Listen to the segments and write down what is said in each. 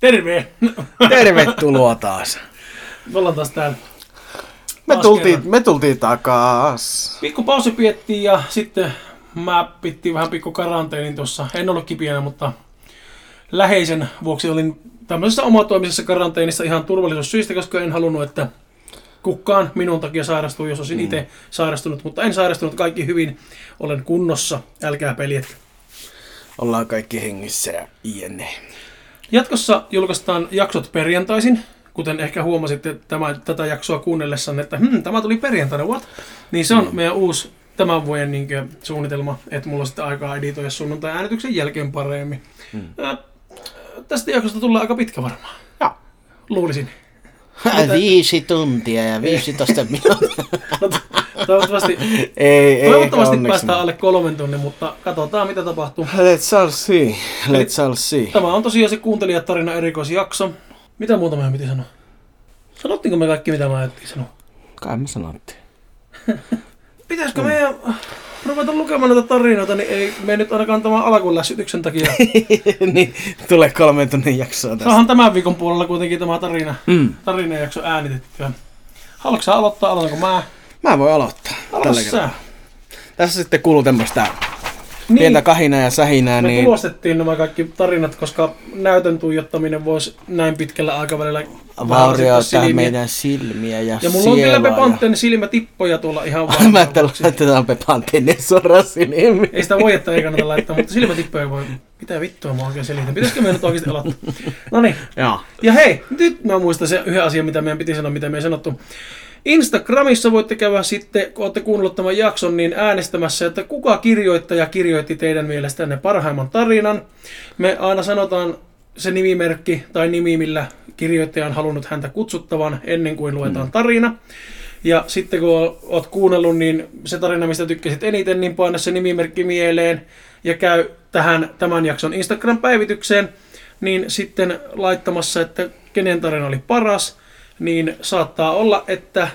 Terve! Tervetuloa taas. Me ollaan taas täällä. Me Taas tultiin, kerran. me tultiin takas. Pikku pausi piettiin ja sitten mä pittiin vähän pikku karanteenin tuossa. En ollut kipiänä, mutta läheisen vuoksi olin tämmöisessä omatoimisessa karanteenissa ihan turvallisuussyistä, koska en halunnut, että kukaan minun takia sairastuu, jos olisin itse sairastunut, mutta en sairastunut, kaikki hyvin, olen kunnossa, älkää peljetkä. Ollaan kaikki hengissä ja ienne. Jatkossa julkaistaan jaksot perjantaisin, kuten ehkä huomasitte tämä, tätä jaksoa kuunnellessanne, että hmm, tämä tuli perjantaina, what? Niin se on mm. meidän uusi tämän vuoden niin suunnitelma, että mulla on sitten aikaa editoida sunnuntai äänityksen jälkeen paremmin. Mm. Äh, tästä jaksosta tulee aika pitkä varmaan, Joo. luulisin. Viisi tuntia ja 15 minuuttia. No, to- toivottavasti, ei, ei, toivottavasti päästään alle kolmen tunnin, mutta katsotaan mitä tapahtuu. Let's all see. Let's all see. Tämä on tosiaan se kuuntelijatarina erikoisjakso. Mitä muuta meidän piti sanoa? Sanottiinko me kaikki mitä mä ajattelin sanoa? Kai me sanottiin. Pitäisikö meidän ruveta lukemaan näitä tarinoita, niin ei me nyt ainakaan tämän alkulässytyksen takia. niin, tulee kolmen tunnin jaksoa tästä. Saahan tämän viikon puolella kuitenkin tämä tarina, Mm. tarinajakso äänitettyä. Haluatko sä aloittaa, aloitanko mä? Mä voin aloittaa. Aloita. Tässä sitten kuuluu tämmöistä Niin, pientä kahinaa ja sähinää, me niin tulostettiin nämä kaikki tarinat, koska näytön tuijottaminen voisi näin pitkällä aikavälillä vaurioittaa meidän silmiä ja, Ja mulla on kyllä sielua ja- silmätippoja tuolla ihan Mä vaan. ajattelin, että laitetaan Pepanteen suoraan silmiin. Ei sitä voi, että ei kannata laittaa, mutta silmätippoja voi. Mitä vittua mä oikein selitän? Pitäisikö meidän nyt oikeasti aloittaa? No niin. Joo. Ja hei, nyt mä muistan se yhden asian, mitä meidän piti sanoa, mitä me ei sanottu. Instagramissa voitte käydä sitten, kun olette kuunnellut tämän jakson, niin äänestämässä, että kuka kirjoittaja kirjoitti teidän mielestänne parhaimman tarinan. Me aina sanotaan se nimimerkki tai nimi, millä kirjoittaja on halunnut häntä kutsuttavan ennen kuin luetaan mm. tarina. Ja sitten kun oot kuunnellut, niin se tarina, mistä tykkäsit eniten, niin paina se nimimerkki mieleen ja käy tähän tämän jakson Instagram-päivitykseen, niin sitten laittamassa, että kenen tarina oli paras, niin saattaa olla, että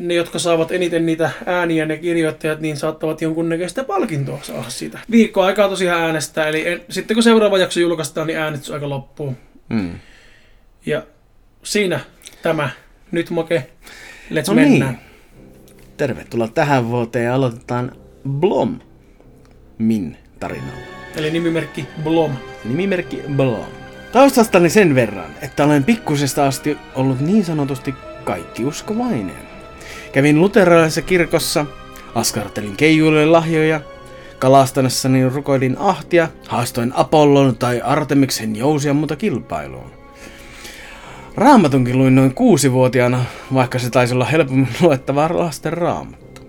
ne, jotka saavat eniten niitä ääniä, ne kirjoittajat, niin saattavat jonkunnäköistä palkintoa saada siitä. Viikko aikaa tosiaan äänestää, eli en, sitten kun seuraava jakso julkaistaan, niin äänestysaika loppuu. Mm. Ja siinä tämä. Nyt Make, let's No mennään. niin. Tervetuloa tähän vuoteen ja aloitetaan Blom Min tarinalla. Eli nimimerkki Blom. Nimimerkki Blom. Taustastani sen verran, että olen pikkusesta asti ollut niin sanotusti kaikki uskovainen. Kävin luterilaisessa kirkossa, askartelin keijuille lahjoja, kalastanessani rukoilin ahtia, haastoin Apollon tai Artemiksen jousia muuta kilpailuun. Raamatunkin luin noin kuusivuotiaana, vaikka se taisi olla helpommin luettavaa lasten raamattu.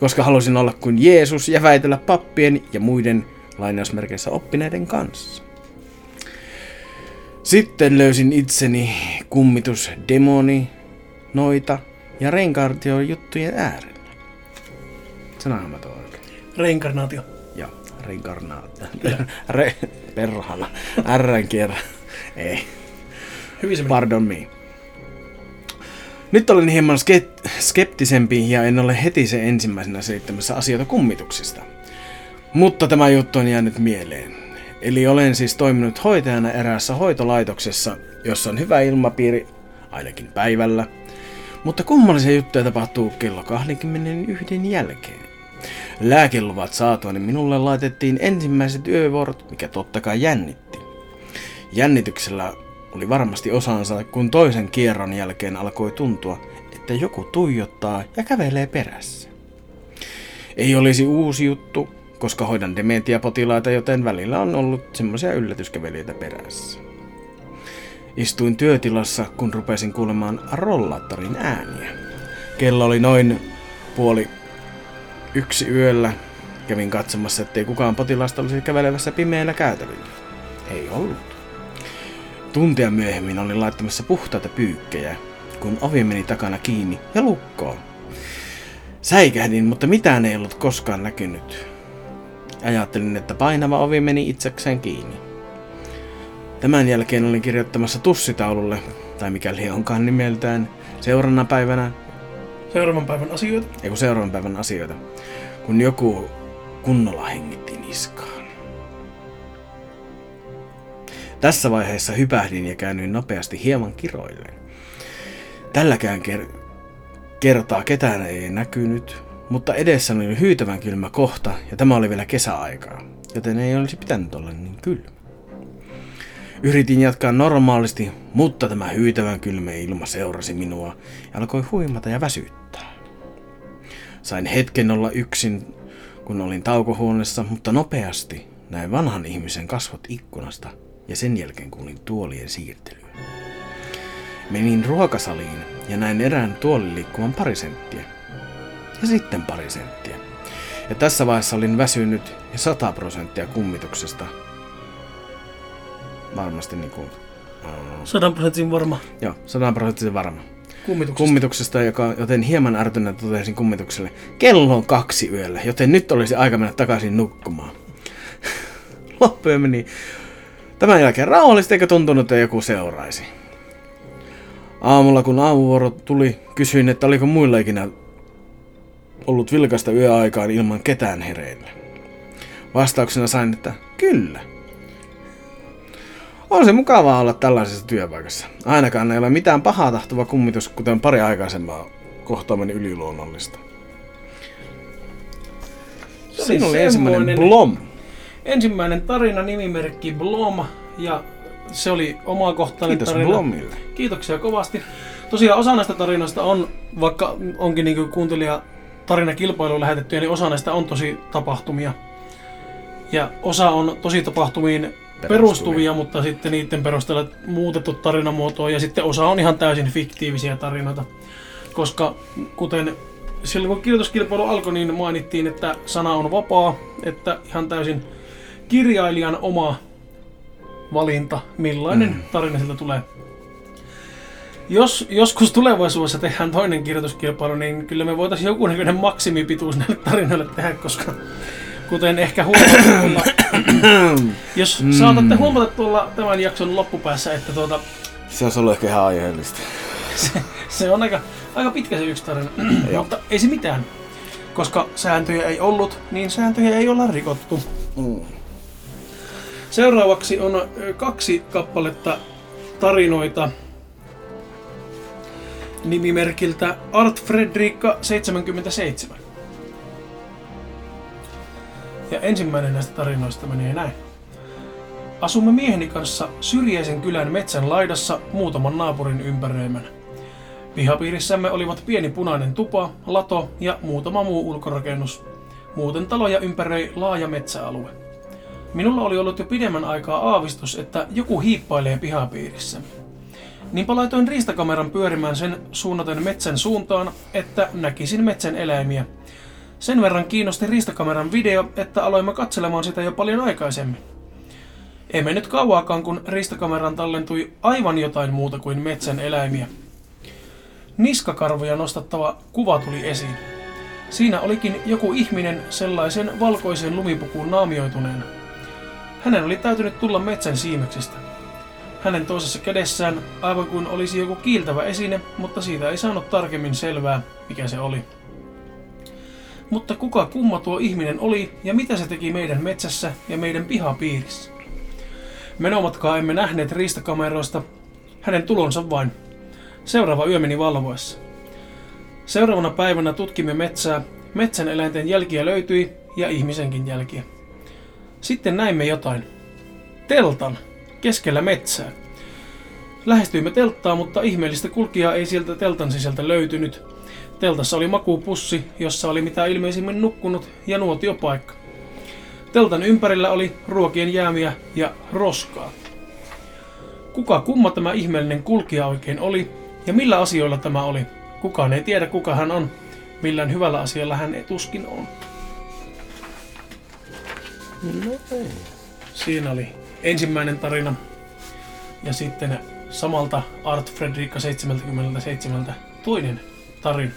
Koska halusin olla kuin Jeesus ja väitellä pappien ja muiden lainausmerkeissä oppineiden kanssa. Sitten löysin itseni kummitus demoni, noita ja reinkartio juttujen äärellä. Sanoinhan mä tuo oikein. Reinkarnaatio. Joo, reinkarnaatio. Re, perhana. Rn kierrä. Ei. Hyvin se. Pardon me. Nyt olen hieman ske- skeptisempi ja en ole heti se ensimmäisenä selittämässä asioita kummituksista. Mutta tämä juttu on jäänyt mieleen. Eli olen siis toiminut hoitajana eräässä hoitolaitoksessa, jossa on hyvä ilmapiiri, ainakin päivällä. Mutta kummallisia juttuja tapahtuu kello 21 jälkeen. Lääkeluvat saatuani minulle laitettiin ensimmäiset yövuorot, mikä totta kai jännitti. Jännityksellä oli varmasti osansa, kun toisen kierron jälkeen alkoi tuntua, että joku tuijottaa ja kävelee perässä. Ei olisi uusi juttu, koska hoidan dementiapotilaita, joten välillä on ollut semmoisia yllätyskävelijöitä perässä. Istuin työtilassa, kun rupesin kuulemaan rollaattorin ääniä. Kello oli noin puoli yksi yöllä. Kävin katsomassa, ettei kukaan potilaasta olisi kävelevässä pimeällä käytävillä. Ei ollut. Tuntia myöhemmin olin laittamassa puhtaita pyykkejä, kun ovi meni takana kiinni ja lukkoon. Säikähdin, mutta mitään ei ollut koskaan näkynyt. Ajattelin, että painava ovi meni itsekseen kiinni. Tämän jälkeen olin kirjoittamassa tussitaululle, tai mikäli onkaan nimeltään, seuraavana päivänä, Seuraavan päivän asioita. ei kun seuraavan päivän asioita, kun joku kunnolla hengitti niskaan. Tässä vaiheessa hypähdin ja käännyin nopeasti hieman kiroilleen. Tälläkään ker- kertaa ketään ei näkynyt, mutta edessä oli hyytävän kylmä kohta ja tämä oli vielä kesäaikaa, joten ei olisi pitänyt olla niin kylmä. Yritin jatkaa normaalisti, mutta tämä hyytävän kylmä ilma seurasi minua ja alkoi huimata ja väsyttää. Sain hetken olla yksin, kun olin taukohuoneessa, mutta nopeasti näin vanhan ihmisen kasvot ikkunasta ja sen jälkeen kuulin tuolien siirtelyä. Menin ruokasaliin ja näin erään tuolin liikkuvan pari senttiä. Ja sitten pari senttiä. Ja tässä vaiheessa olin väsynyt ja 100 prosenttia kummituksesta. Varmasti niinku... Uh, Sadan prosentin varma joo, 100 prosenttisen varma. kummituksesta. Kummituksesta, joka, joten hieman ärtyneenä totesin kummitukselle, kello on kaksi yöllä, joten nyt olisi aika mennä takaisin nukkumaan. Loppuja meni tämän jälkeen rauhallisesti eikä tuntunut, että joku seuraisi. Aamulla kun aamuvuoro tuli, kysyin, että oliko muilla ikinä ollut vilkasta yöaikaan ilman ketään hereillä. Vastauksena sain, että kyllä. On se mukavaa olla tällaisessa työpaikassa. Ainakaan ei ole mitään pahaa tahtova kummitus, kuten pari aikaisempaa kohtaamani yliluonnollista. Se oli Siinä oli ensimmäinen blom. Ensimmäinen tarina, nimimerkki Blom, ja se oli omakohtainen Kiitos tarina. Blomille. Kiitoksia kovasti. Tosiaan osa näistä tarinoista on, vaikka onkin niin kuuntelija tarinakilpailuun lähetettyjä, niin osa näistä on tosi tapahtumia. Ja osa on tosi tapahtumiin perustuvia, Perustuvia. mutta sitten niiden perusteella muutettu tarinamuotoa. Ja sitten osa on ihan täysin fiktiivisiä tarinoita. Koska kuten silloin kun kirjoituskilpailu alkoi, niin mainittiin, että sana on vapaa, että ihan täysin kirjailijan oma valinta, millainen mm. tarina siltä tulee. Jos joskus tulevaisuudessa tehdään toinen kirjoituskilpailu, niin kyllä me voitaisiin joku näköinen maksimipituus näille tarinoille tehdä, koska kuten ehkä huomaatte jos mm. saatatte huomata tuolla tämän jakson loppupäässä, että tuota, Se olisi ollut ehkä ihan aiheellista. se, se on aika, aika pitkä se yksi tarina, mutta ei se mitään. Koska sääntöjä ei ollut, niin sääntöjä ei olla rikottu. Mm. Seuraavaksi on kaksi kappaletta tarinoita nimimerkiltä Art Fredrikka 77. Ja ensimmäinen näistä tarinoista menee näin. Asumme mieheni kanssa syrjäisen kylän metsän laidassa muutaman naapurin ympäröimänä. Pihapiirissämme olivat pieni punainen tupa, lato ja muutama muu ulkorakennus. Muuten taloja ympäröi laaja metsäalue. Minulla oli ollut jo pidemmän aikaa aavistus, että joku hiippailee pihapiirissä. Niinpä laitoin riistakameran pyörimään sen suunnaten metsän suuntaan, että näkisin metsän eläimiä. Sen verran kiinnosti riistakameran video, että aloimme katselemaan sitä jo paljon aikaisemmin. Ei mennyt kauaakaan, kun riistakameran tallentui aivan jotain muuta kuin metsän eläimiä. Niskakarvoja nostattava kuva tuli esiin. Siinä olikin joku ihminen sellaisen valkoisen lumipukuun naamioituneena. Hänen oli täytynyt tulla metsän siimeksistä. Hänen toisessa kädessään aivan kuin olisi joku kiiltävä esine, mutta siitä ei saanut tarkemmin selvää, mikä se oli. Mutta kuka kumma tuo ihminen oli ja mitä se teki meidän metsässä ja meidän pihapiirissä? Menomatkaa emme nähneet riistakameroista, hänen tulonsa vain. Seuraava yö meni valvoessa. Seuraavana päivänä tutkimme metsää, metsän eläinten jälkiä löytyi ja ihmisenkin jälkiä. Sitten näimme jotain. Teltan, keskellä metsää. Lähestyimme telttaa, mutta ihmeellistä kulkijaa ei sieltä teltan sisältä löytynyt. Teltassa oli makuupussi, jossa oli mitä ilmeisimmin nukkunut, ja nuotiopaikka. Teltan ympärillä oli ruokien jäämiä ja roskaa. Kuka kumma tämä ihmeellinen kulkija oikein oli, ja millä asioilla tämä oli? Kukaan ei tiedä, kuka hän on. Millään hyvällä asialla hän tuskin on. No ei. Siinä oli ensimmäinen tarina. Ja sitten samalta Art Fredrikka 77 toinen tarina.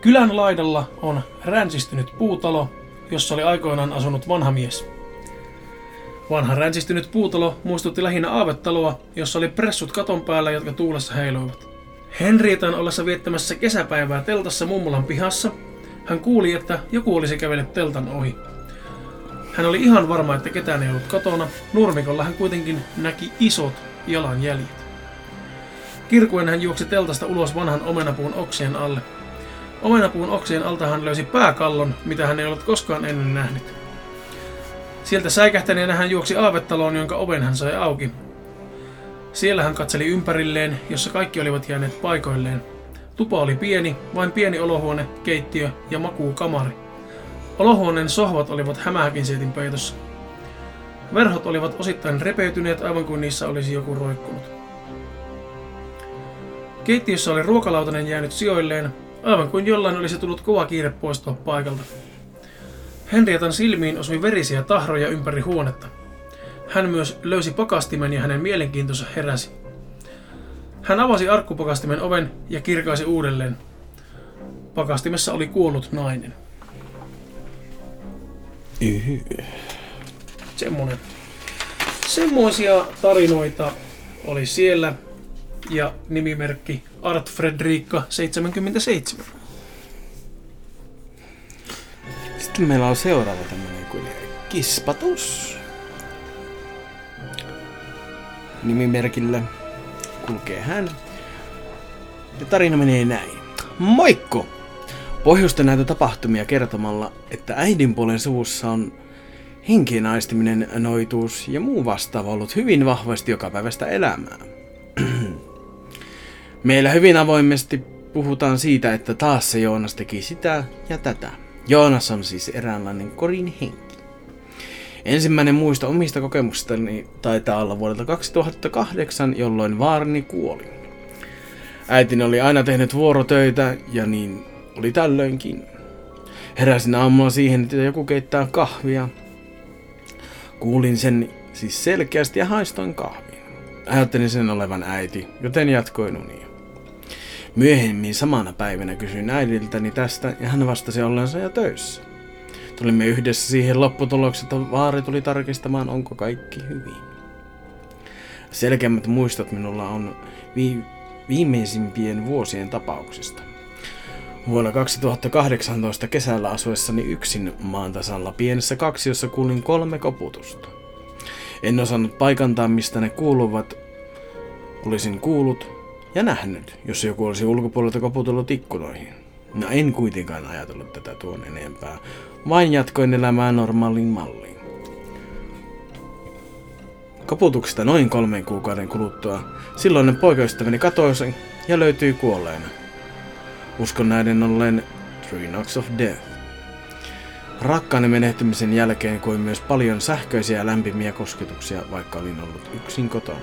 Kylän laidalla on ränsistynyt puutalo, jossa oli aikoinaan asunut vanha mies. Vanha ränsistynyt puutalo muistutti lähinnä aavetaloa, jossa oli pressut katon päällä, jotka tuulessa heiluivat. Henrietan ollessa viettämässä kesäpäivää teltassa mummolan pihassa, hän kuuli, että joku olisi kävellyt teltan ohi. Hän oli ihan varma, että ketään ei ollut kotona. Nurmikolla hän kuitenkin näki isot jalanjäljet. Kirkuen hän juoksi teltasta ulos vanhan omenapuun oksien alle. Omenapuun oksien alta hän löysi pääkallon, mitä hän ei ollut koskaan ennen nähnyt. Sieltä säikähtäneenä hän juoksi aavettaloon, jonka oven hän sai auki. Siellä hän katseli ympärilleen, jossa kaikki olivat jääneet paikoilleen. Tupa oli pieni, vain pieni olohuone, keittiö ja makuukamari. Olohuoneen sohvat olivat hämähäkinseitin peitossa. Verhot olivat osittain repeytyneet aivan kuin niissä olisi joku roikkunut. Keittiössä oli ruokalautanen jäänyt sijoilleen, aivan kuin jollain olisi tullut kova kiire poistua paikalta. Henrietan silmiin osui verisiä tahroja ympäri huonetta. Hän myös löysi pakastimen ja hänen mielenkiintonsa heräsi. Hän avasi arkkupakastimen oven ja kirkaisi uudelleen. Pakastimessa oli kuollut nainen. Yhy. Semmonen. Semmoisia tarinoita oli siellä ja nimimerkki Art Fredrikka 77. Sitten meillä on seuraava tämmönen kuin Kispatus. Nimimerkillä kulkee hän. Ja tarina menee näin. Moikko! Pohjusta näitä tapahtumia kertomalla, että äidin puolen suvussa on henkien aistiminen, noituus ja muu vastaava ollut hyvin vahvasti jokapäiväistä elämää. Meillä hyvin avoimesti puhutaan siitä, että taas se Joonas teki sitä ja tätä. Joonas on siis eräänlainen korin henki. Ensimmäinen muisto omista kokemuksistani taitaa olla vuodelta 2008, jolloin vaarani kuoli. Äitini oli aina tehnyt vuorotöitä ja niin oli tällöinkin. Heräsin aamulla siihen, että joku keittää kahvia. Kuulin sen siis selkeästi ja haistoin kahvin. Ajattelin sen olevan äiti, joten jatkoin unia. Myöhemmin samana päivänä kysyin äidiltäni tästä ja hän vastasi ollensa jo töissä. Tulimme yhdessä siihen lopputulokseen, että vaari tuli tarkistamaan, onko kaikki hyvin. Selkeämmät muistot minulla on vi- viimeisimpien vuosien tapauksista. Vuonna 2018 kesällä asuessani yksin maan tasalla pienessä kaksiossa kuulin kolme koputusta. En osannut paikantaa, mistä ne kuuluvat. Olisin kuullut ja nähnyt, jos joku olisi ulkopuolelta koputellut ikkunoihin. No en kuitenkaan ajatellut tätä tuon enempää, vain jatkoin elämää normaalin malliin. Koputuksesta noin kolmen kuukauden kuluttua silloinen poikaystäväni katosi ja löytyi kuolleena. Uskon näiden ollen Three Knocks of Death. Rakkaani menehtymisen jälkeen kuin myös paljon sähköisiä lämpimiä kosketuksia, vaikka olin ollut yksin kotona.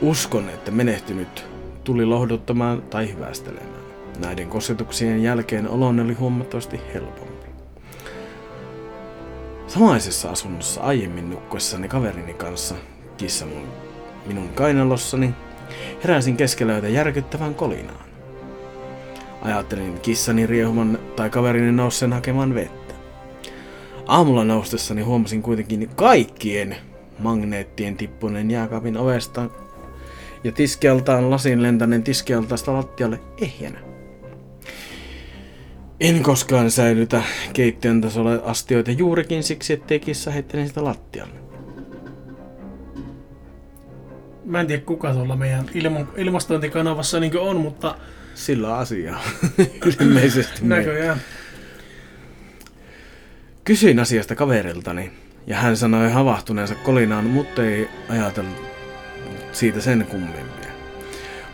Uskon, että menehtynyt tuli lohduttamaan tai hyvästelemään. Näiden kosketuksien jälkeen oloni oli huomattavasti helpompi. Samaisessa asunnossa aiemmin nukkuessani kaverini kanssa, kissa mun, minun kainalossani, heräsin keskellä järkyttävän kolinaan. Ajattelin kissani riehuman tai kaverini nousseen hakemaan vettä. Aamulla noustessani huomasin kuitenkin kaikkien magneettien tippuneen jääkaapin ovesta ja tiskeltaan lasin lentäneen tiskeltaista lattialle ehjänä. En koskaan säilytä keittiön tasolla astioita juurikin siksi, ettei kissa heittele sitä lattialle. Mä en tiedä kuka tuolla meidän ilmo- ilmastointikanavassa niin on, mutta Sillä on asiaa. Ilmeisesti me. näköjään. Kysyin asiasta kaveriltani, ja hän sanoi havahtuneensa kolinaan, mutta ei ajatellut siitä sen kummempia.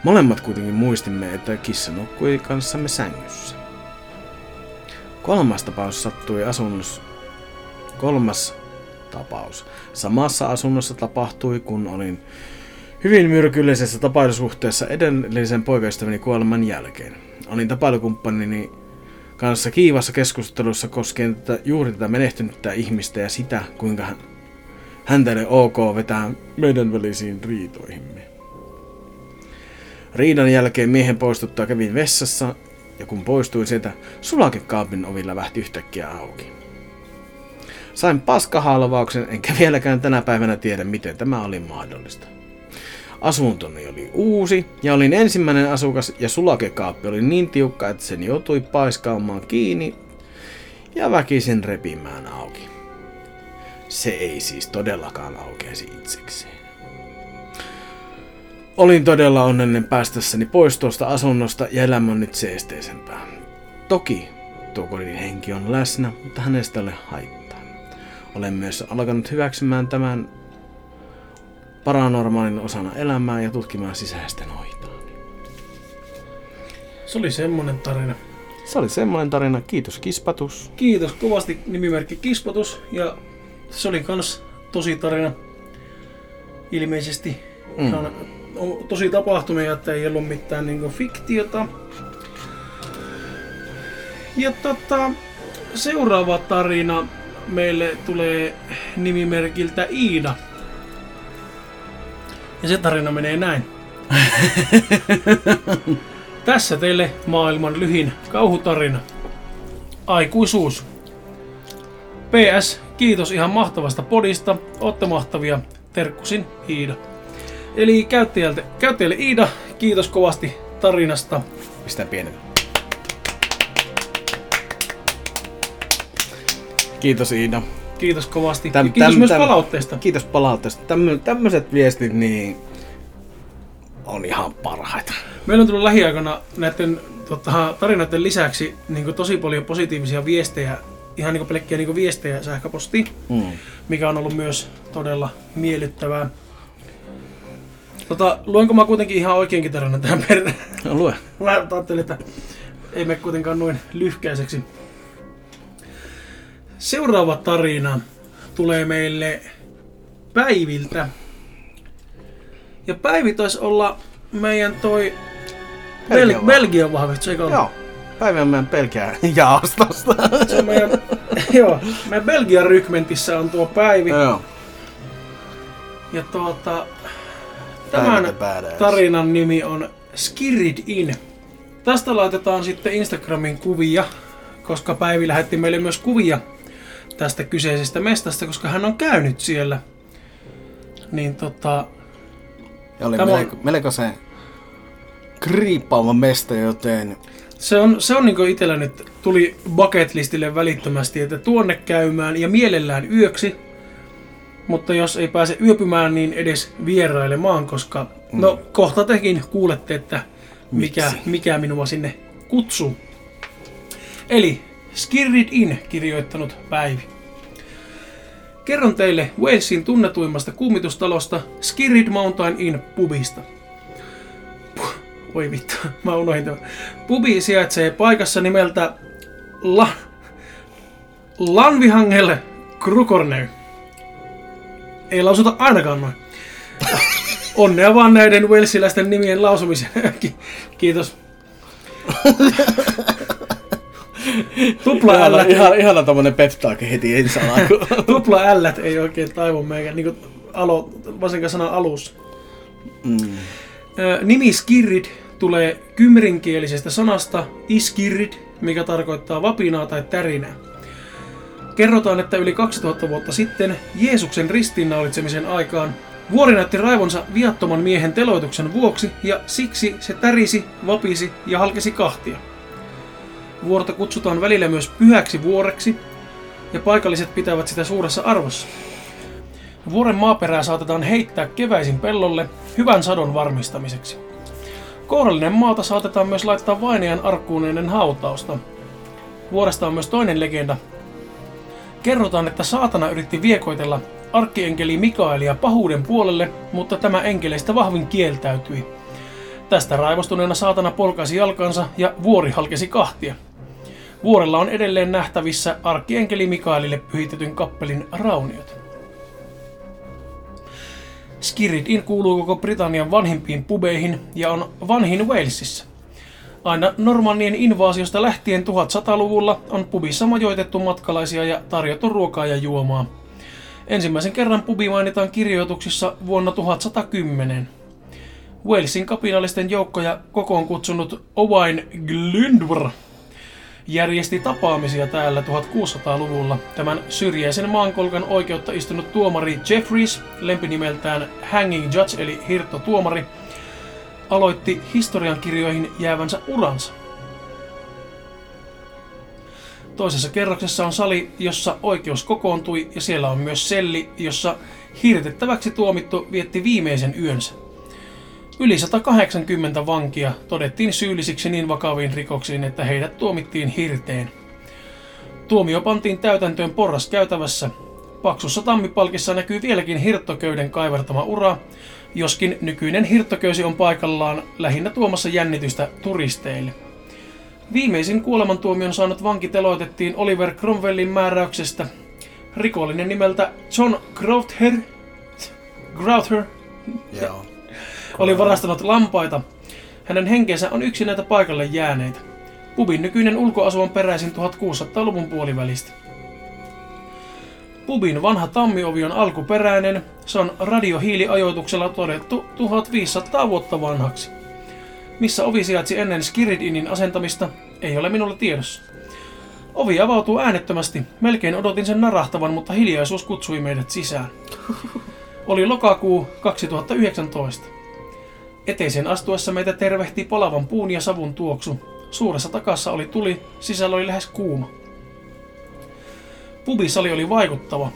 Molemmat kuitenkin muistimme, että kissa nukkui kanssamme sängyssä. Kolmas tapaus sattui asunnossa. Kolmas tapaus. Samassa asunnossa tapahtui, kun olin hyvin myrkyllisessä tapailusuhteessa edellisen poikaystäväni kuoleman jälkeen. Olin tapailukumppanini kanssa kiivassa keskustelussa koskien tätä, juuri tätä menehtynyttä ihmistä ja sitä, kuinka hän, häntä oli ok vetää meidän välisiin riitoihimme. Riidan jälkeen miehen poistuttua kävin vessassa ja kun poistuin sieltä, sulakekaapin ovi lävähti yhtäkkiä auki. Sain paskahalvauksen, enkä vieläkään tänä päivänä tiedä, miten tämä oli mahdollista. Asuntoni oli uusi ja olin ensimmäinen asukas ja sulakekaappi oli niin tiukka, että sen joutui paiskaamaan kiinni ja väkisin repimään auki. se ei siis todellakaan aukeasi itsekseen. Olin todella onnellinen päästässäni pois tuosta asunnosta ja elämä on nyt seesteisempää. Toki tuo kodin henki on läsnä, mutta hänestä ole haittaa. Olen myös alkanut hyväksymään tämän paranormaalin osana elämää ja tutkimaan sisäistä noitaa. Se oli semmonen tarina. Se oli semmoinen tarina. Kiitos Kispatus. Kiitos kovasti nimimerkki Kispatus ja se oli kans tosi tarina. Ilmeisesti Mm. on, on tosi tapahtumia, että ei ollut mitään niinku fiktiota. Ja tota, seuraava tarina meille tulee nimimerkiltä Iida. Ja se tarina menee näin. Tässä teille maailman lyhin kauhutarina. Aikuisuus. PS, kiitos ihan mahtavasta podista. Ootte mahtavia. Terkkusin Iida. Eli käyttäjältä, käyttäjälle Iida, kiitos kovasti tarinasta. Pistää pienet. Kiitos Iida. Kiitos kovasti. Täm- ja kiitos täm- myös täm- palautteesta. Kiitos palautteesta. Tämmö, tämmöiset viestit niin on ihan parhaita. Meillä on tullut lähiaikana näiden tota, tarinoiden lisäksi niin tosi paljon positiivisia viestejä, ihan niin pelkkiä niin viestejä sähköpostiin, Mm. mikä on ollut myös todella miellyttävää. Tota, luenko mä kuitenkin ihan oikeinkin tarinan tähän perään? No, lue. Mä ajattelin, että ei me kuitenkaan noin lyhkäiseksi. Seuraava tarina tulee meille Päiviltä. Ja Päivi taisi olla meidän toi Bel- Belgian Belgian vahvistus, eikö ole? Joo. Päivän meidän pelkää jaostosta. Se on meidän, joo, meidän Belgian rykmentissä on tuo Päivi. Joo. Ja tuota, tämän tarinan nimi on Skirid In. Tästä laitetaan sitten Instagramin kuvia, koska Päivi lähetti meille myös kuvia tästä kyseisestä mestasta, koska hän on käynyt siellä. Niin tota, Ja oli Tämä melko, melko se kriippaava mesta, joten se on, se on niin itsellä nyt tuli bucket listille välittömästi, että tuonne käymään ja mielellään yöksi. Mutta jos ei pääse yöpymään, niin edes vierailemaan, koska no kohta tekin kuulette, että mikä, Miksi? mikä minua sinne kutsuu. Eli Skirrid In kirjoittanut Päivi. Kerron teille Walesin tunnetuimmasta kummitustalosta Skirrid Mountain Inn pubista. Puh, Oi vittu, mä unohdin tämän. Pubi sijaitsee paikassa nimeltä La... Lanvihangel Krukorneu. Ei lausuta ainakaan noin. Onnea vaan näiden walesiläisten nimien lausumiseen. Ki- Kiitos. Tupla L. ihana, ihana tommonen pep talk heti ensi alkuun. Tupla L ei oikein taivu meikä, niin alo, varsinkaan sana alussa. mm. Nimi Skirrid tulee kymrinkielisestä sanasta iskirrid, mikä tarkoittaa vapinaa tai tärinää. Kerrotaan, että yli 2000 vuotta sitten Jeesuksen ristiinnaulitsemisen aikaan vuori näytti raivonsa viattoman miehen teloituksen vuoksi ja siksi se tärisi, vapisi ja halkesi kahtia. Vuorta kutsutaan välillä myös pyhäksi vuoreksi ja paikalliset pitävät sitä suuressa arvossa. Vuoren maaperää saatetaan heittää keväisin pellolle hyvän sadon varmistamiseksi. Kourallinen maata saatetaan myös laittaa vainajan arkkuun ennen hautausta. Vuoresta on myös toinen legenda. Kerrotaan, että saatana yritti viekoitella arkkienkeli Mikaelia pahuuden puolelle, mutta tämä enkeleistä vahvin kieltäytyi. Tästä raivostuneena saatana polkaisi jalkansa ja vuori halkesi kahtia. Vuorella on edelleen nähtävissä arkkienkeli Mikaelille pyhitetyn kappelin rauniot. Skirid Inn kuuluu koko Britannian vanhimpiin pubeihin ja on vanhin Walesissa. Aina Normannien invaasiosta lähtien 1100-luvulla on pubissa majoitettu matkalaisia ja tarjottu ruokaa ja juomaa. Ensimmäisen kerran pubi mainitaan kirjoituksissa vuonna 1110. Walesin kapinallisten joukkoja kokoon kutsunut Owain Glyndwr järjesti tapaamisia täällä 1600-luvulla. Tämän syrjäisen maankolkan oikeutta istunut tuomari Jeffries, lempinimeltään Hanging Judge eli hirttotuomari, aloitti historiankirjoihin jäävänsä uransa. Toisessa kerroksessa on sali, jossa oikeus kokoontui ja siellä on myös selli, jossa hirtettäväksi tuomittu vietti viimeisen yönsä. Yli 180 vankia todettiin syyllisiksi niin vakaviin rikoksiin, että heidät tuomittiin hirteen. Tuomio pantiin täytäntöön porras käytävässä. Paksussa tammipalkissa näkyy vieläkin hirttoköyden kaivertama ura, joskin nykyinen hirttoköysi on paikallaan lähinnä tuomassa jännitystä turisteille. Viimeisin kuolemantuomion saanut vanki teloitettiin Oliver Cromwellin määräyksestä. Rikollinen nimeltä John Grouther, Grouther Joo. Oli varastanut lampaita. Hänen henkensä on yksi näitä paikalle jääneitä. Pubin nykyinen ulkoasu on peräisin 1600-luvun puolivälistä. Pubin vanha tammiovi on alkuperäinen. Se on radiohiiliajoituksella todettu 1500 vuotta vanhaksi. Missä ovi sijaitsi ennen Skiridinin asentamista, ei ole minulla tiedossa. Ovi avautuu äänettömästi. Melkein odotin sen narahtavan, mutta hiljaisuus kutsui meidät sisään. Oli lokakuu 2019. Eteisen astuessa meitä tervehti palavan puun ja savun tuoksu. Suuressa takassa oli tuli, sisällä oli lähes kuuma. Pubisali oli vaikuttava.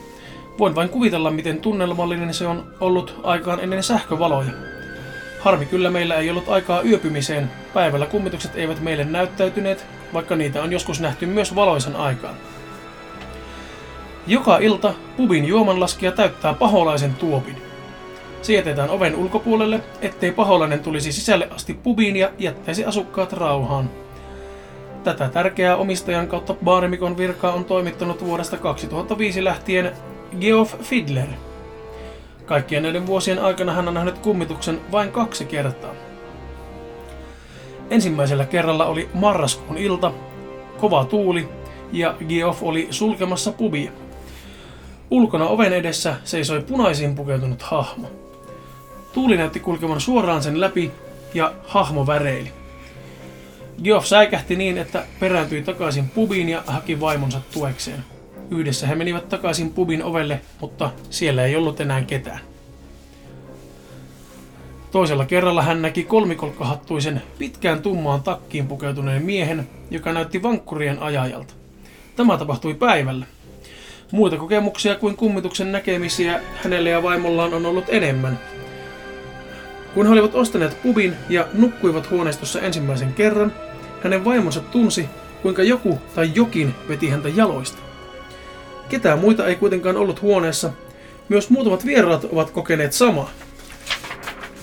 Voin vain kuvitella, miten tunnelmallinen se on ollut aikaan ennen sähkövaloja. Harmi kyllä meillä ei ollut aikaa yöpymiseen. Päivällä kummitukset eivät meille näyttäytyneet, vaikka niitä on joskus nähty myös valoisan aikaan. Joka ilta pubin juomanlaskija täyttää paholaisen tuopin. Se jätetään oven ulkopuolelle, ettei paholainen tulisi sisälle asti pubiin ja jättäisi asukkaat rauhaan. Tätä tärkeää omistajan kautta baarimikon virkaa on toimittanut vuodesta 2005 lähtien Geoff Fidler. Kaikkien näiden vuosien aikana hän on nähnyt kummituksen vain kaksi kertaa. Ensimmäisellä kerralla oli marraskuun ilta, kova tuuli ja Geoff oli sulkemassa pubia. Ulkona oven edessä seisoi punaisiin pukeutunut hahmo. Tuuli näytti kulkevan suoraan sen läpi ja hahmo väreili. Geoff säikähti niin, että perääntyi takaisin pubiin ja haki vaimonsa tuekseen. Yhdessä he menivät takaisin pubin ovelle, mutta siellä ei ollut enää ketään. Toisella kerralla hän näki kolmikolkkahattuisen pitkään tummaan takkiin pukeutuneen miehen, joka näytti vankkurien ajajalta. Tämä tapahtui päivällä. Muita kokemuksia kuin kummituksen näkemisiä hänelle ja vaimollaan on ollut enemmän. Kun he olivat ostaneet pubin ja nukkuivat huoneistossa ensimmäisen kerran, hänen vaimonsa tunsi, kuinka joku tai jokin veti häntä jaloista. Ketään muita ei kuitenkaan ollut huoneessa. Myös muutamat vieraat ovat kokeneet samaa.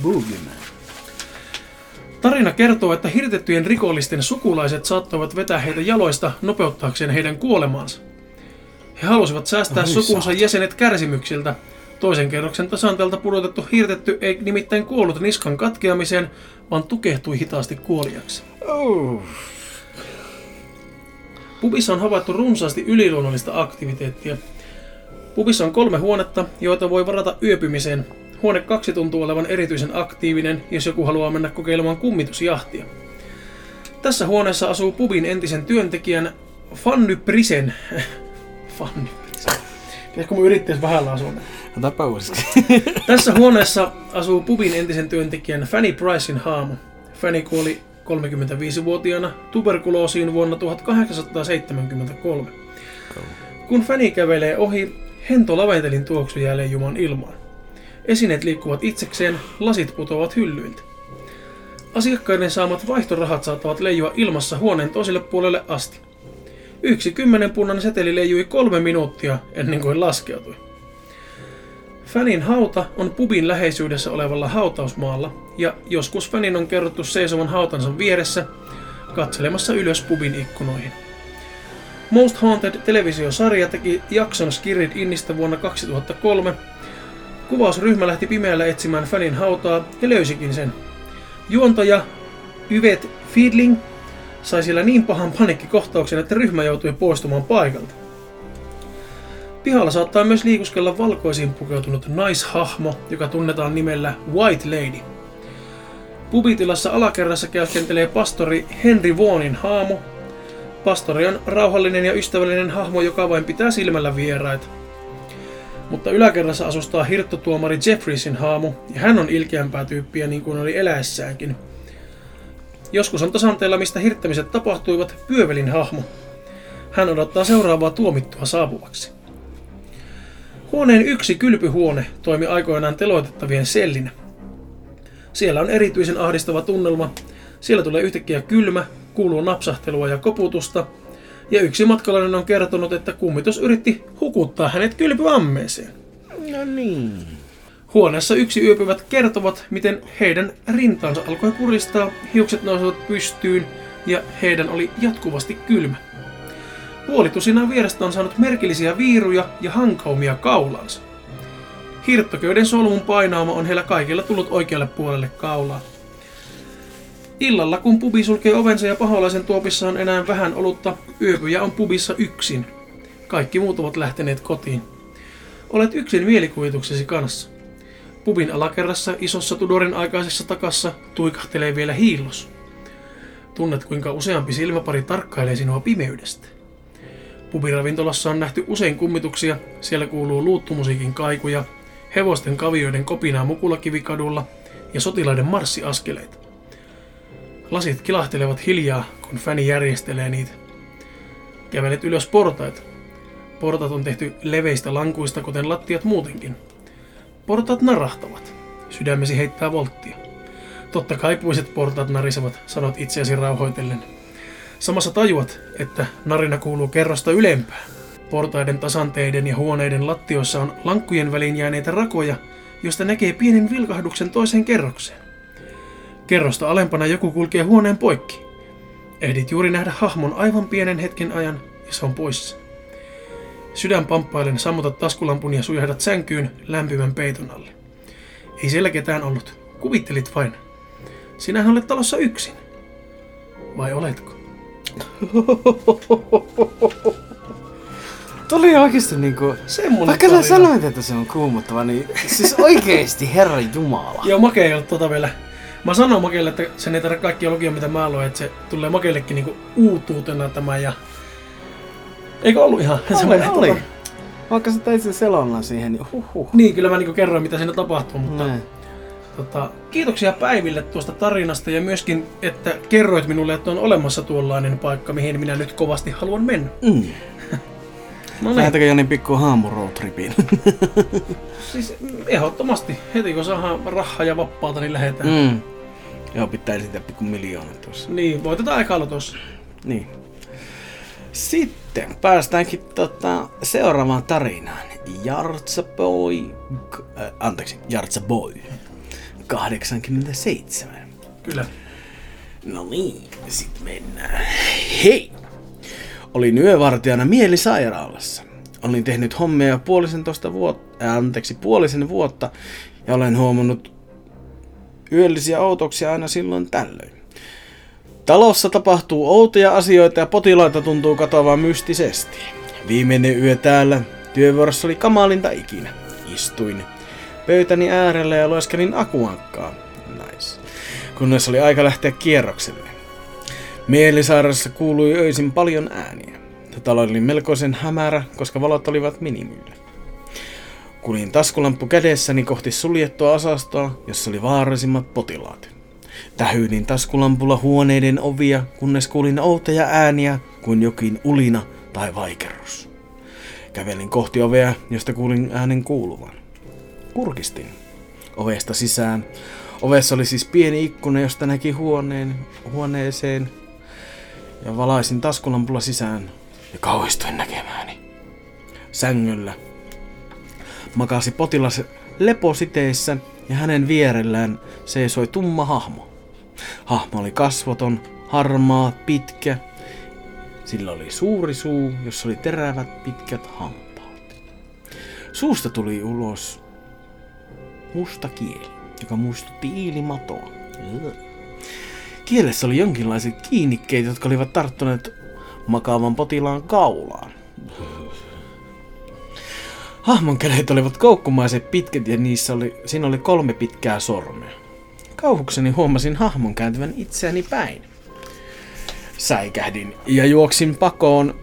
Boogeyman. Tarina kertoo, että hirtettyjen rikollisten sukulaiset saattoivat vetää heitä jaloista nopeuttaakseen heidän kuolemaansa. He halusivat säästää sukunsa jäsenet kärsimyksiltä. Toisen kerroksen tasanteelta pudotettu hirtetty ei nimittäin kuollut niskan katkeamiseen, vaan tukehtui hitaasti kuoliaksi. Oh. Pubissa on havaittu runsaasti yliluonnollista aktiviteettia. Pubissa on kolme huonetta, joita voi varata yöpymiseen. Huone kaksi tuntuu olevan erityisen aktiivinen, jos joku haluaa mennä kokeilemaan kummitusjahtia. Tässä huoneessa asuu pubin entisen työntekijän Fanny Prisen. Fanny. Pitäisikö mun yrittäisi vähällä asua? Otapa uusiksi. Tässä huoneessa asuu pubin entisen työntekijän Fanny Pricein haamu. Fanny kuoli 35-vuotiaana tuberkuloosiin vuonna 1873. Kun Fanny kävelee ohi, hento laventelin tuoksu jää leijumaan ilmaan. Esineet liikkuvat itsekseen, lasit putoavat hyllyiltä. Asiakkaiden saamat vaihtorahat saattavat leijua ilmassa huoneen toiselle puolelle asti. Yksi kymmenen punnan seteli leijui kolme minuuttia ennen kuin laskeutui. Fanin hauta on pubin läheisyydessä olevalla hautausmaalla, ja joskus Fanin on kerrottu seisovan hautansa vieressä, katselemassa ylös pubin ikkunoihin. Most Haunted televisiosarja teki jakson Skirid Innistä vuonna 2003. Kuvausryhmä lähti pimeällä etsimään Fanin hautaa ja löysikin sen. Juontaja Yvet Fiedling sai siellä niin pahan paniikkikohtauksen, että ryhmä joutui poistumaan paikalta. Pihalla saattaa myös liikuskella valkoisiin pukeutunut naishahmo, joka tunnetaan nimellä White Lady. Pubitilassa alakerrassa käyskentelee pastori Henry Vaughanin haamo. Pastori on rauhallinen ja ystävällinen hahmo, joka vain pitää silmällä vieraita. Mutta yläkerrassa asustaa hirttotuomari Jeffreysin haamu, ja hän on ilkeämpää tyyppiä niin kuin oli eläessäänkin. Joskus on tasanteella, mistä hirttämiset tapahtuivat, pyövelin hahmo. Hän odottaa seuraavaa tuomittua saapuvaksi. Huoneen yksi kylpyhuone toimi aikoinaan teloitettavien sellinä. Siellä on erityisen ahdistava tunnelma. Siellä tulee yhtäkkiä kylmä, kuuluu napsahtelua ja koputusta. Ja yksi matkalainen on kertonut, että kummitus yritti hukuttaa hänet kylpyammeeseen. No niin. Huoneessa yksi yöpyvät kertovat, miten heidän rintaansa alkoi puristaa, hiukset nousivat pystyyn ja heidän oli jatkuvasti kylmä. Puolitusinaan vierestä on saanut merkillisiä viiruja ja hankaumia kaulansa. Hirttoköiden solmun painaama on heillä kaikilla tullut oikealle puolelle kaulaa. Illalla, kun pubi sulkee ovensa ja paholaisen tuopissa on enää vähän olutta, yöpyjä on pubissa yksin. Kaikki muut ovat lähteneet kotiin. Olet yksin mielikuvituksesi kanssa. Pubin alakerrassa isossa Tudorin aikaisessa takassa tuikahtelee vielä hiillos. Tunnet, kuinka useampi silmäpari tarkkailee sinua pimeydestä. Pubiravintolassa on nähty usein kummituksia, siellä kuuluu luuttumusiikin kaikuja, hevosten kavioiden kopinaa Mukulakivikadulla ja sotilaiden marssiaskeleita. Lasit kilahtelevat hiljaa, kun fäni järjestelee niitä. Kävelet ylös portaita. Portat on tehty leveistä lankuista, kuten lattiat muutenkin. Portaat narahtavat. Sydämesi heittää volttia. Totta kai puiset portaat narisevat, sanot itseäsi rauhoitellen. Samassa tajuat, että narina kuuluu kerrosta ylempään. Portaiden tasanteiden ja huoneiden lattioissa on lankkujen väliin jääneitä rakoja, josta näkee pienen vilkahduksen toiseen kerrokseen. Kerrosta alempana joku kulkee huoneen poikki. Ehdit juuri nähdä hahmon aivan pienen hetken ajan ja se on poissa. Sydän pamppailen sammutat taskulampun ja sujahdat sänkyyn lämpimän peiton alle. Ei siellä ketään ollut. Kuvittelit vain. Sinähän olet talossa yksin. Vai oletko? Tuli oikeesti niinku... Semmonen Vaikka sä sanoit, että se on kuumottava, niin siis oikeesti Herran Jumala. Joo, Make ei ole tota vielä. Mä sanon Makeille, että sen ei tarvitse kaikkia lukia, mitä mä luen, että se tulee Makeillekin niinku uutuutena tämä ja... Eikö ollut ihan Oli, oli. tota- Vaikka sä teit sen selonnan siihen, niin huhhuh. Niin, kyllä mä niinku kerroin, mitä siinä tapahtuu, mutta Näin. tota, kiitoksia Päiville tuosta tarinasta ja myöskin, että kerroit minulle, että on olemassa tuollainen paikka, mihin minä nyt kovasti haluan mennä. Mm. No niin, Lähetäänkö Jani pikku haamu roadtripiin? siis ehdottomasti. Heti kun saadaan rahaa ja vapaata, niin lähdetään. Mm. mm. Joo, pitää esittää pikku miljoona tuossa. Niin, voitetaan ekalla tuossa. Niin. Sitten päästäänkin tota, seuraavaan tarinaan. Jartsa Boy... Äh, anteeksi, Jartsa Boy. 87. Kyllä. No niin, sit mennään. Hei! Olin yövartijana mielisairaalassa. Olin tehnyt hommia puolisentoista vuotta, äh, anteeksi, puolisen vuotta ja olen huomannut yöllisiä outoksia aina silloin tällöin. Talossa tapahtuu outoja asioita ja potilaita tuntuu katoavan mystisesti. Viimeinen yö täällä työvuorossa oli kamalinta ikinä. Istuin pöytäni äärellä ja lueskelin akuankkaa. Nice. Kunnes oli aika lähteä kierrokselle. Mielisairaalassa kuului öisin paljon ääniä. Talo oli melkoisen hämärä, koska valot olivat minimillä. Kulin taskulamppu kädessäni kohti suljettua osastoa, jossa oli vaarallisimmat potilaat. Tähyydin taskulampulla huoneiden ovia, kunnes kuulin outoja ääniä kuin jokin ulina tai vaikerrus. Kävelin kohti ovea, josta kuulin äänen kuuluvan. Kurkistin. Ovesta sisään. Ovessa oli siis pieni ikkuna, josta näki huoneen, huoneeseen. Ja valaisin taskulampulla sisään ja kauhistuin näkemääni. Sängyllä makasi potilas lepositeissä ja hänen vierellään seisoi tumma hahmo. Hahmo oli kasvoton, harmaa, pitkä. Sillä oli suuri suu, jossa oli terävät pitkät hampaat. Suusta tuli ulos musta kieli, joka muistutti iilimatoa. Kielessä oli jonkinlaiset kiinnikkeet, jotka olivat tarttuneet makaavan potilaan kaulaan. Hahmon kädet olivat koukkumaisen pitkät ja niissä oli, siinä oli kolme pitkää sormea. Kauhukseni huomasin hahmon kääntyvän itseäni päin. Säikähdin ja juoksin pakoon.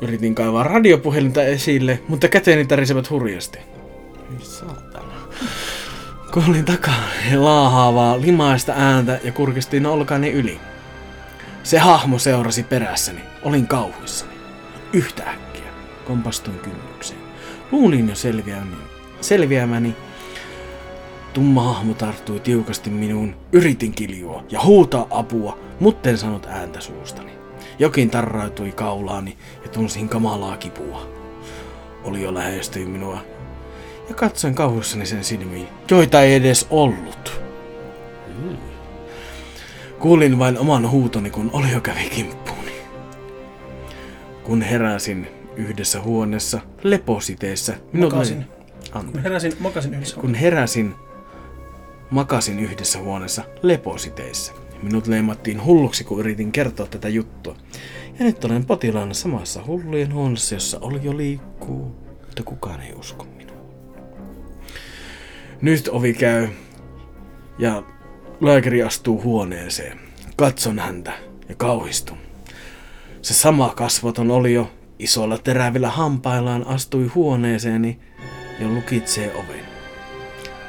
Yritin kaivaa radiopuhelinta esille, mutta käteeni tärisivät hurjasti. Saatana. Kuulin takaa laahaavaa limaista ääntä ja kurkistin olkani yli. Se hahmo seurasi perässäni. Olin kauhuissani. yhtäkkiä kompastuin kynnykseen. Luulin jo selviämäni, selviämäni. Tumma hahmo tarttui tiukasti minuun. Yritin kiljua ja huutaa apua, mutta en ääntä suustani. Jokin tarrautui kaulaani ja tunsin kamalaa kipua. Oli jo lähestyi minua ja katsoin kauhussani sen silmiin, joita ei edes ollut. Kuulin vain oman huutoni, kun oli jo kävi kimppuuni. Kun heräsin yhdessä huoneessa lepositeessä, minut Makasin. löi- Anteeksi. Kun heräsin, makasin yhdessä. Kun heräsin, makasin yhdessä huoneessa lepositeissä. Minut leimattiin hulluksi, kun yritin kertoa tätä juttua. Ja nyt olen potilaana samassa hullujen huoneessa, jossa oli jo liikkuu, mutta kukaan ei usko minua. Nyt ovi käy ja lääkäri astuu huoneeseen. Katson häntä ja kauhistun. Se sama kasvoton oli jo isolla terävillä hampaillaan astui huoneeseeni ja lukitsee oven.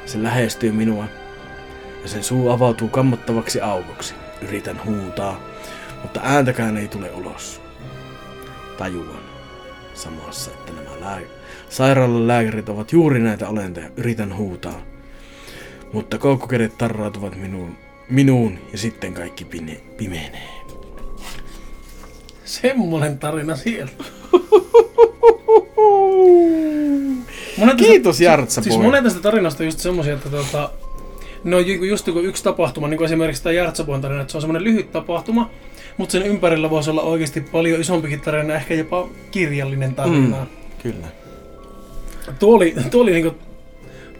Se lähestyy minua ja sen suu avautuu kammottavaksi aukoksi. Yritän huutaa, mutta ääntäkään ei tule ulos. Tajuan samassa, että nämä lää- sairaalan lääkärit ovat juuri näitä olentoja. Yritän huutaa, mutta koukkukädet tarrautuvat minuun, minuun ja sitten kaikki pine, pimenee. Semmoinen tarina siellä. Monet Kiitos Jartsa Siis boy. monet tästä tarinasta just semmoisia, että tota, ju- just joku yksi tapahtuma, niin kuin esimerkiksi tämä Jartsapuon tarina, että se on semmoinen lyhyt tapahtuma, mutta sen ympärillä voisi olla oikeasti paljon isompikin tarina, ehkä jopa kirjallinen tarina. Mm. Kyllä. Tuo oli, tuo oli niinku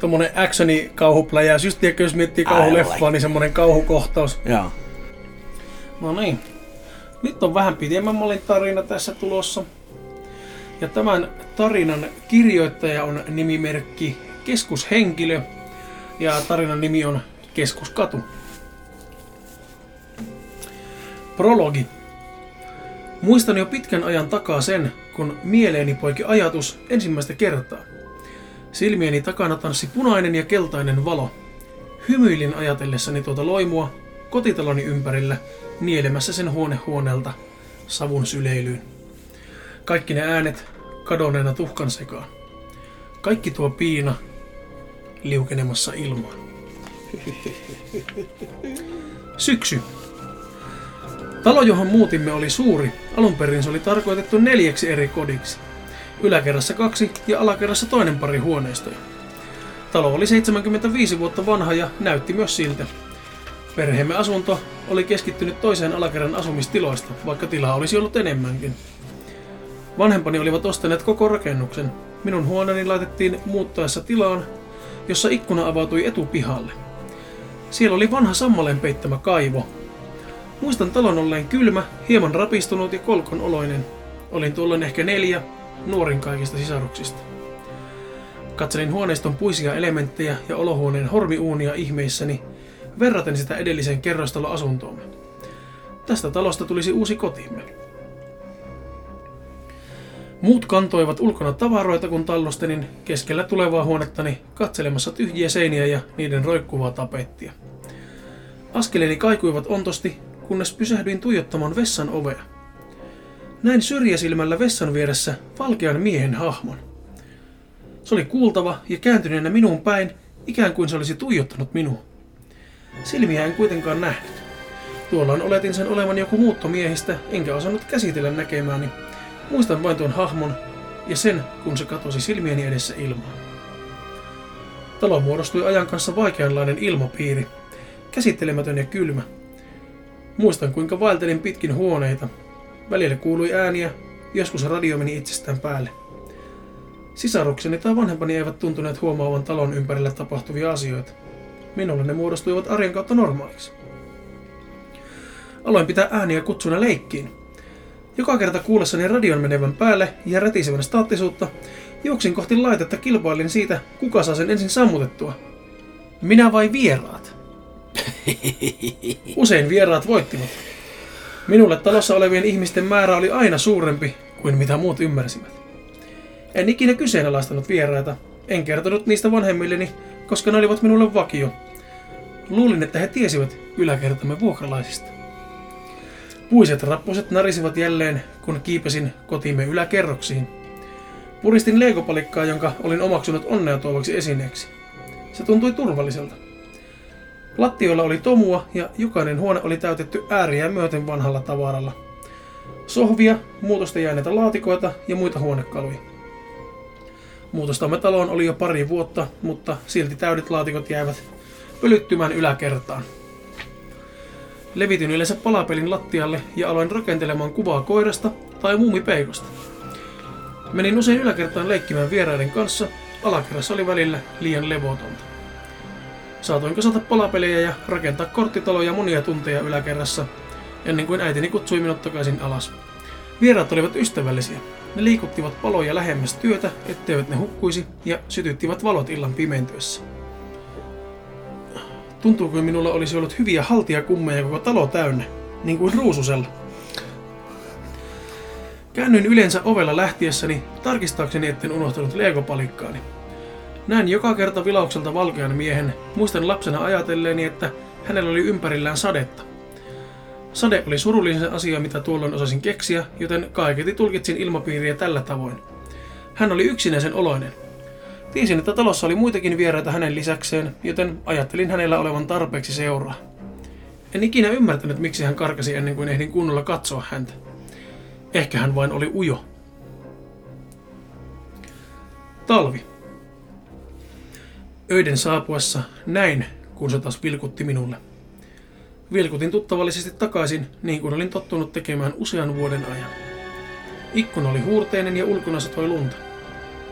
tommonen actioni kauhupläjäys. Just tiedätkö, jos miettii kauhuleffaa, niin semmonen kauhukohtaus. Joo. No niin. Nyt on vähän pidemmän mallin tarina tässä tulossa. Ja tämän tarinan kirjoittaja on nimimerkki Keskushenkilö. Ja tarinan nimi on Keskuskatu. Prologi. Muistan jo pitkän ajan takaa sen, kun mieleeni poiki ajatus ensimmäistä kertaa. Silmieni takana tanssi punainen ja keltainen valo. Hymyilin ajatellessani tuota loimua kotitaloni ympärillä, nielemässä sen huone huoneelta savun syleilyyn. Kaikki ne äänet kadonneena tuhkan sekaan. Kaikki tuo piina liukenemassa ilmaan. Syksy. Talo, johon muutimme, oli suuri. Alun perin se oli tarkoitettu neljäksi eri kodiksi. Yläkerrassa kaksi ja alakerrassa toinen pari huoneistoja. Talo oli 75 vuotta vanha ja näytti myös siltä. Perheemme asunto oli keskittynyt toiseen alakerran asumistiloista, vaikka tilaa olisi ollut enemmänkin. Vanhempani olivat ostaneet koko rakennuksen. Minun huoneeni laitettiin muuttaessa tilaan, jossa ikkuna avautui etupihalle. Siellä oli vanha sammaleen peittämä kaivo. Muistan talon olleen kylmä, hieman rapistunut ja kolkon oloinen. Olin tuolloin ehkä neljä, nuorin kaikista sisaruksista. Katselin huoneiston puisia elementtejä ja olohuoneen hormiuunia ihmeissäni, verraten sitä edelliseen kerrostaloasuntoomme. Tästä talosta tulisi uusi kotimme. Muut kantoivat ulkona tavaroita, kun tallustenin keskellä tulevaa huonettani katselemassa tyhjiä seiniä ja niiden roikkuvaa tapettia. Askeleeni kaikuivat ontosti, kunnes pysähdyin tuijottamaan vessan ovea. Näin syrjäsilmällä vessan vieressä valkean miehen hahmon. Se oli kuultava ja kääntyneenä minuun päin, ikään kuin se olisi tuijottanut minua. Silmiä en kuitenkaan nähnyt. Tuolloin oletin sen olevan joku muuttomiehistä, enkä osannut käsitellä näkemääni. Muistan vain tuon hahmon ja sen, kun se katosi silmieni edessä ilmaan. Talo muodostui ajan kanssa vaikeanlainen ilmapiiri, käsittelemätön ja kylmä. Muistan, kuinka vaeltelin pitkin huoneita. Välillä kuului ääniä, joskus radio meni itsestään päälle. Sisarukseni tai vanhempani eivät tuntuneet huomaavan talon ympärillä tapahtuvia asioita. Minulle ne muodostuivat arjen kautta normaaliksi. Aloin pitää ääniä kutsuna leikkiin. Joka kerta kuullessani radion menevän päälle ja rätisevän staattisuutta, juoksin kohti laitetta kilpailin siitä, kuka saa sen ensin sammutettua. Minä vai vieraat? Usein vieraat voittivat. Minulle talossa olevien ihmisten määrä oli aina suurempi kuin mitä muut ymmärsivät. En ikinä kyseenalaistanut vieraita, en kertonut niistä vanhemmilleni, koska ne olivat minulle vakio. Luulin, että he tiesivät yläkertamme vuokralaisista. Puiset rappuset narisivat jälleen, kun kiipesin kotimme yläkerroksiin. Puristin leikopalikkaa, jonka olin omaksunut onnea tuovaksi esineeksi. Se tuntui turvalliselta. Lattioilla oli tomua ja jokainen huone oli täytetty ääriä myöten vanhalla tavaralla. Sohvia, muutosta jääneitä laatikoita ja muita huonekaluja. Muutostamme taloon oli jo pari vuotta, mutta silti täydet laatikot jäivät pölyttymään yläkertaan. Levitin yleensä palapelin lattialle ja aloin rakentelemaan kuvaa koirasta tai muumipeikosta. Menin usein yläkertaan leikkimään vieraiden kanssa, alakerrassa oli välillä liian levotonta. Saatoin kasata palapelejä ja rakentaa korttitaloja monia tunteja yläkerrassa, ennen kuin äitini kutsui minut takaisin alas. Vieraat olivat ystävällisiä. Ne liikuttivat paloja lähemmäs työtä, etteivät ne hukkuisi, ja sytyttivät valot illan pimentyessä. Tuntuu kuin minulla olisi ollut hyviä haltijakummeja koko talo täynnä, niin kuin ruususella. Käännyin yleensä ovella lähtiessäni tarkistaakseni, etten unohtanut legopalikkaani. Näin joka kerta vilaukselta valkean miehen, muistan lapsena ajatelleeni, että hänellä oli ympärillään sadetta. Sade oli surullinen asia, mitä tuolloin osasin keksiä, joten kaiketi tulkitsin ilmapiiriä tällä tavoin. Hän oli yksinäisen oloinen. Tiesin, että talossa oli muitakin vieraita hänen lisäkseen, joten ajattelin hänellä olevan tarpeeksi seuraa. En ikinä ymmärtänyt, miksi hän karkasi ennen kuin ehdin kunnolla katsoa häntä. Ehkä hän vain oli ujo. Talvi. Öiden saapuessa näin, kun se taas vilkutti minulle. Vilkutin tuttavallisesti takaisin, niin kuin olin tottunut tekemään usean vuoden ajan. Ikkuna oli huurteinen ja ulkona satoi lunta.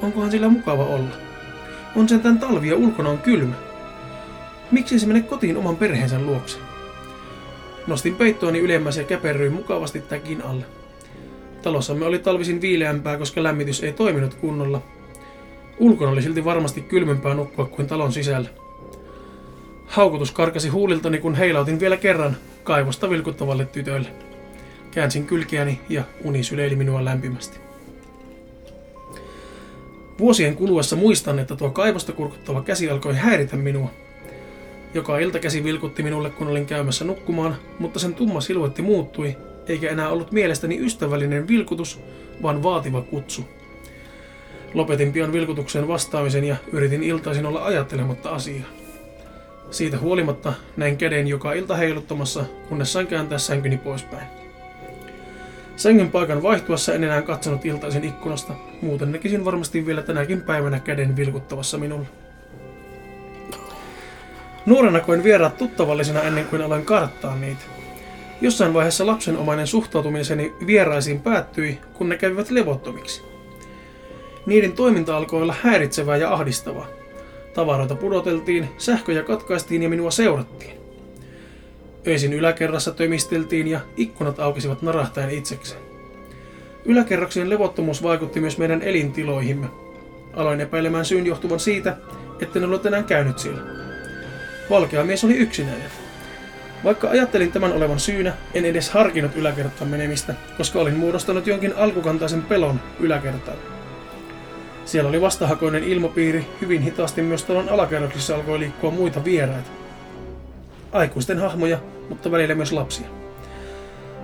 Onkohan sillä mukava olla? On sentään talvi ja ulkona on kylmä. Miksi se mene kotiin oman perheensä luokse? Nostin peittoani ylemmäs ja käperryin mukavasti täkin alle. Talossamme oli talvisin viileämpää, koska lämmitys ei toiminut kunnolla. Ulkona oli silti varmasti kylmempää nukkua kuin talon sisällä. Haukutus karkasi huuliltani, kun heilautin vielä kerran kaivosta vilkuttavalle tytölle. Käänsin kylkeäni ja uni syleili minua lämpimästi. Vuosien kuluessa muistan, että tuo kaivosta kurkuttava käsi alkoi häiritä minua. Joka ilta käsi vilkutti minulle, kun olin käymässä nukkumaan, mutta sen tumma siluetti muuttui, eikä enää ollut mielestäni ystävällinen vilkutus, vaan vaativa kutsu. Lopetin pian vilkutukseen vastaamisen ja yritin iltaisin olla ajattelematta asiaa. Siitä huolimatta näin käden joka ilta heiluttamassa, kunnes sain kääntää sänkyni poispäin. Sängyn paikan vaihtuessa en enää katsonut iltaisin ikkunasta, muuten näkisin varmasti vielä tänäkin päivänä käden vilkuttavassa minulle. Nuorena koin vieraat tuttavallisena ennen kuin aloin karttaa niitä. Jossain vaiheessa lapsenomainen suhtautumiseni vieraisiin päättyi, kun ne kävivät levottomiksi. Niiden toiminta alkoi olla häiritsevää ja ahdistavaa. Tavaroita pudoteltiin, sähköjä katkaistiin ja minua seurattiin. Öisin yläkerrassa tömisteltiin ja ikkunat aukisivat narahtaen itsekseen. Yläkerroksien levottomuus vaikutti myös meidän elintiloihimme. Aloin epäilemään syyn johtuvan siitä, etten ollut enää käynyt siellä. Valkea mies oli yksinäinen. Vaikka ajattelin tämän olevan syynä, en edes harkinnut yläkertaan menemistä, koska olin muodostanut jonkin alkukantaisen pelon yläkertaan. Siellä oli vastahakoinen ilmapiiri, hyvin hitaasti myös talon alakerroksissa alkoi liikkua muita vieraita. Aikuisten hahmoja, mutta välillä myös lapsia.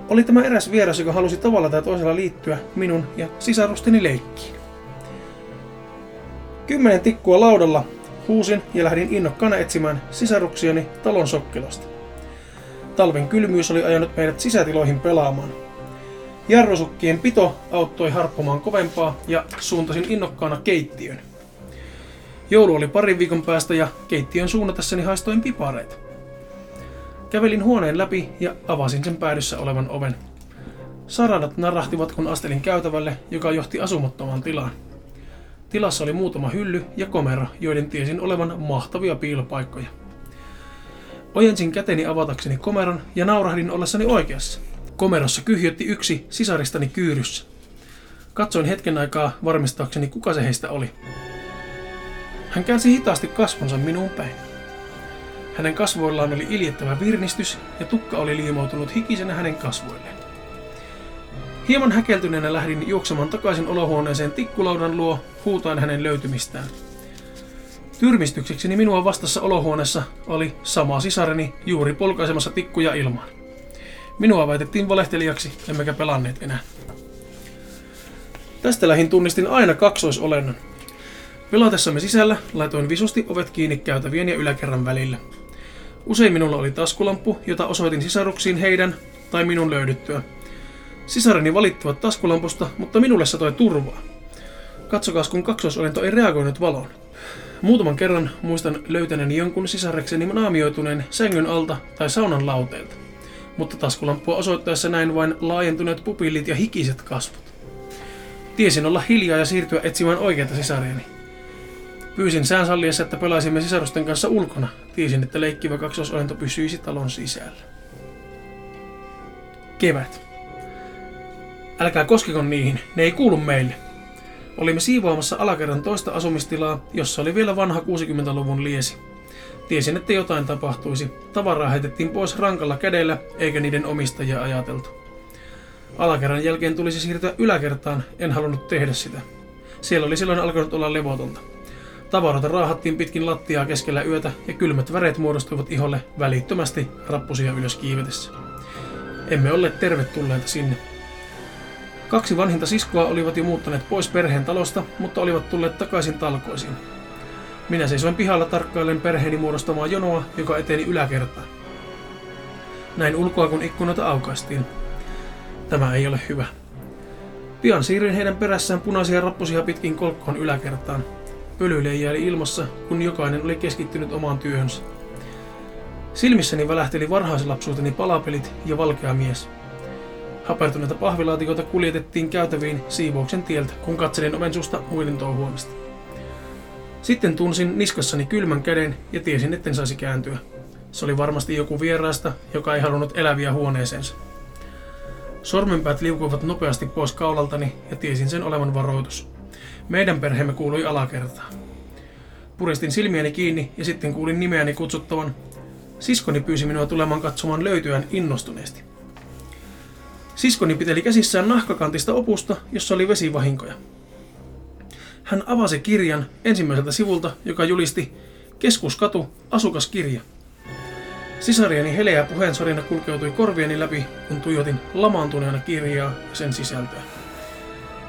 Oli tämä eräs vieras, joka halusi tavalla tai toisella liittyä minun ja sisarusteni leikkiin. Kymmenen tikkua laudalla huusin ja lähdin innokkaana etsimään sisaruksiani talon sokkelasta. Talven kylmyys oli ajanut meidät sisätiloihin pelaamaan. Jarrusukkien pito auttoi harppumaan kovempaa ja suuntasin innokkaana keittiön. Joulu oli parin viikon päästä ja keittiön suunnatessani haistoin pipareita. Kävelin huoneen läpi ja avasin sen päädyssä olevan oven. Saradat narahtivat, kun astelin käytävälle, joka johti asumattomaan tilaan. Tilassa oli muutama hylly ja komero, joiden tiesin olevan mahtavia piilopaikkoja. Ojensin käteni avatakseni komeron ja naurahdin ollessani oikeassa. Komerossa kyhjötti yksi sisaristani kyyryssä. Katsoin hetken aikaa varmistaakseni, kuka se heistä oli. Hän käänsi hitaasti kasvonsa minuun päin. Hänen kasvoillaan oli iljettävä virnistys ja tukka oli liimoutunut hikisenä hänen kasvoilleen. Hieman häkeltyneenä lähdin juoksemaan takaisin olohuoneeseen tikkulaudan luo, huutaen hänen löytymistään. Tyrmistyksekseni minua vastassa olohuoneessa oli sama sisareni juuri polkaisemassa tikkuja ilmaan. Minua väitettiin valehtelijaksi, emmekä pelanneet enää. Tästä lähin tunnistin aina kaksoisolennon. Pelatessamme sisällä laitoin visusti ovet kiinni käytävien ja yläkerran välillä. Usein minulla oli taskulamppu, jota osoitin sisaruksiin heidän tai minun löydyttyä. Sisareni valittivat taskulampusta, mutta minulle satoi turvaa. Katsokaa, kun kaksoisolento ei reagoinut valoon. Muutaman kerran muistan löytäneeni jonkun sisarekseni naamioituneen sängyn alta tai saunan lauteelta, mutta taskulampua osoittaessa näin vain laajentuneet pupillit ja hikiset kasvot. Tiesin olla hiljaa ja siirtyä etsimään oikeita sisarieni. Pyysin sään salliessa, että pelaisimme sisarusten kanssa ulkona. Tiesin, että leikkivä kaksosolento pysyisi talon sisällä. Kevät. Älkää koskeko niihin, ne ei kuulu meille. Olimme siivoamassa alakerran toista asumistilaa, jossa oli vielä vanha 60-luvun liesi. Tiesin, että jotain tapahtuisi. Tavaraa heitettiin pois rankalla kädellä, eikä niiden omistajia ajateltu. Alakerran jälkeen tulisi siirtyä yläkertaan, en halunnut tehdä sitä. Siellä oli silloin alkanut olla levotonta. Tavaroita raahattiin pitkin lattiaa keskellä yötä ja kylmät väreet muodostuivat iholle välittömästi rappusia ylös kiivetessä. Emme ole tervetulleita sinne. Kaksi vanhinta siskoa olivat jo muuttaneet pois perheen talosta, mutta olivat tulleet takaisin talkoisiin. Minä seisoin pihalla tarkkaillen perheeni muodostamaa jonoa, joka eteni yläkertaan. Näin ulkoa kun ikkunoita aukaistiin. Tämä ei ole hyvä. Pian siirryin heidän perässään punaisia rappusia pitkin kolkkoon yläkertaan. Pölyleijä oli ilmassa, kun jokainen oli keskittynyt omaan työhönsä. Silmissäni välähteli varhaislapsuuteni palapelit ja valkea mies. Hapertuneita pahvilaatikoita kuljetettiin käytäviin siivouksen tieltä, kun katselin oven muiden touhuamista. Sitten tunsin niskassani kylmän käden ja tiesin, etten saisi kääntyä. Se oli varmasti joku vieraasta, joka ei halunnut eläviä huoneeseensa. Sormenpäät liukuivat nopeasti pois kaulaltani ja tiesin sen olevan varoitus. Meidän perheemme kuului alakertaan. Puristin silmiäni kiinni ja sitten kuulin nimeäni kutsuttavan. Siskoni pyysi minua tulemaan katsomaan löytyään innostuneesti. Siskoni piteli käsissään nahkakantista opusta, jossa oli vesivahinkoja. Hän avasi kirjan ensimmäiseltä sivulta, joka julisti Keskuskatu, asukaskirja. Sisarieni heleä puheensorina kulkeutui korvieni läpi, kun tuijotin lamaantuneena kirjaa ja sen sisältöä.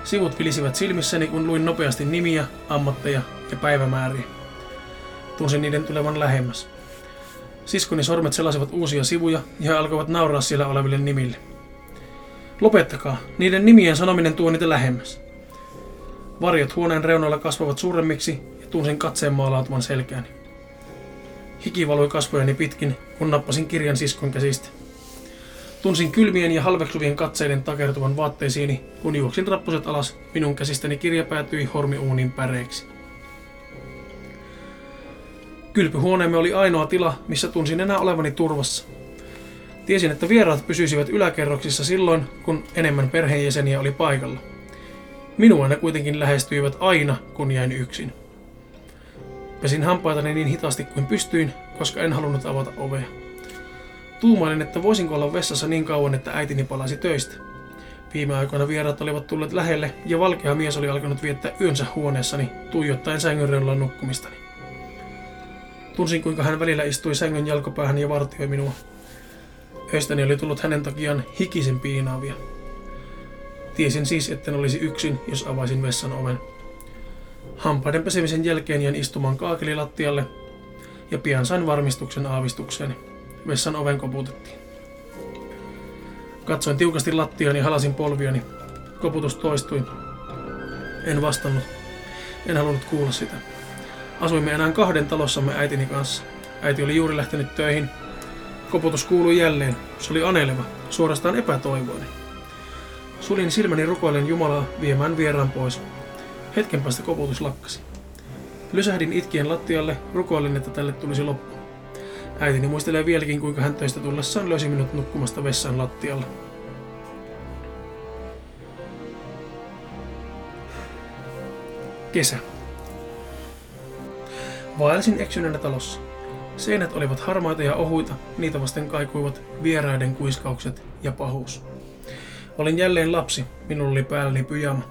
Sivut vilisivät silmissäni, kun luin nopeasti nimiä, ammatteja ja päivämääriä. Tunsin niiden tulevan lähemmäs. Siskoni sormet selasivat uusia sivuja ja he alkoivat nauraa siellä oleville nimille. Lopettakaa, niiden nimien sanominen tuo niitä lähemmäs. Varjot huoneen reunoilla kasvavat suuremmiksi ja tunsin katseen maalautuvan selkääni. Hiki valui kasvojeni pitkin, kun nappasin kirjan siskon käsistä. Tunsin kylmien ja halveksuvien katseiden takertuvan vaatteisiini, kun juoksin rappuset alas, minun käsistäni kirja päätyi hormiuunin päreiksi. Kylpyhuoneemme oli ainoa tila, missä tunsin enää olevani turvassa. Tiesin, että vieraat pysyisivät yläkerroksissa silloin, kun enemmän perheenjäseniä oli paikalla. Minua ne kuitenkin lähestyivät aina, kun jäin yksin. Pesin hampaitani niin hitaasti kuin pystyin, koska en halunnut avata ovea. Tuumailin, että voisinko olla vessassa niin kauan, että äitini palasi töistä. Viime aikoina vieraat olivat tulleet lähelle ja valkea mies oli alkanut viettää yönsä huoneessani, tuijottaen sängyn reunalla nukkumistani. Tunsin, kuinka hän välillä istui sängyn jalkopäähän ja vartioi minua. Öistäni oli tullut hänen takiaan hikisen piinaavia. Tiesin siis, etten olisi yksin, jos avaisin vessan oven. Hampaiden pesemisen jälkeen jäin istumaan kaakelilattialle ja pian sain varmistuksen aavistukseeni. Vessan oven koputettiin. Katsoin tiukasti lattiaan ja halasin polviani. Koputus toistui. En vastannut. En halunnut kuulla sitä. Asuimme enää kahden talossamme äitini kanssa. Äiti oli juuri lähtenyt töihin. Koputus kuului jälleen. Se oli aneleva, suorastaan epätoivoinen. Sulin silmäni rukoilen Jumalaa viemään vieraan pois. Hetken päästä koputus lakkasi. Lysähdin itkien lattialle, rukoilin, että tälle tulisi loppu. Äitini muistelee vieläkin, kuinka hän töistä tullessaan löysi minut nukkumasta vessan lattialla. Kesä. Vaelsin eksyneenä talossa. Seinät olivat harmaita ja ohuita, niitä vasten kaikuivat vieraiden kuiskaukset ja pahuus. Olin jälleen lapsi, minulla oli päälläni pyjama.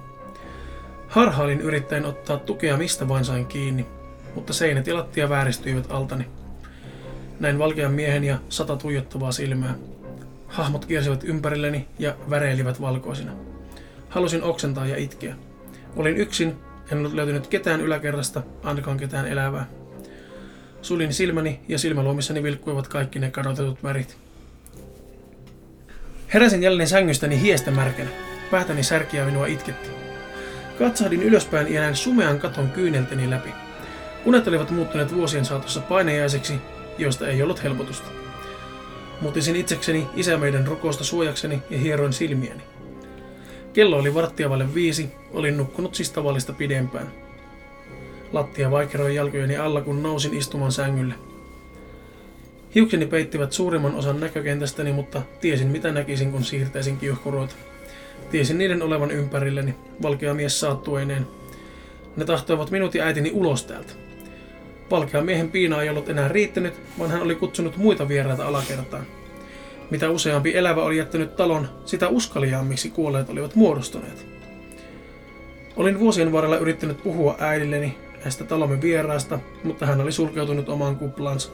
Harhailin yrittäen ottaa tukea mistä vain sain kiinni, mutta seinät ja lattia vääristyivät altani. Näin valkean miehen ja sata tuijottavaa silmää. Hahmot kiersivät ympärilleni ja väreilivät valkoisina. Halusin oksentaa ja itkeä. Olin yksin, en ollut löytynyt ketään yläkerrasta, ainakaan ketään elävää. Sulin silmäni ja silmäluomissani vilkkuivat kaikki ne kadotetut värit. Heräsin jälleen sängystäni hiestä märkänä. Päätäni särkiä minua itketti. Katsahdin ylöspäin ja näin sumean katon kyynelteni läpi. Unet olivat muuttuneet vuosien saatossa painajaiseksi, joista ei ollut helpotusta. Mutisin itsekseni isämeiden rukousta suojakseni ja hieroin silmiäni. Kello oli varttia vaille viisi, olin nukkunut siis tavallista pidempään. Lattia vaikeroi jalkojeni alla, kun nousin istumaan sängylle. Hiukseni peittivät suurimman osan näkökentästäni, mutta tiesin mitä näkisin, kun siirtäisin kiuhkuroita. Tiesin niiden olevan ympärilleni, valkea mies saattueineen. Ne tahtoivat minut ja äitini ulos täältä. Valkea miehen piina ei ollut enää riittänyt, vaan hän oli kutsunut muita vieraita alakertaan. Mitä useampi elävä oli jättänyt talon, sitä uskaliaammiksi kuolleet olivat muodostuneet. Olin vuosien varrella yrittänyt puhua äidilleni näistä talomme vieraasta, mutta hän oli sulkeutunut omaan kuplansa.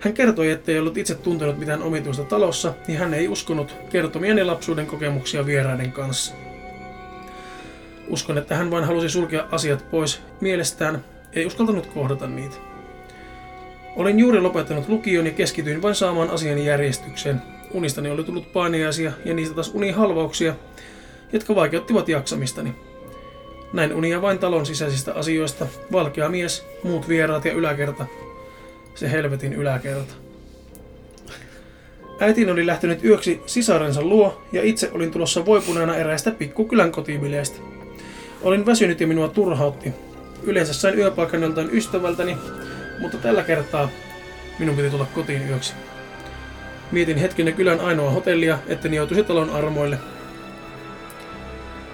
Hän kertoi, ettei ollut itse tuntenut mitään omituista talossa, ja hän ei uskonut kertomieni lapsuuden kokemuksia vieraiden kanssa. Uskon, että hän vain halusi sulkea asiat pois mielestään, ei uskaltanut kohdata niitä. Olin juuri lopettanut lukion ja keskityin vain saamaan asiani järjestykseen. Unistani oli tullut painiaisia ja niistä taas unihalvauksia, jotka vaikeuttivat jaksamistani. Näin unia vain talon sisäisistä asioista, valkea mies, muut vieraat ja yläkerta. Se helvetin yläkerta. Äitin oli lähtenyt yöksi sisarensa luo ja itse olin tulossa voipuneena eräistä pikkukylän kotibileistä. Olin väsynyt ja minua turhautti. Yleensä sain yöpaikan joltain ystävältäni, mutta tällä kertaa minun piti tulla kotiin yöksi. Mietin hetken kylän ainoa hotellia, etten joutuisi talon armoille.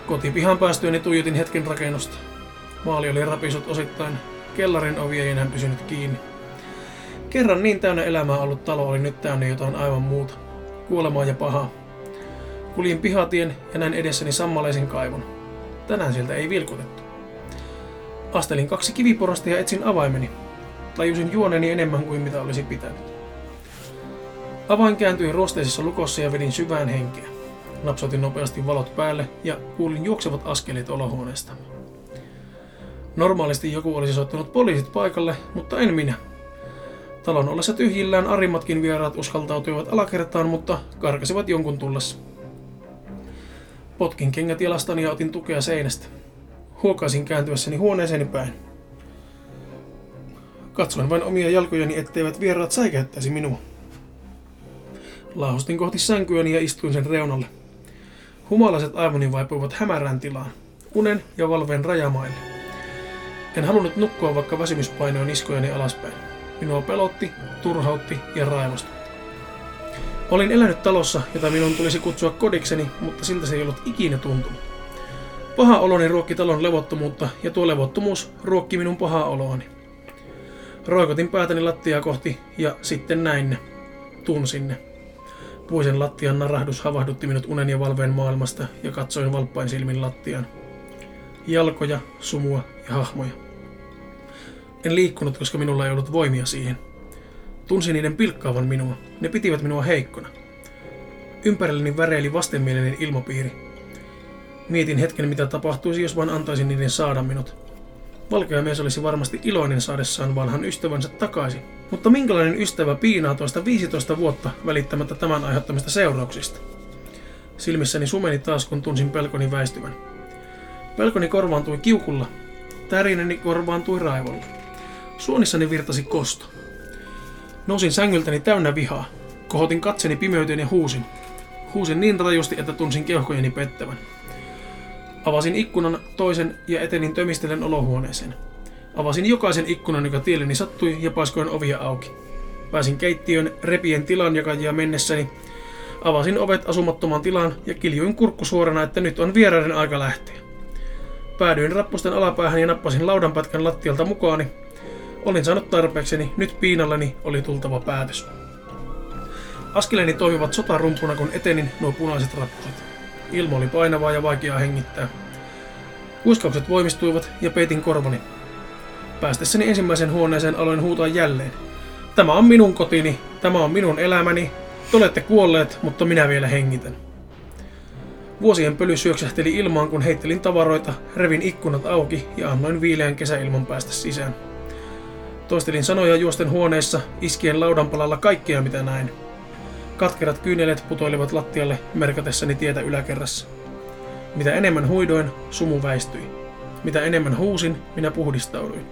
Kotipihan päästyäni tuijotin hetken rakennusta. Maali oli rapisut osittain. Kellarin ovi ei enää pysynyt kiinni. Kerran niin täynnä elämää ollut talo oli nyt täynnä jotain aivan muuta. Kuolemaa ja pahaa. Kuljin pihatien ja näin edessäni sammaleisen kaivon. Tänään sieltä ei vilkutettu. Astelin kaksi kiviporasta ja etsin avaimeni. Tajusin juoneni enemmän kuin mitä olisi pitänyt. Avain kääntyi ruosteisessa lukossa ja vedin syvään henkeä. Napsautin nopeasti valot päälle ja kuulin juoksevat askeleet olohuoneesta. Normaalisti joku olisi soittanut poliisit paikalle, mutta en minä. Talon ollessa tyhjillään arimmatkin vieraat uskaltautuivat alakertaan, mutta karkasivat jonkun tullessa. Potkin kengät jalastani ja otin tukea seinästä. Huokaisin kääntyessäni huoneeseeni päin. Katsoin vain omia jalkojani, etteivät vieraat säikäyttäisi minua. Laahustin kohti sänkyäni ja istuin sen reunalle. Humalaiset aivoni vaipuivat hämärään tilaan, unen ja valveen rajamaille. En halunnut nukkua, vaikka väsymys painoi niskojani alaspäin. Minua pelotti, turhautti ja raivostutti. Olin elänyt talossa, jota minun tulisi kutsua kodikseni, mutta siltä se ei ollut ikinä tuntunut. Paha oloni ruokki talon levottomuutta, ja tuo levottomuus ruokki minun pahaa oloani. Roikotin päätäni lattiaa kohti, ja sitten näin ne. Tunsin ne. Puisen lattian narahdus havahdutti minut unen ja valveen maailmasta, ja katsoin valppain silmin lattiaan. Jalkoja, sumua ja hahmoja. En liikkunut, koska minulla ei ollut voimia siihen. Tunsin niiden pilkkaavan minua. Ne pitivät minua heikkona. Ympärilleni väreili vastenmielinen ilmapiiri. Mietin hetken, mitä tapahtuisi, jos vain antaisin niiden saada minut. Valkea mies olisi varmasti iloinen saadessaan vanhan ystävänsä takaisin. Mutta minkälainen ystävä piinaa toista 15 vuotta välittämättä tämän aiheuttamista seurauksista? Silmissäni sumeni taas, kun tunsin pelkoni väistyvän. Pelkoni korvaantui kiukulla. Tärineni korvaantui raivolla. Suonissani virtasi kosto. Nousin sängyltäni täynnä vihaa. Kohotin katseni pimeyteen ja huusin. Huusin niin rajusti, että tunsin keuhkojeni pettävän. Avasin ikkunan toisen ja etenin tömistellen olohuoneeseen. Avasin jokaisen ikkunan, joka tielleni sattui, ja paiskoin ovia auki. Pääsin keittiön repien tilan jakajia mennessäni. Avasin ovet asumattoman tilaan ja kiljuin kurkku suorana, että nyt on vieraiden aika lähteä. Päädyin rappusten alapäähän ja nappasin laudanpätkän lattialta mukaani. Olin saanut tarpeekseni, nyt piinalleni oli tultava päätös. Askeleeni toimivat sotarumpuna, kun etenin nuo punaiset rappuset. Ilma oli painavaa ja vaikeaa hengittää. Kuiskaukset voimistuivat ja peitin korvani. Päästessäni ensimmäisen huoneeseen aloin huutaa jälleen. Tämä on minun kotini, tämä on minun elämäni, Te olette kuolleet, mutta minä vielä hengitän. Vuosien pöly syöksähteli ilmaan, kun heittelin tavaroita, revin ikkunat auki ja annoin viileän kesäilman päästä sisään. Toistelin sanoja juosten huoneessa, iskien laudanpalalla kaikkea mitä näin. Katkerat kyynelet putoilivat lattialle merkatessani tietä yläkerrassa. Mitä enemmän huidoin, sumu väistyi. Mitä enemmän huusin, minä puhdistauduin.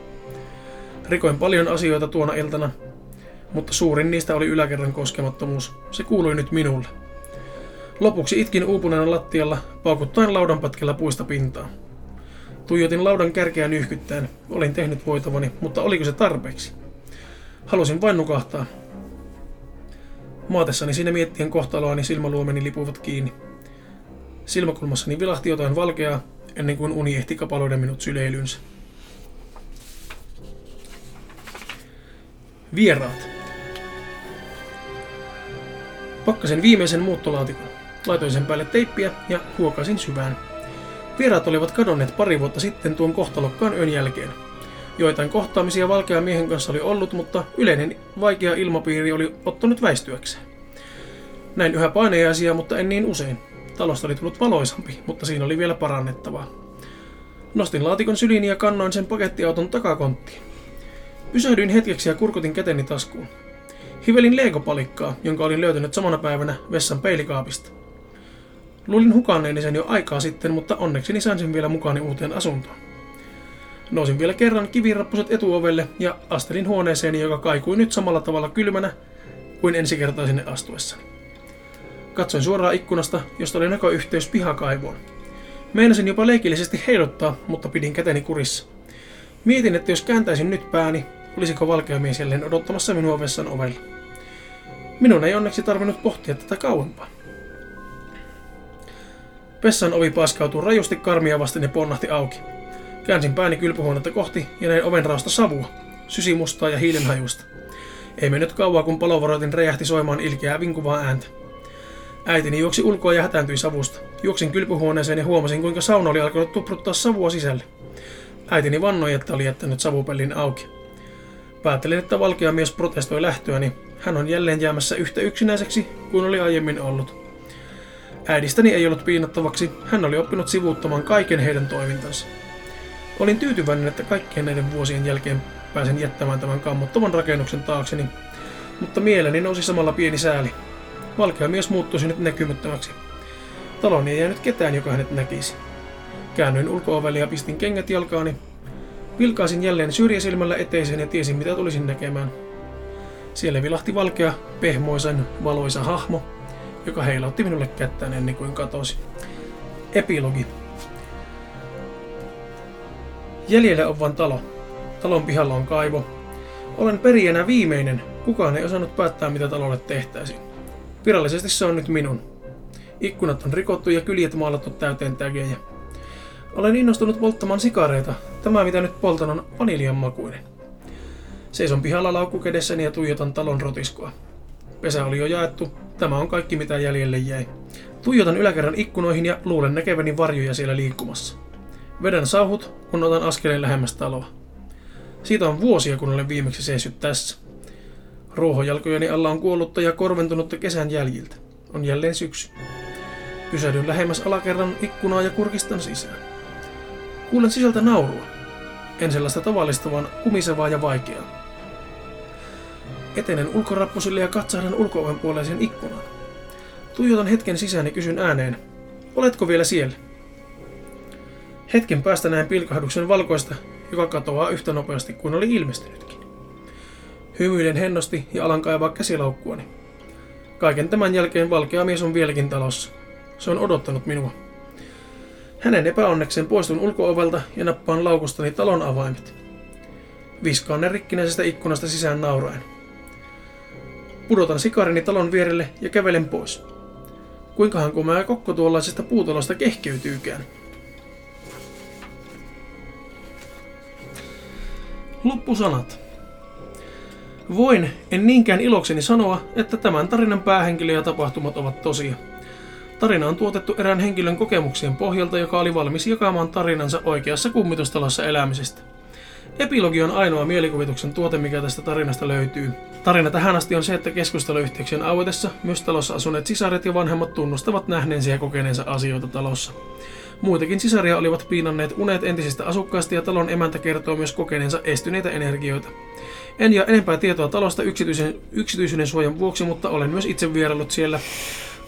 Rikoin paljon asioita tuona iltana, mutta suurin niistä oli yläkerran koskemattomuus. Se kuului nyt minulle. Lopuksi itkin uupuneena lattialla, paukuttaen laudanpatkilla puista pintaa. Tuijotin laudan kärkeä nyhkyttäen. Olin tehnyt voitavani, mutta oliko se tarpeeksi? Halusin vain nukahtaa. Maatessani siinä miettien kohtaloani silmäluomeni lipuivat kiinni. Silmäkulmassani vilahti jotain valkeaa, ennen kuin uni ehti kapaloida minut syleilynsä. Vieraat. Pakkasin viimeisen muuttolaatikon. Laitoin sen päälle teippiä ja huokasin syvään. Vieraat olivat kadonneet pari vuotta sitten tuon kohtalokkaan yön jälkeen. Joitain kohtaamisia valkea miehen kanssa oli ollut, mutta yleinen vaikea ilmapiiri oli ottanut väistyäkseen. Näin yhä painejaisia, mutta en niin usein. Talosta oli tullut valoisampi, mutta siinä oli vielä parannettavaa. Nostin laatikon syliin ja kannoin sen pakettiauton takakonttiin. Pysähdyin hetkeksi ja kurkutin käteni taskuun. Hivelin leekopalikkaa, jonka olin löytänyt samana päivänä vessan peilikaapista. Luulin hukanneeni sen jo aikaa sitten, mutta onneksi sain sen vielä mukaani uuteen asuntoon. Nousin vielä kerran kivirappuset etuovelle ja astelin huoneeseeni, joka kaikui nyt samalla tavalla kylmänä kuin ensi kertaa sinne astuessani. Katsoin suoraan ikkunasta, josta oli näköyhteys pihakaivoon. Meinasin jopa leikillisesti heiluttaa, mutta pidin käteni kurissa. Mietin, että jos kääntäisin nyt pääni, olisiko valkeamies jälleen odottamassa minua vessan ovella. Minun ei onneksi tarvinnut pohtia tätä kauempaa. Vessan ovi paskautui rajusti karmia vasten ja ponnahti auki. Käänsin pääni kylpyhuonetta kohti ja näin oven raosta savua, sysimustaa ja hiilenhajusta. Ei mennyt kauaa, kun palovaroitin räjähti soimaan ilkeää vinkuvaa ääntä. Äitini juoksi ulkoa ja hätääntyi savusta. Juoksin kylpyhuoneeseen ja huomasin, kuinka sauna oli alkanut tupruttaa savua sisälle. Äitini vannoi, että oli jättänyt savupellin auki. Päättelin, että valkea mies protestoi lähtöäni. Hän on jälleen jäämässä yhtä yksinäiseksi kuin oli aiemmin ollut. Äidistäni ei ollut piinattavaksi, hän oli oppinut sivuuttamaan kaiken heidän toimintansa. Olin tyytyväinen, että kaikkien näiden vuosien jälkeen pääsen jättämään tämän kammottavan rakennuksen taakseni, mutta mieleni nousi samalla pieni sääli. Valkea mies muuttuisi nyt näkymättömäksi. Taloni ei jäänyt ketään, joka hänet näkisi. Käännyin ulko ja pistin kengät jalkaani. Vilkaisin jälleen syrjäsilmällä eteiseen ja tiesin mitä tulisin näkemään. Siellä vilahti valkea, pehmoisen, valoisa hahmo, joka heilautti minulle kättään ennen kuin katosi. Epilogi. Jäljellä on vain talo. Talon pihalla on kaivo. Olen perijänä viimeinen. Kukaan ei osannut päättää, mitä talolle tehtäisiin. Virallisesti se on nyt minun. Ikkunat on rikottu ja kyljet maalattu täyteen tägejä. Olen innostunut polttamaan sikareita. Tämä mitä nyt poltan on vaniljan makuinen. Seison pihalla laukku kädessäni ja tuijotan talon rotiskoa. Pesä oli jo jaettu. Tämä on kaikki mitä jäljelle jäi. Tuijotan yläkerran ikkunoihin ja luulen näkeväni varjoja siellä liikkumassa. Vedän sauhut, kun otan askeleen lähemmäs taloa. Siitä on vuosia, kun olen viimeksi seissyt tässä. Ruohonjalkojeni alla on kuollutta ja korventunutta kesän jäljiltä. On jälleen syksy. Pysähdyn lähemmäs alakerran ikkunaa ja kurkistan sisään. Kuulen sisältä naurua. En sellaista tavallista, vaan kumisevaa ja vaikeaa. Etenen ulkorappusille ja katsahdan ulko puoleiseen ikkunaan. Tuijotan hetken sisään ja kysyn ääneen, oletko vielä siellä? Hetken päästä näen pilkahduksen valkoista, joka katoaa yhtä nopeasti kuin oli ilmestynytkin. Hymyilen hennosti ja alan kaivaa käsilaukkuani. Kaiken tämän jälkeen valkea mies on vieläkin talossa. Se on odottanut minua. Hänen epäonnekseen poistun ulkoovelta ja nappaan laukustani talon avaimet. Viskaan ne rikkinäisestä ikkunasta sisään nauraen. Pudotan sikarini talon vierelle ja kävelen pois. Kuinkahan komea kokko tuollaisesta puutalosta kehkeytyykään? Loppusanat. Voin, en niinkään ilokseni sanoa, että tämän tarinan päähenkilö ja tapahtumat ovat tosia. Tarina on tuotettu erään henkilön kokemuksien pohjalta, joka oli valmis jakamaan tarinansa oikeassa kummitustalossa elämisestä. Epilogi on ainoa mielikuvituksen tuote, mikä tästä tarinasta löytyy. Tarina tähän asti on se, että keskusteluyhteyksien auetessa myös talossa asuneet sisaret ja vanhemmat tunnustavat nähneensä ja kokeneensa asioita talossa. Muitakin sisaria olivat piinanneet unet entisistä asukkaista ja talon emäntä kertoo myös kokeneensa estyneitä energioita. En ja enempää tietoa talosta yksityisen, yksityisyyden suojan vuoksi, mutta olen myös itse vierailut siellä.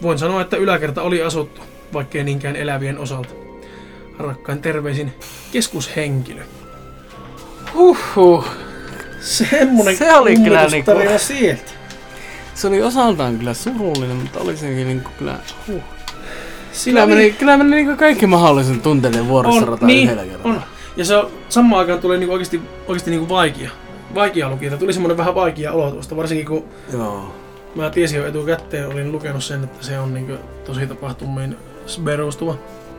Voin sanoa, että yläkerta oli asuttu, vaikkei niinkään elävien osalta. Rakkain terveisin keskushenkilö. Huhhuh. Semmonen Se oli kyllä niinku- sieltä. Se oli osaltaan kyllä surullinen, mutta oli sekin niinku kyllä... Huh. Kyllä meni, kyllä meni niinku kaikki mahdollisen tunteiden vuorossa on, niin, yhdellä kertaa. on. Ja se on, samaan aikaan tulee niinku oikeasti, oikeasti niinku vaikea. Vaikea lukita. Tuli semmoinen vähän vaikea olo tuosta, varsinkin kun Joo. mä tiesin jo etukäteen, olin lukenut sen, että se on niinku tosi tapahtumiin perustuva.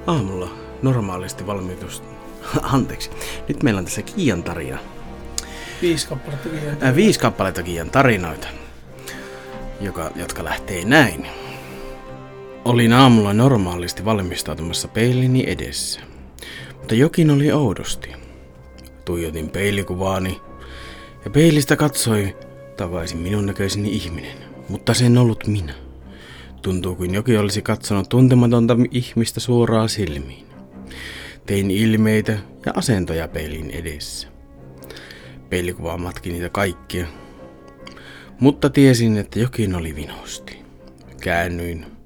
Aamulla normaalisti valmiutus... Anteeksi. Nyt meillä on tässä Kiian tarina. Viisi kappaletta kirjaa. Äh, viisi kappaletta Kiian tarinoita, joka, jotka lähtee näin. Olin aamulla normaalisti valmistautumassa peilini edessä, mutta jokin oli oudosti. Tuijotin peilikuvaani ja peilistä katsoi takaisin minun näköiseni ihminen, mutta se en ollut minä. Tuntuu kuin jokin olisi katsonut tuntematonta ihmistä suoraan silmiin. Tein ilmeitä ja asentoja peilin edessä. Peilikuva matki niitä kaikkia. Mutta tiesin, että jokin oli vinosti. Käännyin.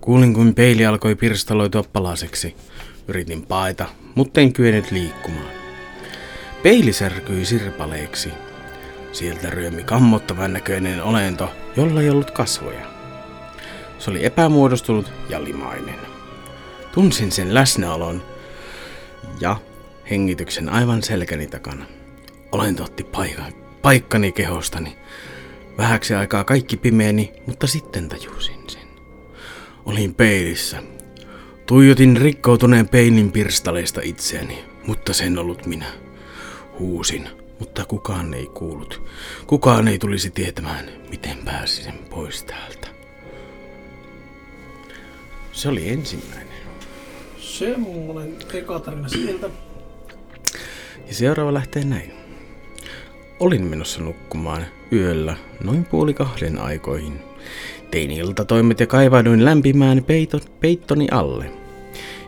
Kuulin, kun peili alkoi pirstaloitua palaseksi. Yritin paeta, mutta en kyennyt liikkumaan. Peili särkyi sirpaleiksi. Sieltä ryömi kammottavan näköinen olento, jolla ei ollut kasvoja. Se oli epämuodostunut ja limainen. Tunsin sen läsnäolon ja hengityksen aivan selkäni takana. Olento otti paikan, paikkani kehostani. Vähäksi aikaa kaikki pimeeni, mutta sitten tajusin sen. Olin peilissä. Tuijotin rikkoutuneen peilin pirstaleista itseäni, mutta sen ollut minä. Huusin, mutta kukaan ei kuullut. Kukaan ei tulisi tietämään, miten pääsisin pois täältä. Se oli ensimmäinen. Semmonen eka tarina sieltä. Ja seuraava lähtee näin. Olin menossa nukkumaan yöllä noin puoli kahden aikoihin. Tein iltatoimet ja kaivauduin lämpimään peito, peittoni alle.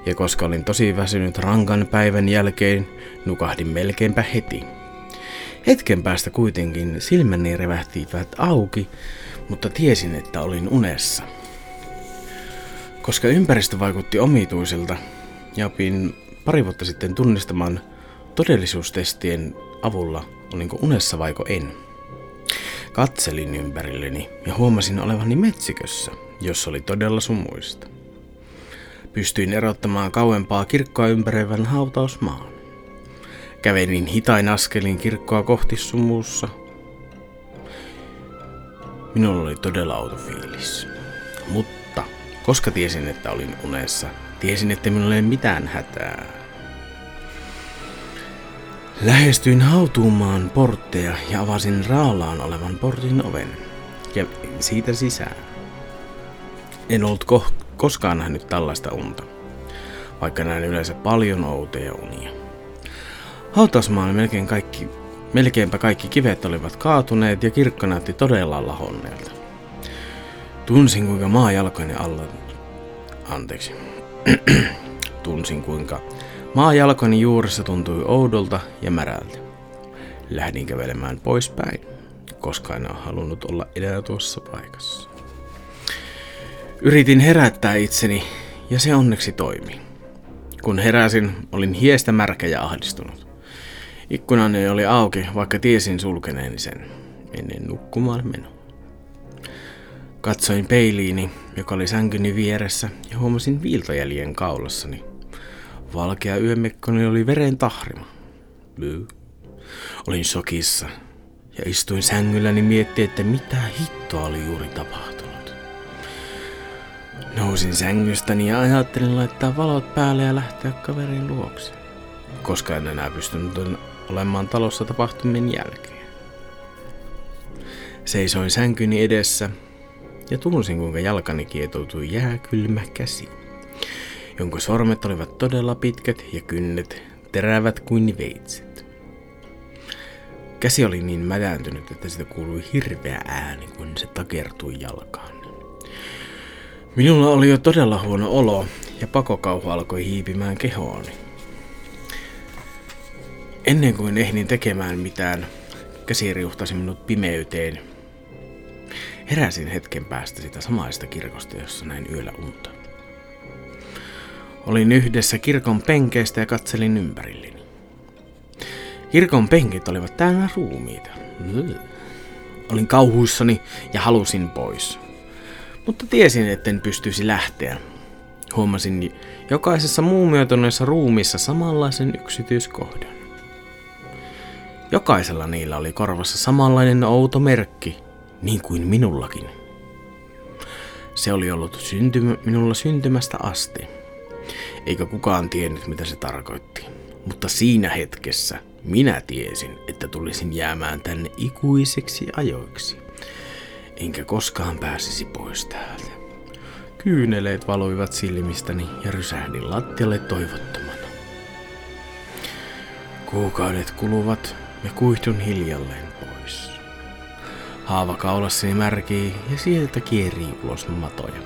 Ja koska olin tosi väsynyt rankan päivän jälkeen, nukahdin melkeinpä heti. Hetken päästä kuitenkin silmäni revähtivät auki, mutta tiesin, että olin unessa. Koska ympäristö vaikutti omituiselta, ja opin pari vuotta sitten tunnistamaan todellisuustestien avulla, olinko unessa vaiko en. Katselin ympärilleni ja huomasin olevani metsikössä, jossa oli todella sumuista. Pystyin erottamaan kauempaa kirkkoa ympäröivän hautausmaan. Kävelin hitain askelin kirkkoa kohti sumuussa. Minulla oli todella outo fiilis. Mutta koska tiesin, että olin unessa, tiesin, että minulla ei ole mitään hätää. Lähestyin hautuumaan portteja ja avasin raallaan olevan portin oven. Ja siitä sisään. En ollut ko- koskaan nähnyt tällaista unta, vaikka näin yleensä paljon outoja unia. Hautausmaan melkein kaikki, melkeinpä kaikki kivet olivat kaatuneet ja kirkko näytti todella lahonneelta. Tunsin kuinka maa jalkojeni alla... Anteeksi. Tunsin kuinka maa jalkoni juuressa tuntui oudolta ja märältä. Lähdin kävelemään poispäin, koska en ole halunnut olla enää tuossa paikassa. Yritin herättää itseni ja se onneksi toimi. Kun heräsin, olin hiestä märkä ja ahdistunut. Ikkunani oli auki, vaikka tiesin sulkeneeni sen ennen nukkumaan menoa. Katsoin peiliini, joka oli sänkyni vieressä, ja huomasin viiltojäljen kaulassani. Valkea yömekkoni oli veren tahrima. Byy. Olin shokissa ja istuin sängylläni miettiä, että mitä hittoa oli juuri tapahtunut. Nousin sängystäni ja ajattelin laittaa valot päälle ja lähteä kaverin luokse, koska en enää pystynyt olemaan talossa tapahtumien jälkeen. Seisoin sänkyni edessä ja tunsin kuinka jalkani kietoutui jääkylmä käsi, jonka sormet olivat todella pitkät ja kynnet terävät kuin veitset. Käsi oli niin mädäntynyt, että siitä kuului hirveä ääni, kun se takertui jalkaan. Minulla oli jo todella huono olo ja pakokauhu alkoi hiipimään kehooni. Ennen kuin ehdin tekemään mitään, käsi riuhtasi minut pimeyteen. Heräsin hetken päästä sitä samaista kirkosta, jossa näin yöllä unta. Olin yhdessä kirkon penkeistä ja katselin ympärilleni. Kirkon penkit olivat täynnä ruumiita. Olin kauhuissani ja halusin pois. Mutta tiesin, etten pystyisi lähteä. Huomasin jokaisessa muumioituneessa ruumissa samanlaisen yksityiskohdan. Jokaisella niillä oli korvassa samanlainen outo merkki, niin kuin minullakin. Se oli ollut syntymä, minulla syntymästä asti, eikä kukaan tiennyt mitä se tarkoitti. Mutta siinä hetkessä minä tiesin, että tulisin jäämään tänne ikuiseksi ajoiksi, enkä koskaan pääsisi pois täältä. Kyyneleet valuivat silmistäni ja rysähdin lattialle toivottomana. Kuukaudet kuluvat ja kuihtun hiljalleen pois. Haava kaulassani märkii ja sieltä kierii ulos matoja.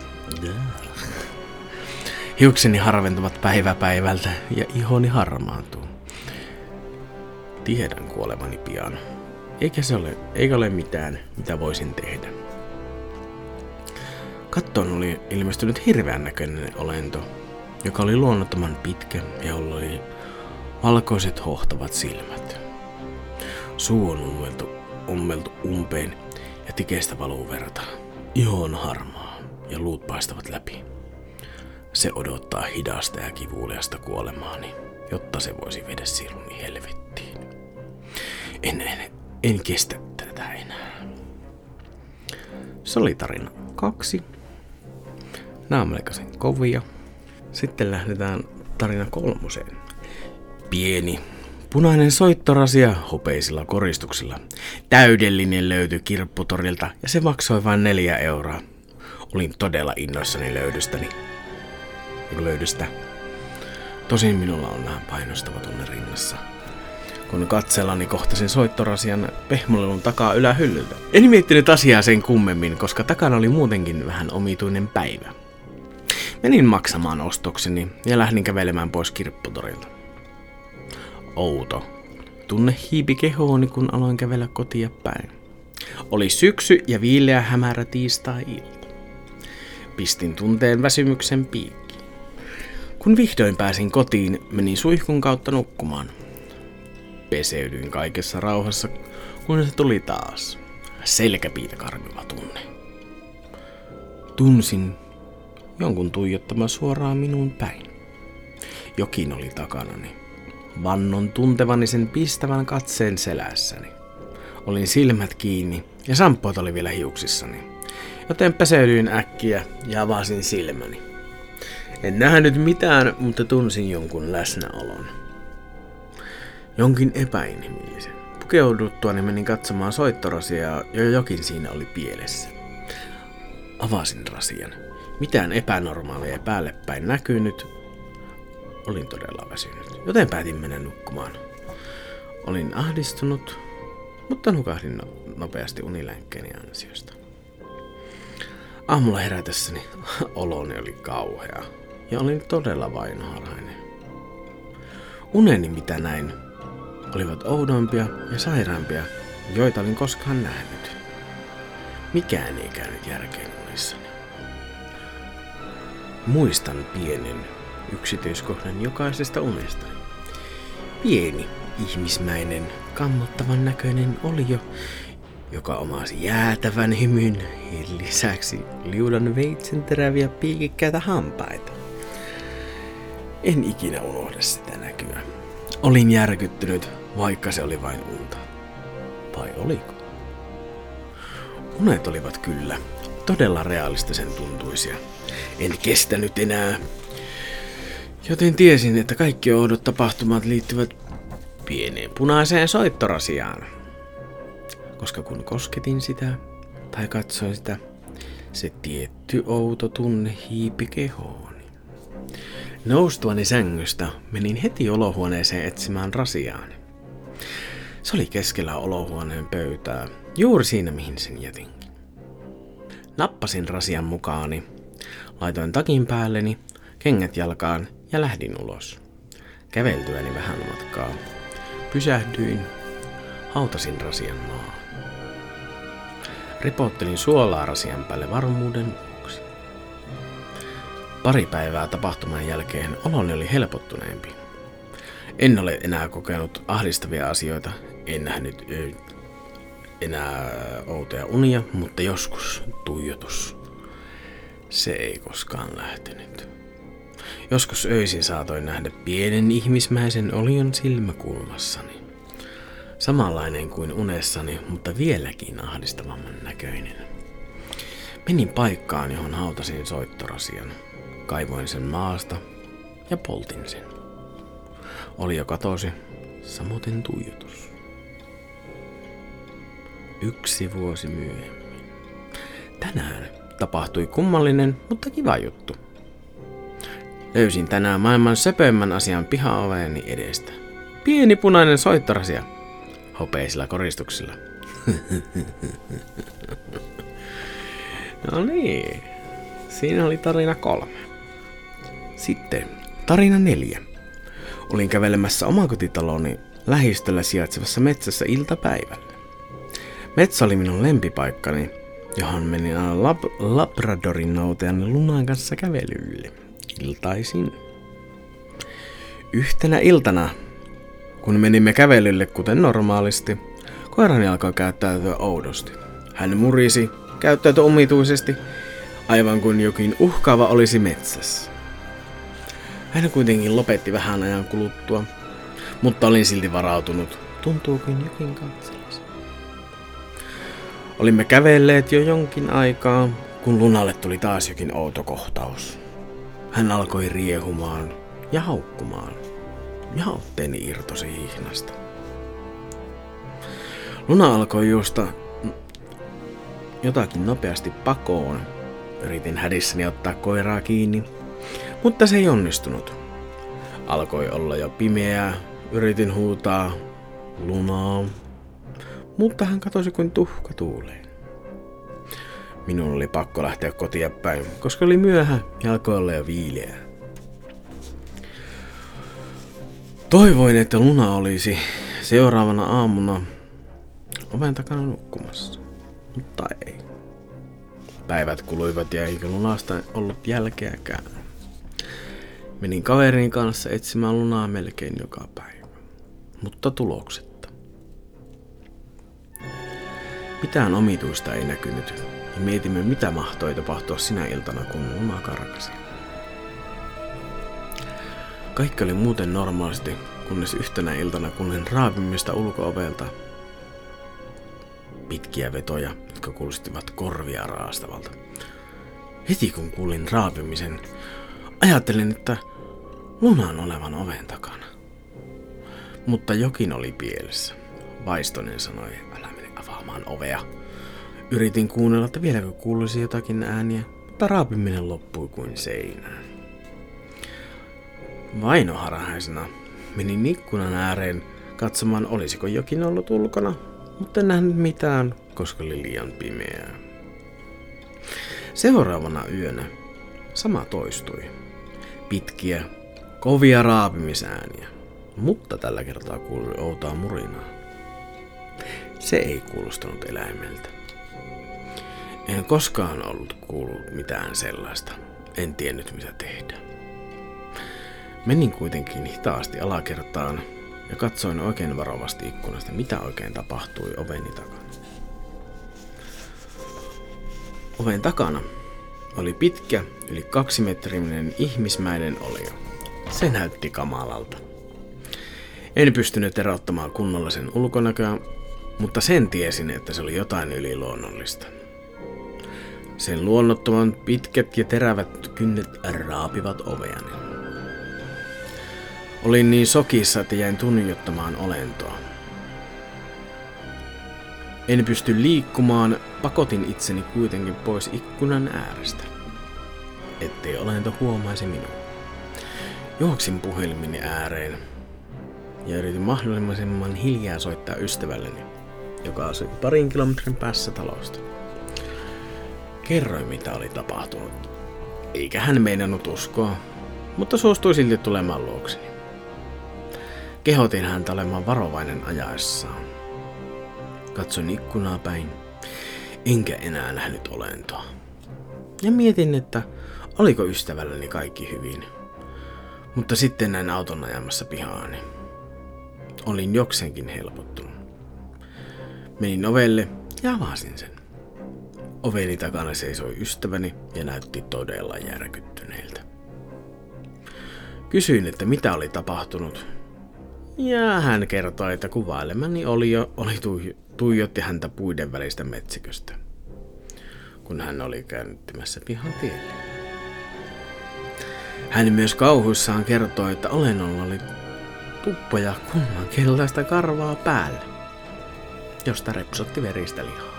Hiukseni harventuvat päivä päivältä ja ihoni harmaantuu. Tiedän kuolevani pian. Eikä se ole, eikä ole mitään, mitä voisin tehdä. Kattoon oli ilmestynyt hirveän näköinen olento, joka oli luonnottoman pitkä ja jolla oli valkoiset hohtavat silmät. Suu on ummeltu, ummeltu umpeen ja tikeistä valuu verta. Iho on harmaa ja luut paistavat läpi. Se odottaa hidasta ja kivuliasta kuolemaani, jotta se voisi viedä siluni helvettiin. En, en, en kestä tätä enää. Se oli tarina kaksi. Nämä on melkoisen kovia. Sitten lähdetään tarina kolmoseen. Pieni, Punainen soittorasia hopeisilla koristuksilla. Täydellinen löytyi kirpputorilta ja se maksoi vain neljä euroa. Olin todella innoissani löydystäni. Löydystä. Tosin minulla on vähän painostava tunne rinnassa. Kun katsellani kohtasin soittorasian pehmolelun takaa ylähyllyltä. En miettinyt asiaa sen kummemmin, koska takana oli muutenkin vähän omituinen päivä. Menin maksamaan ostokseni ja lähdin kävelemään pois kirpputorilta outo. Tunne hiipi kehooni, kun aloin kävellä kotia päin. Oli syksy ja viileä hämärä tiistai-ilta. Pistin tunteen väsymyksen piikki. Kun vihdoin pääsin kotiin, menin suihkun kautta nukkumaan. Peseydyin kaikessa rauhassa, kun se tuli taas. Selkäpiitä karmiva tunne. Tunsin jonkun tuijottama suoraan minuun päin. Jokin oli takanani. Vannon tuntevani sen pistävän katseen selässäni. Olin silmät kiinni ja samppoot oli vielä hiuksissani, joten peseydyin äkkiä ja avasin silmäni. En nähnyt mitään, mutta tunsin jonkun läsnäolon. Jonkin epäinhimillisen. Pukeuduttuani menin katsomaan soittorasiaa ja jokin siinä oli pielessä. Avasin rasian. Mitään epänormaalia päälle päin näkynyt, Olin todella väsynyt, joten päätin mennä nukkumaan. Olin ahdistunut, mutta nukahdin no- nopeasti unilänkkeeni ansiosta. Aamulla herätessäni oloni oli kauhea ja olin todella vainoharhainen. Uneni mitä näin olivat oudompia ja sairaampia, joita olin koskaan nähnyt. Mikään ei käynyt järkeen unissani. Muistan pienen yksityiskohdan jokaisesta unesta. Pieni, ihmismäinen, kammottavan näköinen olio, joka omasi jäätävän hymyn lisäksi liudan veitsen teräviä piikikkäitä hampaita. En ikinä unohda sitä näkyä. Olin järkyttynyt, vaikka se oli vain unta. Vai oliko? Unet olivat kyllä todella realistisen tuntuisia. En kestänyt enää Joten tiesin, että kaikki oudot tapahtumat liittyvät pieneen punaiseen soittorasiaan. Koska kun kosketin sitä tai katsoin sitä, se tietty outo tunne hiipi kehooni. Noustuani sängystä menin heti olohuoneeseen etsimään rasiaani. Se oli keskellä olohuoneen pöytää, juuri siinä mihin sen jätinkin. Nappasin rasian mukaani, laitoin takin päälleni, kengät jalkaan ja lähdin ulos. Käveltyäni vähän matkaa. Pysähdyin, hautasin rasian maahan. Ripottelin suolaa rasian päälle varmuuden. Pari päivää tapahtuman jälkeen oloni oli helpottuneempi. En ole enää kokenut ahdistavia asioita, en nähnyt enää outoja unia, mutta joskus tuijotus. Se ei koskaan lähtenyt. Joskus öisin saatoin nähdä pienen ihmismäisen olion silmäkulmassani. Samanlainen kuin unessani, mutta vieläkin ahdistavamman näköinen. Menin paikkaan, johon hautasin soittorasian. Kaivoin sen maasta ja poltin sen. Oli jo katosi, samoin tuijotus. Yksi vuosi myöhemmin. Tänään tapahtui kummallinen, mutta kiva juttu. Löysin tänään maailman söpöimmän asian pihaoveeni edestä. Pieni punainen soittorasia. Hopeisilla koristuksilla. no niin. Siinä oli tarina kolme. Sitten tarina neljä. Olin kävelemässä omakotitaloni lähistöllä sijaitsevassa metsässä iltapäivällä. Metsä oli minun lempipaikkani, johon menin aina lab- Labradorin noutajan Lunan kanssa kävelylle. Iltaisin. Yhtenä iltana, kun menimme kävelylle kuten normaalisti, koirani alkoi käyttäytyä oudosti. Hän murisi, käyttäytyi omituisesti, aivan kuin jokin uhkaava olisi metsässä. Hän kuitenkin lopetti vähän ajan kuluttua, mutta olin silti varautunut. Tuntuu kuin jokin katselisi. Olimme kävelleet jo jonkin aikaa, kun Lunalle tuli taas jokin outo kohtaus. Hän alkoi riehumaan ja haukkumaan. Ja otteeni irtosi hihnasta. Luna alkoi juosta jotakin nopeasti pakoon. Yritin hädissäni ottaa koiraa kiinni, mutta se ei onnistunut. Alkoi olla jo pimeää, yritin huutaa lunaa, mutta hän katosi kuin tuhka tuuleen. Minun oli pakko lähteä kotia päin, koska oli myöhä ja alkoi olla jo viileää. Toivoin, että Luna olisi seuraavana aamuna oven takana nukkumassa, mutta ei. Päivät kuluivat ja eikä Lunasta ollut jälkeäkään. Menin kaverin kanssa etsimään Lunaa melkein joka päivä, mutta tuloksetta. Mitään omituista ei näkynyt ja mietimme mitä mahtoi tapahtua sinä iltana kun Luna karkasi. Kaikki oli muuten normaalisti, kunnes yhtenä iltana kuulin raapimista ulkoovelta. Pitkiä vetoja, jotka kuulostivat korvia raastavalta. Heti kun kuulin raapimisen, ajattelin, että Lunan olevan oven takana. Mutta jokin oli pielessä. Vaistonen sanoi, älä mene avaamaan ovea. Yritin kuunnella, että vieläkö kuuluisi jotakin ääniä, mutta raapiminen loppui kuin seinään. Vainoharhaisena menin ikkunan ääreen katsomaan, olisiko jokin ollut ulkona, mutta en nähnyt mitään, koska oli liian pimeää. Seuraavana yönä sama toistui. Pitkiä, kovia raapimisääniä, mutta tällä kertaa kuului outoa murinaa. Se ei kuulostanut eläimeltä. En koskaan ollut kuullut mitään sellaista. En tiennyt mitä tehdä. Menin kuitenkin hitaasti alakertaan ja katsoin oikein varovasti ikkunasta, mitä oikein tapahtui oveni takana. Oven takana oli pitkä, yli kaksimetrinen ihmismäinen olio. Se näytti kamalalta. En pystynyt erottamaan kunnolla sen ulkonäköä, mutta sen tiesin, että se oli jotain yliluonnollista. Sen luonnottoman pitkät ja terävät kynnet raapivat oveani. Olin niin sokissa, että jäin tunnijottamaan olentoa. En pysty liikkumaan, pakotin itseni kuitenkin pois ikkunan äärestä, ettei olento huomaisi minua. Juoksin puhelimini ääreen. ja yritin mahdollisimman hiljaa soittaa ystävälleni, joka asui parin kilometrin päässä talosta. Kerroin, mitä oli tapahtunut, eikä hän meinannut uskoa, mutta suostui silti tulemaan luokseni. Kehotin häntä olemaan varovainen ajaessaan. Katsoin ikkunaa päin, enkä enää nähnyt olentoa. Ja mietin, että oliko ystävälläni kaikki hyvin. Mutta sitten näin auton ajamassa pihaani. Olin jokseenkin helpottunut. Menin ovelle ja avasin sen. Oveni takana seisoi ystäväni ja näytti todella järkyttyneeltä. Kysyin, että mitä oli tapahtunut. Ja hän kertoi, että kuvailemani oli jo oli tuijotti häntä puiden välistä metsiköstä, kun hän oli kääntymässä pihan tielle. Hän myös kauhuissaan kertoi, että olennolla oli tuppoja kumman keltaista karvaa päällä, josta repsotti veristä lihaa.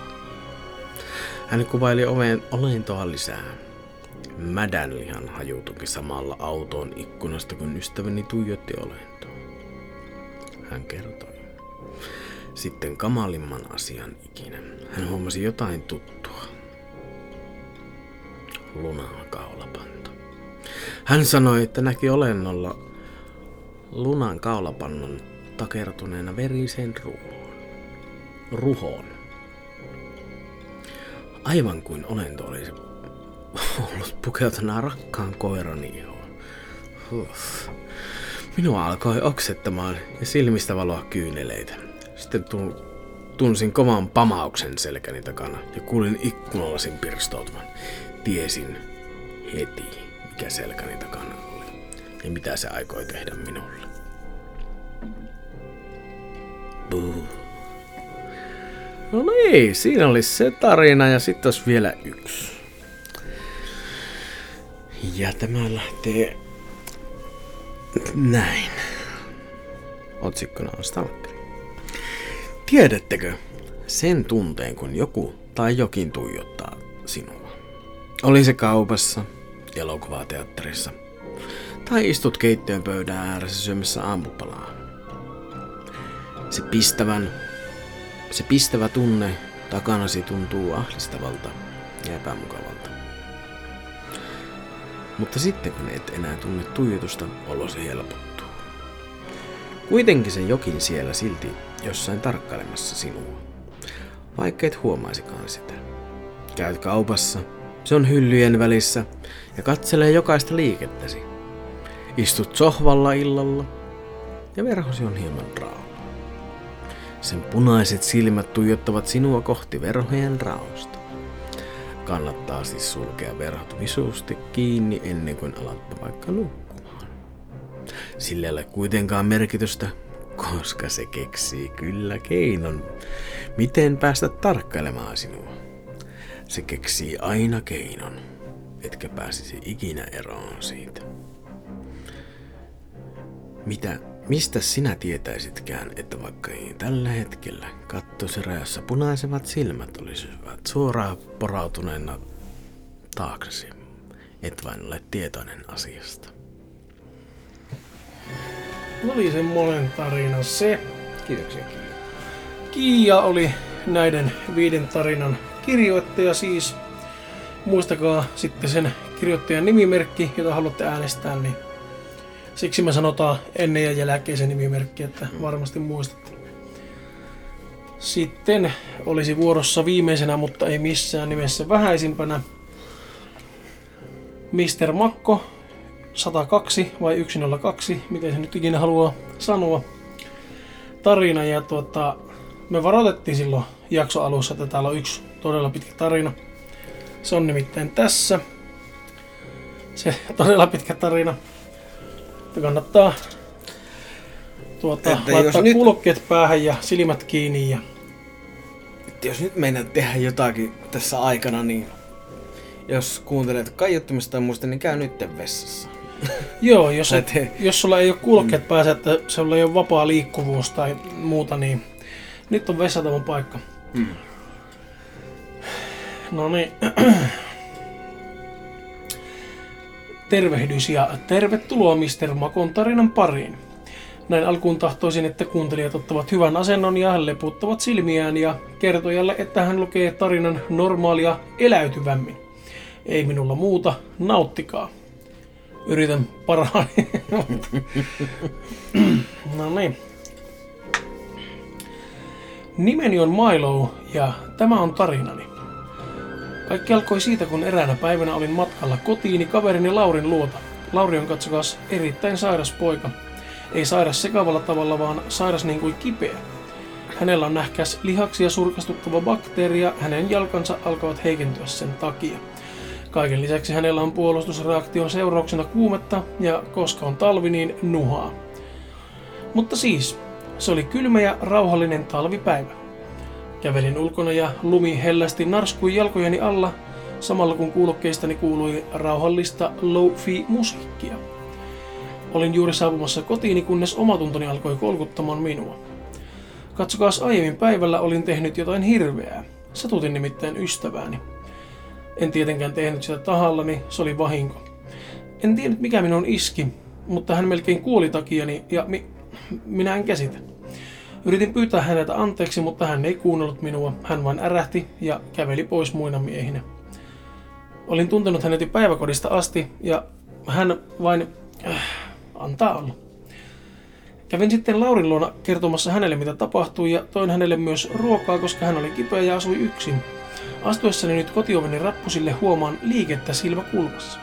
Hän kuvaili oven olentoa lisää. Mädänlihan haju tuki samalla autoon ikkunasta, kun ystäväni tuijotti olentoa. Hän kertoi. Sitten kamalimman asian ikinä. Hän huomasi jotain tuttua. Lunan kaulapanto. Hän sanoi, että näki olennolla lunan kaulapannon takertuneena veriseen ruohon. Ruhoon. Aivan kuin olento olisi ollut pukeutuna rakkaan koiran ihoon. Huff. Minua alkoi oksettamaan ja silmistä valoa kyyneleitä. Sitten tunsin kovan pamauksen selkäni takana ja kuulin ikkunalasin pirstoutuvan. Tiesin heti, mikä selkäni takana oli ja mitä se aikoi tehdä minulle. Boo. No niin, siinä oli se tarina ja sitten olisi vielä yksi. Ja tämä lähtee näin. Otsikkona on Stalker. Tiedättekö sen tunteen, kun joku tai jokin tuijottaa sinua? Oli se kaupassa, elokuvateatterissa tai istut keittiön pöydän ääressä syömässä aamupalaa. Se pistävän, se pistävä tunne takanasi tuntuu ahdistavalta ja epämukavalta. Mutta sitten kun et enää tunne tuijotusta, olosi helpottuu. Kuitenkin se jokin siellä silti jossain tarkkailemassa sinua, vaikka et huomaisikaan sitä. Käyt kaupassa, se on hyllyjen välissä ja katselee jokaista liikettäsi. Istut sohvalla illalla ja verhosi on hieman raava. Sen punaiset silmät tuijottavat sinua kohti verhojen raosta. Kannattaa siis sulkea verhot visuusti kiinni ennen kuin alat vaikka nukkumaan. Sillä ei ole kuitenkaan merkitystä, koska se keksii kyllä keinon, miten päästä tarkkailemaan sinua. Se keksii aina keinon, etkä pääsisi ikinä eroon siitä. Mitä, mistä sinä tietäisitkään, että vaikka ei tällä hetkellä kattoserajassa punaisevat silmät olisivat suoraan porautuneena taaksesi, et vain ole tietoinen asiasta. Oli semmoinen tarina se. Kiitoksia Kiia. Kiia oli näiden viiden tarinan kirjoittaja siis. Muistakaa sitten sen kirjoittajan nimimerkki, jota haluatte äänestää, niin siksi me sanotaan ennen ja jälkeen se nimimerkki, että varmasti muistatte. Sitten olisi vuorossa viimeisenä, mutta ei missään nimessä vähäisimpänä. Mr. Makko 102 vai 102, miten se nyt ikinä haluaa sanoa, tarina. Ja tuota, me varoitettiin silloin jakso alussa, että täällä on yksi todella pitkä tarina. Se on nimittäin tässä. Se todella pitkä tarina. Että kannattaa tuota, että laittaa jos kulkeet nyt... päähän ja silmät kiinni. Ja... Että jos nyt meidän tehdä jotakin tässä aikana, niin jos kuuntelet kaiuttamista tai muista, niin käy nyt vessassa. Joo, jos, et, jos sulla ei ole kulkeet mm. päässä, että sulla ei ole vapaa liikkuvuus tai muuta, niin nyt on vessatavon paikka. Mm. No niin. Tervehdys ja tervetuloa Mr. Makon tarinan pariin. Näin alkuun tahtoisin, että kuuntelijat ottavat hyvän asennon ja leputtavat silmiään ja kertojalle, että hän lukee tarinan normaalia eläytyvämmin. Ei minulla muuta, nauttikaa. Yritän parhaani. no niin. Nimeni on Milo ja tämä on tarinani. Kaikki alkoi siitä, kun eräänä päivänä olin matkalla kotiini kaverini Laurin luota. Lauri on katsokas erittäin sairas poika. Ei sairas sekavalla tavalla, vaan sairas niin kuin kipeä. Hänellä on nähkäs lihaksia surkastuttava bakteeri ja hänen jalkansa alkavat heikentyä sen takia. Kaiken lisäksi hänellä on puolustusreaktion seurauksena kuumetta ja koska on talvi, niin nuhaa. Mutta siis, se oli kylmä ja rauhallinen talvipäivä. Kävelin ulkona ja lumi hellästi narskui jalkojeni alla, samalla kun kuulokkeistani kuului rauhallista low-fi musiikkia. Olin juuri saapumassa kotiini, kunnes omatuntoni alkoi kolkuttamaan minua. Katsokaas aiemmin päivällä olin tehnyt jotain hirveää. Satutin nimittäin ystävääni. En tietenkään tehnyt sitä tahallani, se oli vahinko. En tiennyt mikä minun iski, mutta hän melkein kuoli takiani ja mi- minä en käsitä. Yritin pyytää häneltä anteeksi, mutta hän ei kuunnellut minua. Hän vain ärähti ja käveli pois muina miehinä. Olin tuntenut hänet päiväkodista asti ja hän vain äh, antaa olla. Kävin sitten Laurin luona kertomassa hänelle mitä tapahtui ja toin hänelle myös ruokaa, koska hän oli kipeä ja asui yksin. Astuessani nyt kotioveni rappusille huomaan liikettä silmäkulmassa.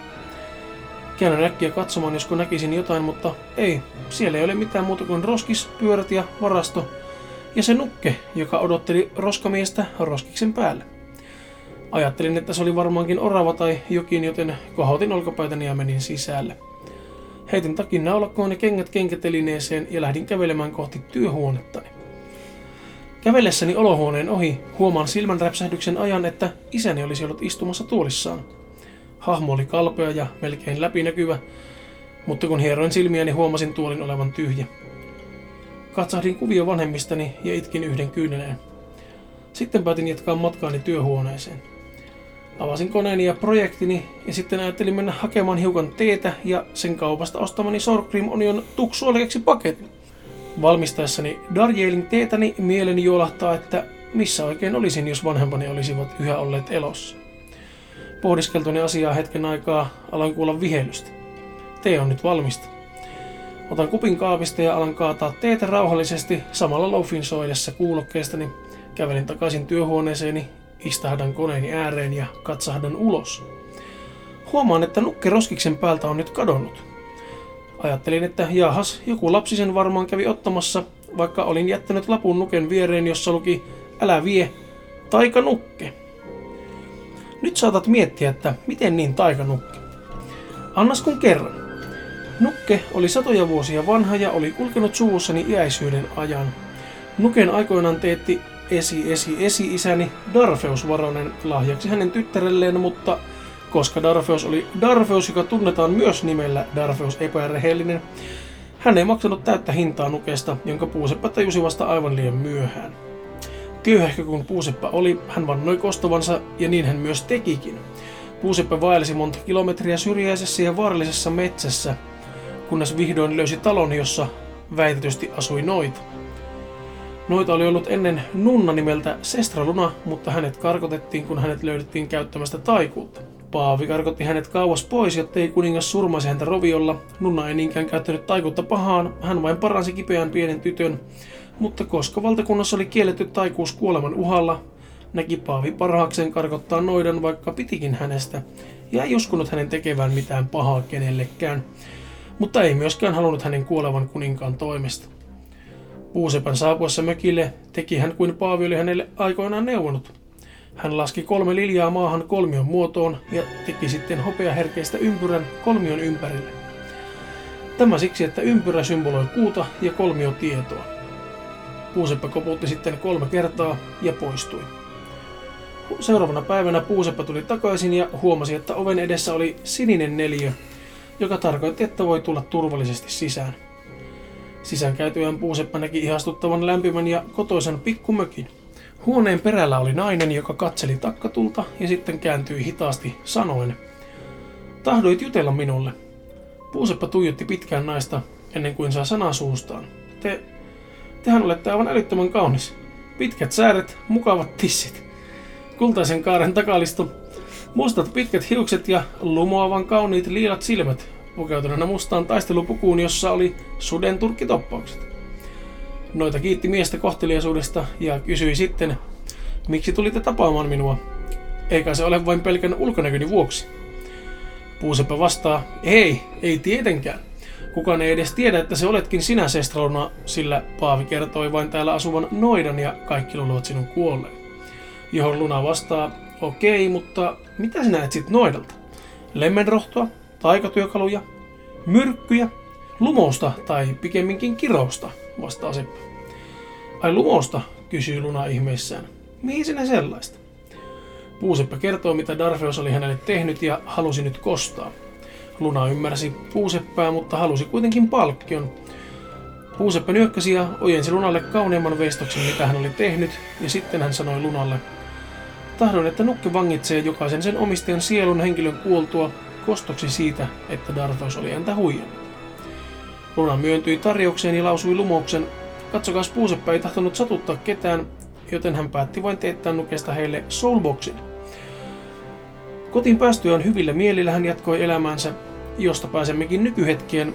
Käännän äkkiä katsomaan, josko näkisin jotain, mutta ei. Siellä ei ole mitään muuta kuin roskis, pyörät ja varasto. Ja se nukke, joka odotteli roskamiestä roskiksen päälle. Ajattelin, että se oli varmaankin orava tai jokin, joten kohotin olkapäätäni ja menin sisälle. Heitin takin naulakkoon ja kengät kenkätelineeseen ja lähdin kävelemään kohti työhuonettani. Kävellessäni olohuoneen ohi huomaan silmän räpsähdyksen ajan, että isäni olisi ollut istumassa tuolissaan. Hahmo oli kalpea ja melkein läpinäkyvä, mutta kun hieroin silmiäni huomasin tuolin olevan tyhjä. Katsahdin kuvia vanhemmistani ja itkin yhden kyyneleen. Sitten päätin jatkaa matkaani työhuoneeseen. Avasin koneeni ja projektini ja sitten ajattelin mennä hakemaan hiukan teetä ja sen kaupasta ostamani Sour Cream Onion tuksuolikeksi paketin. Valmistaessani Darjeelin teetäni mieleni juolahtaa, että missä oikein olisin, jos vanhempani olisivat yhä olleet elossa. Pohdiskeltuani asiaa hetken aikaa aloin kuulla vihelystä. Tee on nyt valmista. Otan kupin kaapista ja alan kaataa teetä rauhallisesti samalla loufin soidessa kuulokkeestani. Kävelin takaisin työhuoneeseeni, istahdan koneeni ääreen ja katsahdan ulos. Huomaan, että nukke roskiksen päältä on nyt kadonnut. Ajattelin, että jahas, joku lapsi sen varmaan kävi ottamassa, vaikka olin jättänyt lapun nuken viereen, jossa luki Älä vie, taika nukke. Nyt saatat miettiä, että miten niin taikanukke. Annas kun kerran. Nukke oli satoja vuosia vanha ja oli kulkenut suvussani iäisyyden ajan. Nuken aikoinaan teetti esi esi esi isäni Darfeus Varonen lahjaksi hänen tyttärelleen, mutta koska Darfeus oli Darfeus, joka tunnetaan myös nimellä Darfeus epärehellinen, hän ei maksanut täyttä hintaa nukesta, jonka puuseppä tajusi vasta aivan liian myöhään. Työhähkö kun puuseppä oli, hän vannoi kostovansa ja niin hän myös tekikin. Puuseppä vaelsi monta kilometriä syrjäisessä ja vaarallisessa metsässä, kunnes vihdoin löysi talon, jossa väitetysti asui noita. Noita oli ollut ennen nunna nimeltä Sestraluna, mutta hänet karkotettiin, kun hänet löydettiin käyttämästä taikuutta. Paavi karkotti hänet kauas pois, jottei kuningas surmaisi häntä roviolla. Nunna ei niinkään käyttänyt taikuutta pahaan, hän vain paransi kipeän pienen tytön. Mutta koska valtakunnassa oli kielletty taikuus kuoleman uhalla, näki Paavi parhaakseen karkottaa noidan, vaikka pitikin hänestä, ja ei uskonut hänen tekevän mitään pahaa kenellekään, mutta ei myöskään halunnut hänen kuolevan kuninkaan toimesta. Puusepän saapuessa mökille teki hän kuin Paavi oli hänelle aikoinaan neuvonut. Hän laski kolme liljaa maahan kolmion muotoon ja teki sitten hopeaherkeistä ympyrän kolmion ympärille. Tämä siksi, että ympyrä symboloi kuuta ja kolmio tietoa. Puuseppä koputti sitten kolme kertaa ja poistui. Seuraavana päivänä Puuseppä tuli takaisin ja huomasi, että oven edessä oli sininen neliö, joka tarkoitti, että voi tulla turvallisesti sisään. Sisään käytyään Puuseppä näki ihastuttavan lämpimän ja kotoisen pikkumökin. Huoneen perällä oli nainen, joka katseli takkatulta ja sitten kääntyi hitaasti sanoen. Tahdoit jutella minulle. Puuseppä tuijotti pitkään naista, ennen kuin saa sanaa suustaan. Te, tehän olette aivan älyttömän kaunis. Pitkät sääret, mukavat tissit. Kultaisen kaaren takalisto, mustat pitkät hiukset ja lumoavan kauniit liilat silmät, pukeutuneena mustaan taistelupukuun, jossa oli suden turkkitoppaukset. Noita kiitti miestä kohteliaisuudesta ja kysyi sitten, miksi tulitte tapaamaan minua? Eikä se ole vain pelkän ulkonäköni vuoksi. Puuseppä vastaa, ei, ei tietenkään. Kukaan ei edes tiedä, että se oletkin sinä sestraluna, sillä Paavi kertoi vain täällä asuvan noidan ja kaikki luulevat sinun kuolleen. Johon Luna vastaa, okei, mutta mitä sinä etsit noidalta? Lemmenrohtoa, taikatyökaluja, myrkkyjä, lumousta tai pikemminkin kirousta, vastaa Seppä. Ai lumousta, kysyy Luna ihmeissään. Mihin sinä sellaista? Puuseppä kertoo, mitä Darfeos oli hänelle tehnyt ja halusi nyt kostaa. Luna ymmärsi Puuseppää, mutta halusi kuitenkin palkkion. Puuseppä nyökkäsi ja ojensi Lunalle kauneimman veistoksen, mitä hän oli tehnyt, ja sitten hän sanoi Lunalle, Tahdon, että nukke vangitsee jokaisen sen omistajan sielun henkilön kuoltua kostoksi siitä, että Darthos oli häntä huijannut. Luna myöntyi tarjoukseen ja lausui lumouksen. Katsokaas Puuseppä ei tahtonut satuttaa ketään, joten hän päätti vain teettää nukesta heille soulboxin. Kotiin päästyään hyvillä mielillä hän jatkoi elämäänsä, josta pääsemmekin nykyhetkeen.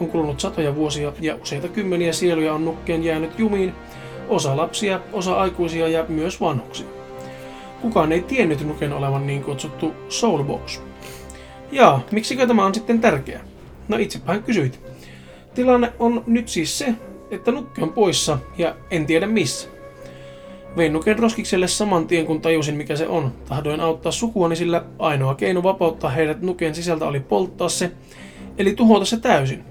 On kulunut satoja vuosia ja useita kymmeniä sieluja on nukkeen jäänyt jumiin, osa lapsia, osa aikuisia ja myös vanhuksia. Kukaan ei tiennyt nuken olevan niin kutsuttu soulbox. Jaa, miksikö tämä on sitten tärkeää? No itsepähän kysyit. Tilanne on nyt siis se, että nukke on poissa ja en tiedä missä. Vein nuken roskikselle saman tien kun tajusin mikä se on. Tahdoin auttaa sukuani sillä ainoa keino vapauttaa heidät nuken sisältä oli polttaa se, eli tuhota se täysin.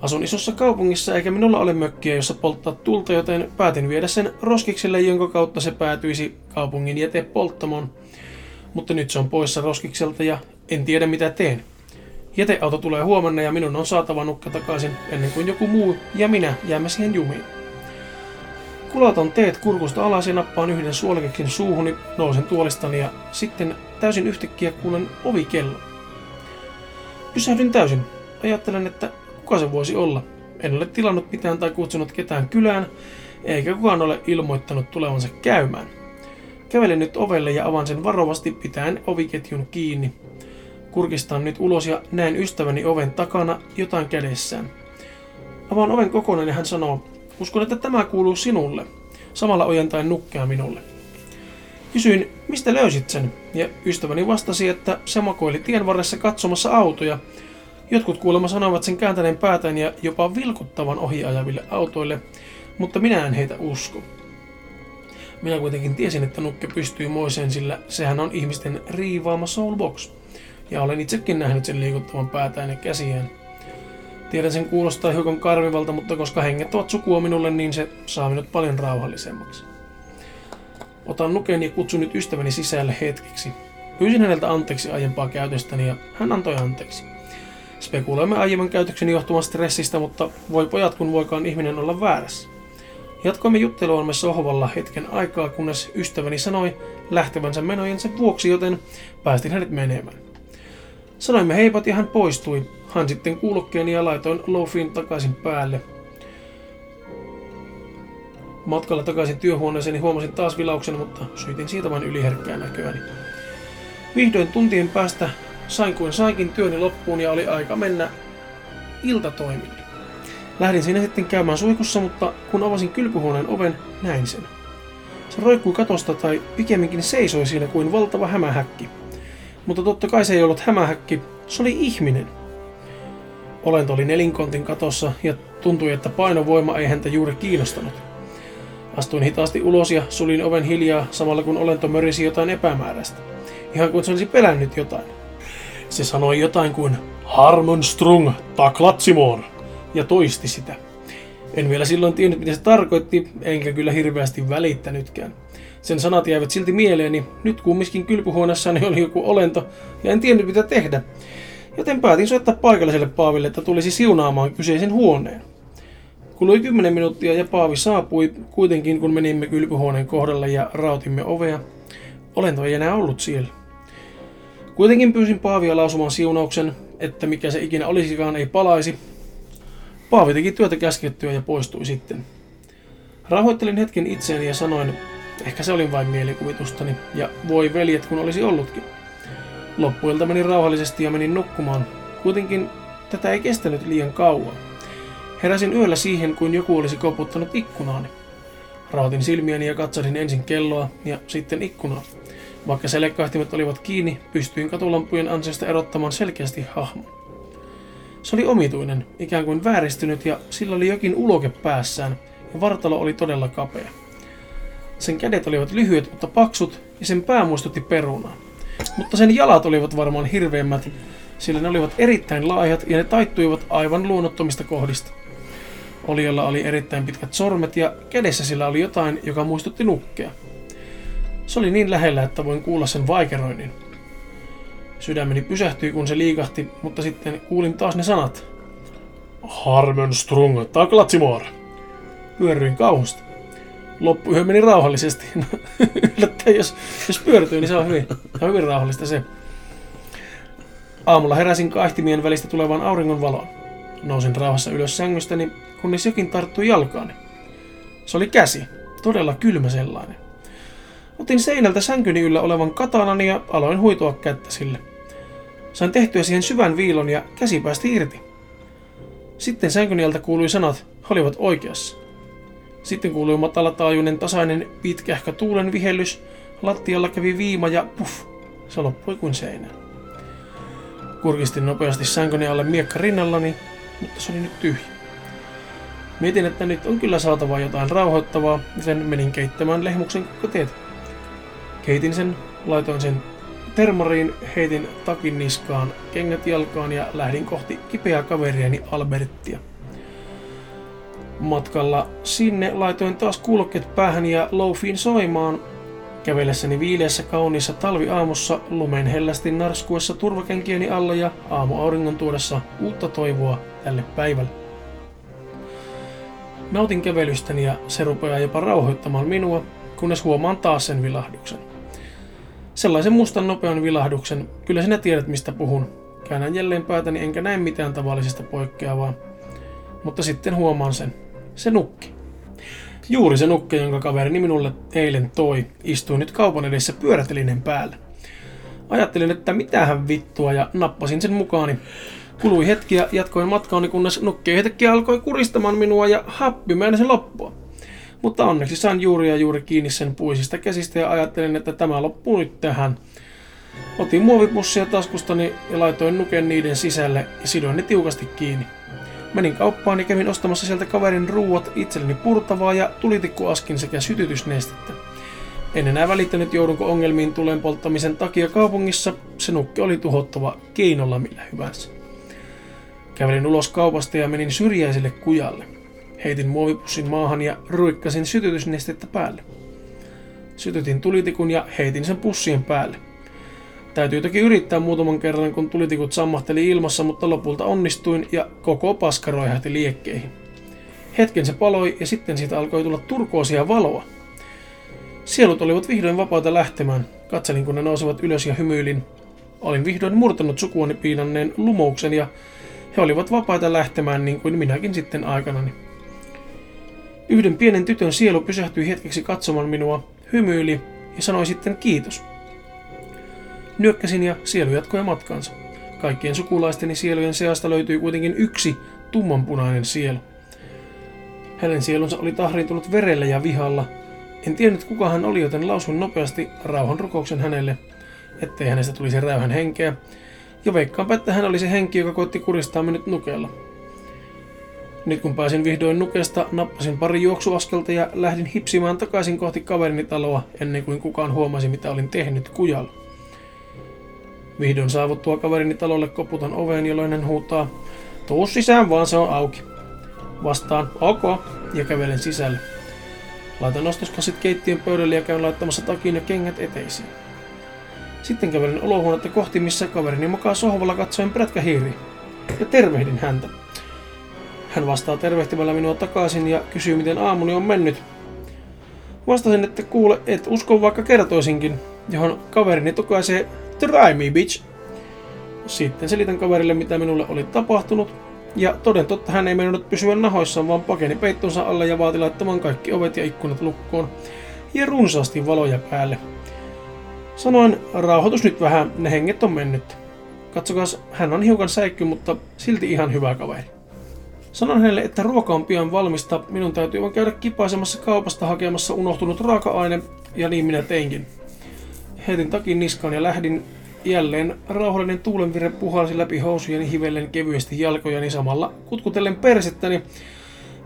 Asun isossa kaupungissa eikä minulla ole mökkiä, jossa polttaa tulta, joten päätin viedä sen roskikselle, jonka kautta se päätyisi kaupungin jätepolttamoon. Mutta nyt se on poissa roskikselta ja en tiedä mitä teen. Jäteauto tulee huomenna ja minun on saatava nukka takaisin ennen kuin joku muu ja minä jäämme siihen jumiin. Kulaton teet kurkusta alas ja nappaan yhden suolikeksin suuhuni, nousen tuolistani ja sitten täysin yhtäkkiä kuulen ovikello. Pysähdyn täysin. Ajattelen, että kuka se voisi olla. En ole tilannut mitään tai kutsunut ketään kylään, eikä kukaan ole ilmoittanut tulevansa käymään. Kävelen nyt ovelle ja avaan sen varovasti pitäen oviketjun kiinni. Kurkistan nyt ulos ja näen ystäväni oven takana jotain kädessään. Avaan oven kokonaan ja hän sanoo, uskon, että tämä kuuluu sinulle. Samalla ojentaen nukkea minulle. Kysyin, mistä löysit sen, ja ystäväni vastasi, että se makoili tien varressa katsomassa autoja. Jotkut kuulemma sanoivat sen kääntäneen päätään ja jopa vilkuttavan ohiajaville autoille, mutta minä en heitä usko. Minä kuitenkin tiesin, että nukke pystyy moiseen, sillä sehän on ihmisten riivaama soulbox. Ja olen itsekin nähnyt sen liikuttavan päätään ja käsiään. Tiedän sen kuulostaa hiukan karmivalta, mutta koska henget ovat sukua minulle, niin se saa minut paljon rauhallisemmaksi. Otan nuken ja kutsun nyt ystäväni sisälle hetkeksi. Pyysin häneltä anteeksi aiempaa käytöstäni ja hän antoi anteeksi. Spekuloimme aiemman käytöksen johtuvan stressistä, mutta voi pojat kun voikaan ihminen olla väärässä. Jatkoimme jutteluamme sohvalla hetken aikaa, kunnes ystäväni sanoi lähtevänsä menojensa vuoksi, joten päästin hänet menemään. Sanoimme heipat ja hän poistui. Hän sitten kuulokkeeni ja laitoin Lofin takaisin päälle. Matkalla takaisin työhuoneeseeni huomasin taas vilauksen, mutta syytin siitä vain yliherkkää näköäni. Vihdoin tuntien päästä sain kuin sainkin työni loppuun ja oli aika mennä iltatoimille. Lähdin sinne sitten käymään suihkussa, mutta kun avasin kylpyhuoneen oven, näin sen. Se roikkui katosta tai pikemminkin seisoi siinä kuin valtava hämähäkki. Mutta totta kai se ei ollut hämähäkki, se oli ihminen. Olento oli nelinkontin katossa ja tuntui, että painovoima ei häntä juuri kiinnostanut. Astuin hitaasti ulos ja sulin oven hiljaa samalla kun olento mörisi jotain epämääräistä. Ihan kuin se olisi pelännyt jotain. Se sanoi jotain kuin Harmon Strung taklatsimor ja toisti sitä. En vielä silloin tiennyt, mitä se tarkoitti, enkä kyllä hirveästi välittänytkään. Sen sanat jäivät silti mieleeni. Nyt kumminkin kylpyhuoneessani oli joku olento, ja en tiennyt mitä tehdä. Joten päätin soittaa paikalliselle Paaville, että tulisi siunaamaan kyseisen huoneen. Kului kymmenen minuuttia ja Paavi saapui kuitenkin, kun menimme kylpyhuoneen kohdalle ja rautimme ovea. Olento ei enää ollut siellä. Kuitenkin pyysin Paavia lausumaan siunauksen, että mikä se ikinä olisikaan ei palaisi, Paavi teki työtä käskettyä ja poistui sitten. Rahoittelin hetken itseäni ja sanoin, ehkä se oli vain mielikuvitustani, ja voi veljet kun olisi ollutkin. Loppuilta menin rauhallisesti ja menin nukkumaan. Kuitenkin tätä ei kestänyt liian kauan. Heräsin yöllä siihen, kuin joku olisi koputtanut ikkunaani. Rautin silmiäni ja katselin ensin kelloa ja sitten ikkunaa. Vaikka selekkaihtimet olivat kiinni, pystyin katulampujen ansiosta erottamaan selkeästi hahmon. Se oli omituinen, ikään kuin vääristynyt ja sillä oli jokin uloke päässään ja vartalo oli todella kapea. Sen kädet olivat lyhyet, mutta paksut ja sen pää muistutti perunaa. Mutta sen jalat olivat varmaan hirveämmät, sillä ne olivat erittäin laahat ja ne taittuivat aivan luonnottomista kohdista. Oliolla oli erittäin pitkät sormet ja kädessä sillä oli jotain, joka muistutti nukkea. Se oli niin lähellä, että voin kuulla sen vaikeroinnin. Sydämeni pysähtyi, kun se liikahti, mutta sitten kuulin taas ne sanat. Harmenstrung, taklatsimor. Pyörryin kauhusta. Loppuyö meni rauhallisesti. Yllättäen, jos, jos pyörtyy, niin se on hyvin, on hyvin rauhallista se. Aamulla heräsin kaihtimien välistä tulevan auringon valoon. Nousin rauhassa ylös sängystäni, kunnes jokin tarttui jalkaani. Se oli käsi, todella kylmä sellainen. Otin seinältä sänkyni yllä olevan katanani ja aloin huitoa kättä sille. Sain tehtyä siihen syvän viilon ja käsi päästi irti. Sitten sänkyni alta kuului sanat, olivat oikeassa. Sitten kuului matalataajuinen tasainen pitkähkö tuulen vihellys, lattialla kävi viima ja puff, se loppui kuin seinä. Kurkistin nopeasti sänkyni alle miekka rinnallani, mutta se oli nyt tyhjä. Mietin, että nyt on kyllä saatava jotain rauhoittavaa, joten menin keittämään lehmuksen koteet. Keitin sen, laitoin sen termariin, heitin takin niskaan, kengät jalkaan ja lähdin kohti kipeää kaveriani Alberttia. Matkalla sinne laitoin taas kuulokkeet päähän ja loufin soimaan. Kävellessäni viileässä kauniissa talviaamussa lumen hellästi narskuessa turvakenkieni alla ja aamuauringon tuodessa uutta toivoa tälle päivälle. Nautin kävelystäni ja se rupeaa jopa rauhoittamaan minua, kunnes huomaan taas sen vilahduksen. Sellaisen mustan nopean vilahduksen, kyllä sinä tiedät mistä puhun. Käännän jälleen päätäni enkä näe mitään tavallisesta poikkeavaa. Mutta sitten huomaan sen. Se nukki. Juuri se nukke, jonka kaverini minulle eilen toi, istui nyt kaupan edessä pyörätelinen päällä. Ajattelin, että mitähän vittua ja nappasin sen mukaani. Kului hetki ja jatkoin matkaani, kunnes nukke yhtäkkiä alkoi kuristamaan minua ja happi se loppua. Mutta onneksi sain juuri ja juuri kiinni sen puisista käsistä ja ajattelin, että tämä loppuu nyt tähän. Otin muovipussia taskustani ja laitoin nuken niiden sisälle ja sidoin ne tiukasti kiinni. Menin kauppaan ja kävin ostamassa sieltä kaverin ruuat itselleni purtavaa ja tulitikkuaskin sekä sytytysnestettä. En enää välittänyt joudunko ongelmiin tulen polttamisen takia kaupungissa, se nukke oli tuhottava keinolla millä hyvänsä. Kävelin ulos kaupasta ja menin syrjäiselle kujalle. Heitin muovipussin maahan ja ruikkasin sytytysnestettä päälle. Sytytin tulitikun ja heitin sen pussien päälle. Täytyy toki yrittää muutaman kerran, kun tulitikut sammahteli ilmassa, mutta lopulta onnistuin ja koko paska roihahti liekkeihin. Hetken se paloi ja sitten siitä alkoi tulla turkoosia valoa. Sielut olivat vihdoin vapaita lähtemään. Katselin, kun ne nousivat ylös ja hymyilin. Olin vihdoin murtanut sukuani piinanneen lumouksen ja he olivat vapaita lähtemään niin kuin minäkin sitten aikanani. Yhden pienen tytön sielu pysähtyi hetkeksi katsomaan minua, hymyili ja sanoi sitten kiitos. Nyökkäsin ja sielu jatkoi matkaansa. Kaikkien sukulaisteni sielujen seasta löytyi kuitenkin yksi tummanpunainen sielu. Hänen sielunsa oli tahriintunut verellä ja vihalla. En tiennyt kuka hän oli, joten lausuin nopeasti rauhan rukouksen hänelle, ettei hänestä tulisi räyhän henkeä, ja veikkaanpa, että hän oli se henki, joka koitti kuristaa minut nukella. Nyt kun pääsin vihdoin nukesta, nappasin pari juoksuaskelta ja lähdin hipsimään takaisin kohti kaverini taloa ennen kuin kukaan huomasi mitä olin tehnyt kujalla. Vihdoin saavuttua kaverini talolle koputan oveen, jolloin hän huutaa, tuu sisään vaan se on auki. Vastaan, ok, ja kävelen sisälle. Laitan ostoskassit keittiön pöydälle ja käyn laittamassa takin ja kengät eteisiin. Sitten kävelen olohuonetta kohti, missä kaverini makaa sohvalla katsoen prätkähiiri. Ja tervehdin häntä. Hän vastaa tervehtimällä minua takaisin ja kysyy, miten aamuni on mennyt. Vastasin, että kuule, et usko vaikka kertoisinkin, johon kaverini tokaisee, try me bitch. Sitten selitän kaverille, mitä minulle oli tapahtunut. ja toden totta hän ei mennyt pysyä nahoissaan, vaan pakeni peittonsa alle ja vaati laittamaan kaikki ovet ja ikkunat lukkoon ja runsaasti valoja päälle. Sanoin, rauhoitus nyt vähän, ne henget on mennyt. Katsokas, hän on hiukan säikky, mutta silti ihan hyvä kaveri. Sanon hänelle, että ruoka on pian valmista, minun täytyy vain käydä kipaisemassa kaupasta hakemassa unohtunut raaka-aine, ja niin minä teinkin. Heitin takin niskaan ja lähdin jälleen rauhallinen tuulenvire puhalsi läpi housujeni hivellen kevyesti jalkojani samalla kutkutellen persettäni,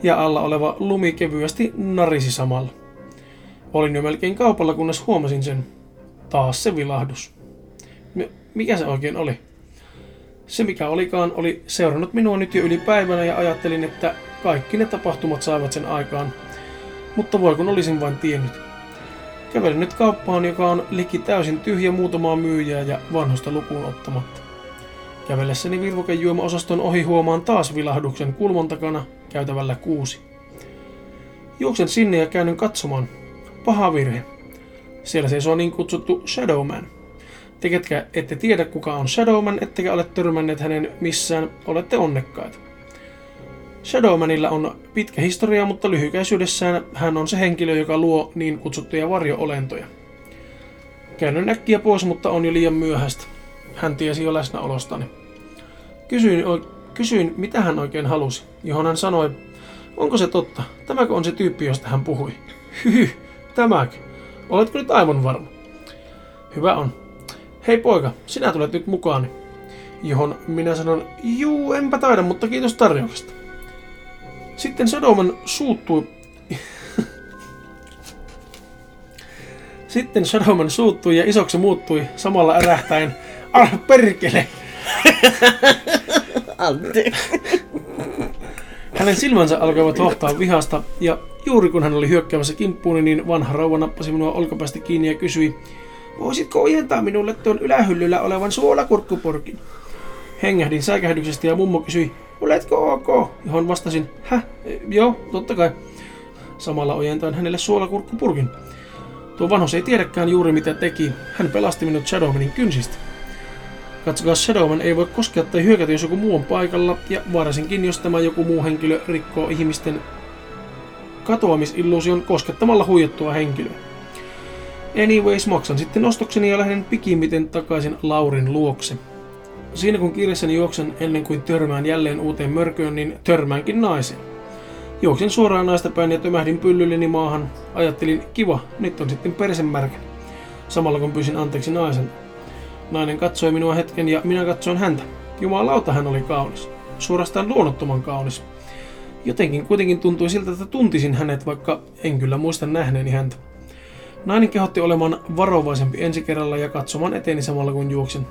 ja alla oleva lumi kevyesti narisi samalla. Olin jo melkein kaupalla, kunnes huomasin sen. Taas se vilahdus. Mikä se oikein oli? Se mikä olikaan oli seurannut minua nyt jo yli päivänä ja ajattelin, että kaikki ne tapahtumat saivat sen aikaan. Mutta voi kun olisin vain tiennyt. Kävelin nyt kauppaan, joka on liki täysin tyhjä muutamaa myyjää ja vanhosta lukuun ottamatta. Kävellessäni virvokejuoma-osaston ohi huomaan taas vilahduksen kulman takana käytävällä kuusi. Juoksen sinne ja käännyn katsomaan. Paha virhe. Siellä seisoo niin kutsuttu Shadowman. Te ketkä ette tiedä kuka on Shadowman, ettekä ole törmänneet hänen missään, olette onnekkaita. Shadowmanilla on pitkä historia, mutta lyhykäisyydessään hän on se henkilö, joka luo niin kutsuttuja varjo-olentoja. Käännön äkkiä pois, mutta on jo liian myöhäistä. Hän tiesi jo läsnäolostani. Kysyin, kysyin, mitä hän oikein halusi, johon hän sanoi, onko se totta, tämäkö on se tyyppi, josta hän puhui. Hyhy, tämäkö? Oletko nyt aivan varma? Hyvä on. Hei poika, sinä tulet nyt mukaan. Johon minä sanon, juu, enpä taida, mutta kiitos tarjouksesta. Sitten Sodoman suuttui... Sitten Sodoman suuttui ja isoksi muuttui samalla ärähtäen. Ah, perkele! Hänen silmänsä alkoivat hohtaa vihasta, ja juuri kun hän oli hyökkäämässä kimppuuni, niin vanha rouva nappasi minua olkapäästä kiinni ja kysyi, voisitko ojentaa minulle tuon ylähyllyllä olevan suolakurkkupurkin? Hengähdin säikähdyksestä ja mummo kysyi, oletko ok? Johon vastasin, häh, joo, totta kai. Samalla ojentaen hänelle suolakurkkupurkin. Tuo vanhus ei tiedäkään juuri mitä teki. Hän pelasti minut Shadowmanin kynsistä. Katsokaa, Shadowman ei voi koskea tai hyökätä, jos joku muu on paikalla, ja varsinkin jos tämä joku muu henkilö rikkoo ihmisten katoamisilluusion koskettamalla huijattua henkilöä. Anyways, maksan sitten ostokseni ja lähden pikimmiten takaisin Laurin luokse. Siinä kun kiireessäni juoksen ennen kuin törmään jälleen uuteen mörköön, niin törmäänkin naisen. Juoksin suoraan naista päin ja tömähdin pyllylleni maahan. Ajattelin, kiva, nyt on sitten persemärkä. Samalla kun pyysin anteeksi naisen. Nainen katsoi minua hetken ja minä katsoin häntä. Jumalauta hän oli kaunis. Suorastaan luonnottoman kaunis. Jotenkin kuitenkin tuntui siltä, että tuntisin hänet, vaikka en kyllä muista nähneeni häntä. Nainen kehotti olemaan varovaisempi ensi kerralla ja katsomaan eteeni samalla kun juoksin.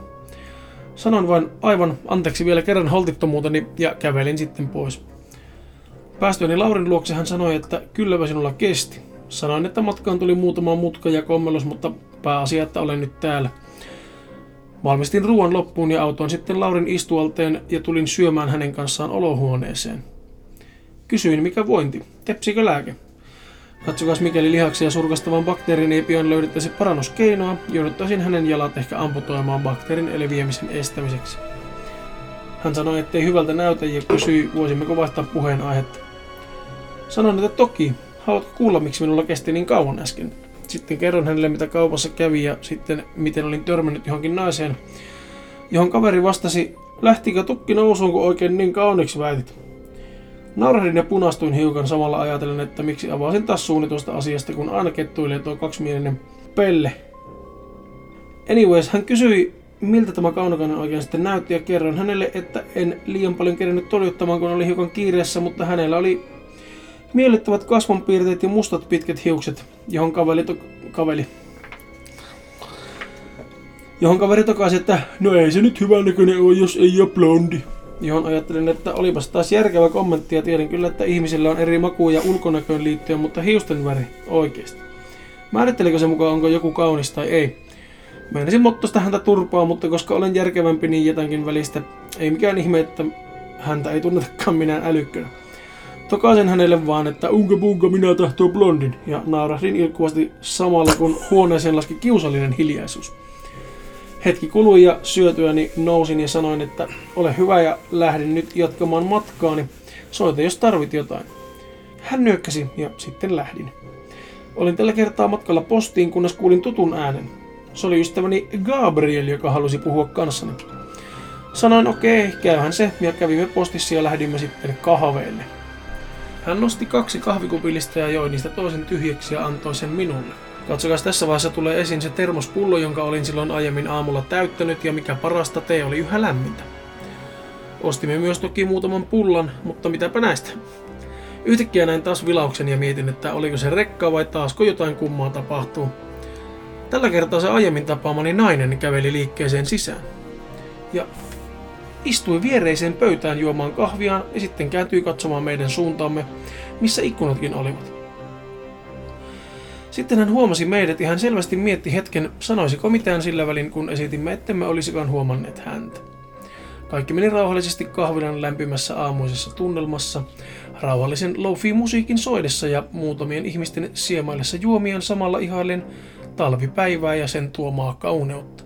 Sanoin vain aivan anteeksi vielä kerran holtittomuuteni ja kävelin sitten pois. Päästöni Laurin luokse hän sanoi, että kylläpä sinulla kesti. Sanoin, että matkaan tuli muutama mutka ja kommelus, mutta pääasia, että olen nyt täällä. Valmistin ruoan loppuun ja autoin sitten Laurin istualteen ja tulin syömään hänen kanssaan olohuoneeseen. Kysyin, mikä vointi, tepsikö lääke. Katsokas mikäli lihaksia surkastavan bakteerin ei pian löydettäisi parannuskeinoa, jouduttaisin hänen jalat ehkä amputoimaan bakteerin leviämisen estämiseksi. Hän sanoi, ettei hyvältä näytä ja kysyi, voisimmeko vaihtaa puheenaihetta. Sanoin, että toki, haluatko kuulla, miksi minulla kesti niin kauan äsken? Sitten kerron hänelle, mitä kaupassa kävi ja sitten miten olin törmännyt johonkin naiseen, johon kaveri vastasi, lähtikö tukki nousuun, kun oikein niin kauniksi väitit. Naurahdin ja punastuin hiukan samalla ajatellen, että miksi avasin taas suunnitusta asiasta, kun aina kettuilee tuo kaksimielinen pelle. Anyways, hän kysyi, miltä tämä kaunokainen oikein sitten näytti ja kerroin hänelle, että en liian paljon kerännyt toljuttamaan, kun oli hiukan kiireessä, mutta hänellä oli miellyttävät kasvonpiirteet ja mustat pitkät hiukset, johon kaveli, to- kaveli johon kaveri tokasi, että no ei se nyt hyvän näköinen ole, jos ei ole blondi johon ajattelin, että olipas taas järkevä kommentti ja tiedän kyllä, että ihmisillä on eri makuja ulkonäköön liittyen, mutta hiusten väri oikeasti. Määrittelikö se mukaan, onko joku kaunis tai ei? Meinasin mottosta häntä turpaa, mutta koska olen järkevämpi, niin jätänkin välistä. Ei mikään ihme, että häntä ei tunnetakaan minä älykkönä. Tokaisen hänelle vaan, että unka bunka minä tahtoo blondin, ja naurahdin ilkkuvasti samalla kun huoneeseen laski kiusallinen hiljaisuus. Hetki kului ja syötyäni nousin ja sanoin, että ole hyvä ja lähden nyt jatkamaan matkaani. Soita, jos tarvit jotain. Hän nyökkäsi ja sitten lähdin. Olin tällä kertaa matkalla postiin, kunnes kuulin tutun äänen. Se oli ystäväni Gabriel, joka halusi puhua kanssani. Sanoin okei, okay, käyhän se, ja kävimme postissa ja lähdimme sitten kahveille. Hän nosti kaksi kahvikupillista ja joi niistä toisen tyhjäksi ja antoi sen minulle. Katsokaa, tässä vaiheessa tulee esiin se termospullo, jonka olin silloin aiemmin aamulla täyttänyt ja mikä parasta, tee oli yhä lämmintä. Ostimme myös toki muutaman pullan, mutta mitäpä näistä. Yhtäkkiä näin taas vilauksen ja mietin, että oliko se rekka vai taasko jotain kummaa tapahtuu. Tällä kertaa se aiemmin tapaamani nainen käveli liikkeeseen sisään. Ja istui viereiseen pöytään juomaan kahviaan ja sitten kääntyi katsomaan meidän suuntaamme, missä ikkunatkin olivat. Sitten hän huomasi meidät ja hän selvästi mietti hetken, sanoisiko mitään sillä välin, kun esitimme, ettemme olisikaan huomanneet häntä. Kaikki meni rauhallisesti kahvilan lämpimässä aamuisessa tunnelmassa, rauhallisen lofi-musiikin soidessa ja muutamien ihmisten siemaillessa juomien samalla ihailen talvipäivää ja sen tuomaa kauneutta.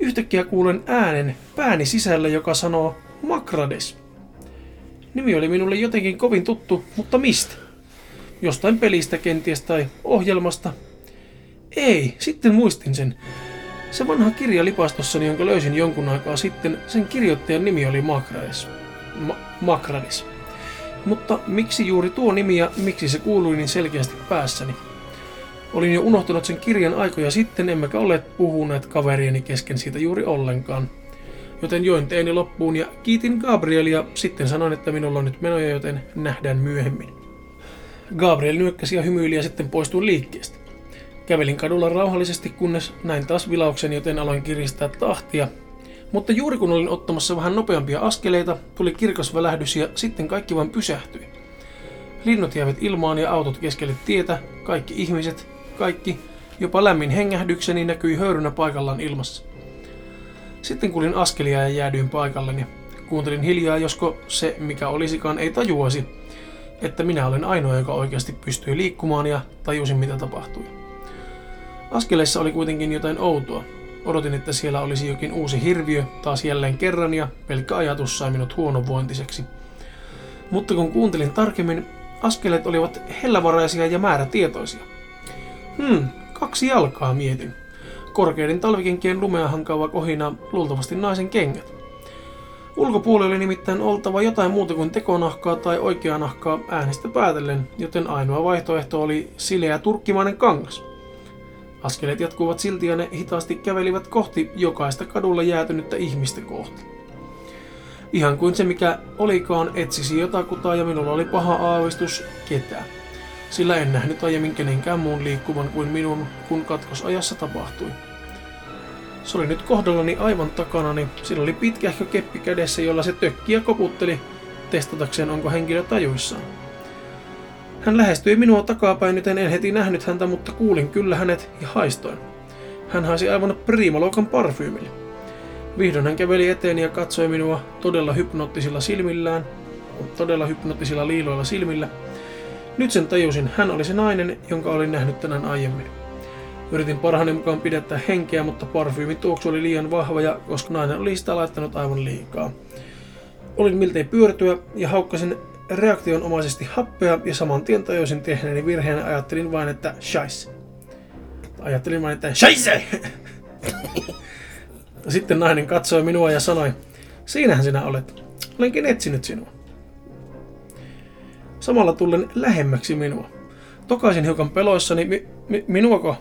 Yhtäkkiä kuulen äänen pääni sisällä, joka sanoo Makrades. Nimi oli minulle jotenkin kovin tuttu, mutta mistä? Jostain pelistä kenties tai ohjelmasta? Ei, sitten muistin sen. Se vanha kirja lipastossani, jonka löysin jonkun aikaa sitten, sen kirjoittajan nimi oli Makrades. Ma- Makrades. Mutta miksi juuri tuo nimi ja miksi se kuului niin selkeästi päässäni? Olin jo unohtanut sen kirjan aikoja sitten, emmekä ole puhuneet kaverieni kesken siitä juuri ollenkaan. Joten join teeni loppuun ja kiitin Gabrielia, sitten sanoin, että minulla on nyt menoja, joten nähdään myöhemmin. Gabriel nyökkäsi ja hymyili ja sitten poistui liikkeestä. Kävelin kadulla rauhallisesti, kunnes näin taas vilauksen, joten aloin kiristää tahtia. Mutta juuri kun olin ottamassa vähän nopeampia askeleita, tuli kirkas välähdys ja sitten kaikki vain pysähtyi. Linnut jäivät ilmaan ja autot keskelle tietä, kaikki ihmiset, kaikki, jopa lämmin hengähdykseni näkyi höyrynä paikallaan ilmassa. Sitten kuulin askelia ja jäädyin paikalleni. Kuuntelin hiljaa, josko se, mikä olisikaan, ei tajuasi, että minä olen ainoa, joka oikeasti pystyi liikkumaan ja tajusin, mitä tapahtui. Askeleissa oli kuitenkin jotain outoa. Odotin, että siellä olisi jokin uusi hirviö taas jälleen kerran ja pelkkä ajatus sai minut huonovointiseksi. Mutta kun kuuntelin tarkemmin, askeleet olivat hellävaraisia ja määrätietoisia. Hmm, kaksi jalkaa mietin. Korkeiden talvikenkien lumea hankaava kohina, luultavasti naisen kengät. Ulkopuolella oli nimittäin oltava jotain muuta kuin tekonahkaa tai oikeaa nahkaa äänestä päätellen, joten ainoa vaihtoehto oli sileä turkkimainen kangas. Askeleet jatkuvat silti ja ne hitaasti kävelivät kohti jokaista kadulla jäätynyttä ihmistä kohti. Ihan kuin se mikä olikaan etsisi jotakuta ja minulla oli paha aavistus ketään sillä en nähnyt aiemmin kenenkään muun liikkuvan kuin minun, kun katkosajassa tapahtui. Se oli nyt kohdallani aivan takanani, sillä oli pitkähkö keppi kädessä, jolla se tökki ja koputteli, testatakseen onko henkilö tajuissaan. Hän lähestyi minua takapäin, joten en heti nähnyt häntä, mutta kuulin kyllä hänet ja haistoin. Hän haisi aivan priimaloukan parfyymille. Vihdoin hän käveli eteen ja katsoi minua todella hypnoottisilla silmillään, todella hypnoottisilla liiloilla silmillä, nyt sen tajusin, hän oli se nainen, jonka olin nähnyt tänään aiemmin. Yritin parhaani mukaan pidettää henkeä, mutta parfyymin tuoksu oli liian vahva ja koska nainen oli sitä laittanut aivan liikaa. Olin miltei pyörtyä ja haukkasin reaktionomaisesti happea ja saman tien tajusin tehneeni virheen ja ajattelin vain, että shais. Ajattelin vain, että scheisse! Sitten nainen katsoi minua ja sanoi, siinähän sinä olet. Olenkin etsinyt sinua samalla tullen lähemmäksi minua. Tokaisin hiukan peloissani, mi- mi- minuako?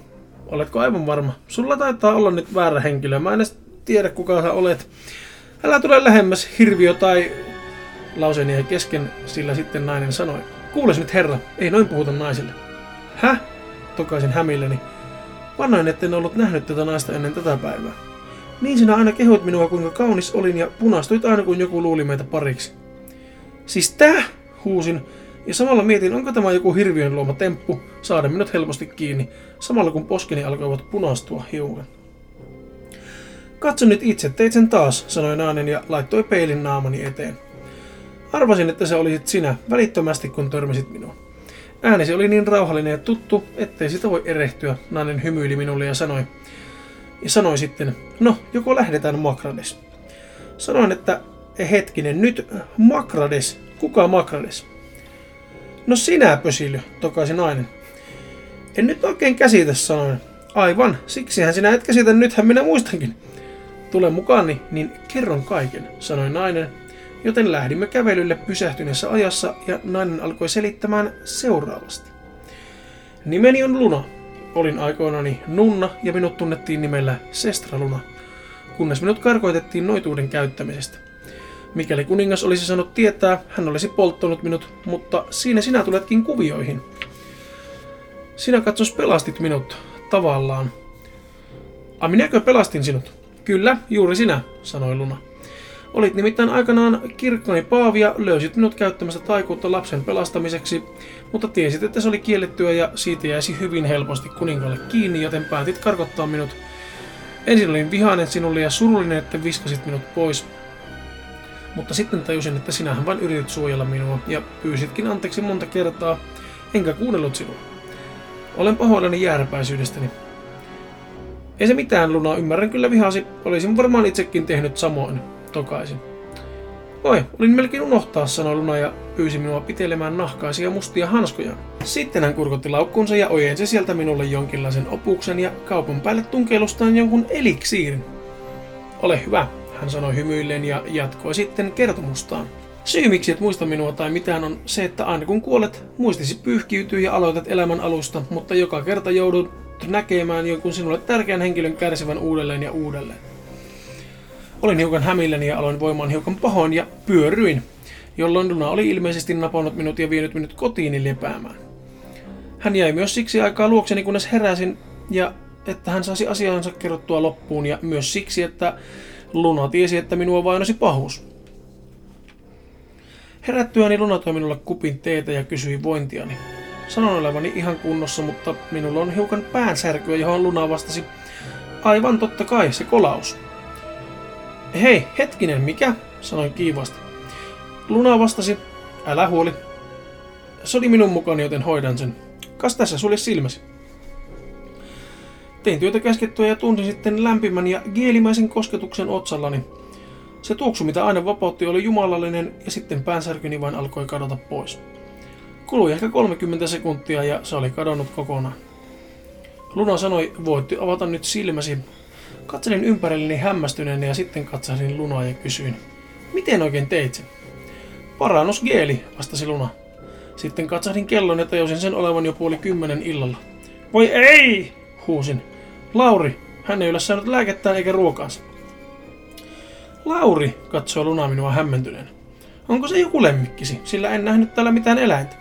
Oletko aivan varma? Sulla taitaa olla nyt väärä henkilö. Mä en edes tiedä kuka sä olet. Älä tule lähemmäs, hirviö tai... Lauseeni jäi kesken, sillä sitten nainen sanoi. Kuules nyt herra, ei noin puhuta naisille. Häh? Tokaisin hämilleni. Vannoin, etten ollut nähnyt tätä naista ennen tätä päivää. Niin sinä aina kehoit minua, kuinka kaunis olin ja punastuit aina, kun joku luuli meitä pariksi. Siis tää? Huusin, ja samalla mietin, onko tämä joku hirviön luoma temppu saada minut helposti kiinni, samalla kun poskeni alkoivat punastua hiukan. Katso nyt itse, teit sen taas, sanoi nainen ja laittoi peilin naamani eteen. Arvasin, että se olisit sinä, välittömästi kun törmäsit minua. Äänesi oli niin rauhallinen ja tuttu, ettei sitä voi erehtyä, nainen hymyili minulle ja sanoi. ja sanoi sitten, no, joko lähdetään Makrades. Sanoin, että hetkinen, nyt Makrades, kuka Makrades? No sinä, pösily, tokaisi nainen. En nyt oikein käsitä, sanoin. Aivan, siksihän sinä et käsitä, nythän minä muistankin. Tule mukaani, niin kerron kaiken, sanoi nainen, joten lähdimme kävelylle pysähtyneessä ajassa ja nainen alkoi selittämään seuraavasti. Nimeni on Luna. Olin aikoinani Nunna ja minut tunnettiin nimellä Sestra Luna, kunnes minut karkoitettiin noituuden käyttämisestä. Mikäli kuningas olisi saanut tietää, hän olisi polttanut minut, mutta siinä sinä tuletkin kuvioihin. Sinä katsos pelastit minut, tavallaan. A minäkö pelastin sinut? Kyllä, juuri sinä, sanoi Luna. Olit nimittäin aikanaan kirkkoni Paavi ja löysit minut käyttämästä taikuutta lapsen pelastamiseksi, mutta tiesit, että se oli kiellettyä ja siitä jäisi hyvin helposti kuninkalle kiinni, joten päätit karkottaa minut. Ensin olin vihainen sinulle ja surullinen, että viskasit minut pois. Mutta sitten tajusin, että sinähän vain yritit suojella minua ja pyysitkin anteeksi monta kertaa, enkä kuunnellut sinua. Olen pahoillani jääräpäisyydestäni. Ei se mitään, Luna, ymmärrän kyllä vihasi. Olisin varmaan itsekin tehnyt samoin, tokaisin. Oi, olin melkein unohtaa, sanoi Luna ja pyysi minua pitelemään nahkaisia mustia hanskoja. Sitten hän kurkotti laukkuunsa ja ojensi sieltä minulle jonkinlaisen opuksen ja kaupan päälle tunkeilustaan jonkun eliksiirin. Ole hyvä, hän sanoi hymyillen ja jatkoi sitten kertomustaan. Syy miksi et muista minua tai mitään on se, että aina kun kuolet, muistisi pyyhkiytyy ja aloitat elämän alusta, mutta joka kerta joudut näkemään jonkun sinulle tärkeän henkilön kärsivän uudelleen ja uudelleen. Olin hiukan hämilläni ja aloin voimaan hiukan pahoin ja pyörryin, jolloin Luna oli ilmeisesti napannut minut ja vienyt minut kotiini lepäämään. Hän jäi myös siksi aikaa luokseni, kunnes heräsin ja että hän saisi asiansa kerrottua loppuun ja myös siksi, että Luna tiesi, että minua vainosi pahuus. Herättyäni Luna toi minulle kupin teetä ja kysyi vointiani. Sanoin olevani ihan kunnossa, mutta minulla on hiukan päänsärkyä, johon Luna vastasi, aivan totta kai, se kolaus. Hei, hetkinen, mikä? Sanoin kiivasti. Luna vastasi, älä huoli. Se oli minun mukani, joten hoidan sen. Kas tässä sulje silmäsi. Tein työtä käskettyä ja tunsin sitten lämpimän ja geelimäisen kosketuksen otsallani. Se tuoksu, mitä aina vapautti, oli jumalallinen ja sitten päänsärkyni vain alkoi kadota pois. Kului ehkä 30 sekuntia ja se oli kadonnut kokonaan. Luna sanoi, voitti avata nyt silmäsi. Katselin ympärilleni hämmästyneenä ja sitten katsasin Lunaa ja kysyin, miten oikein teit sen? Parannusgeeli, vastasi Luna. Sitten katsahdin kellon ja tajusin sen olevan jo puoli kymmenen illalla. Voi ei, huusin. Lauri, hän ei ole saanut lääkettään eikä ruokaansa. Lauri, katsoi Luna minua hämmentyneen. Onko se joku lemmikkisi, sillä en nähnyt täällä mitään eläintä.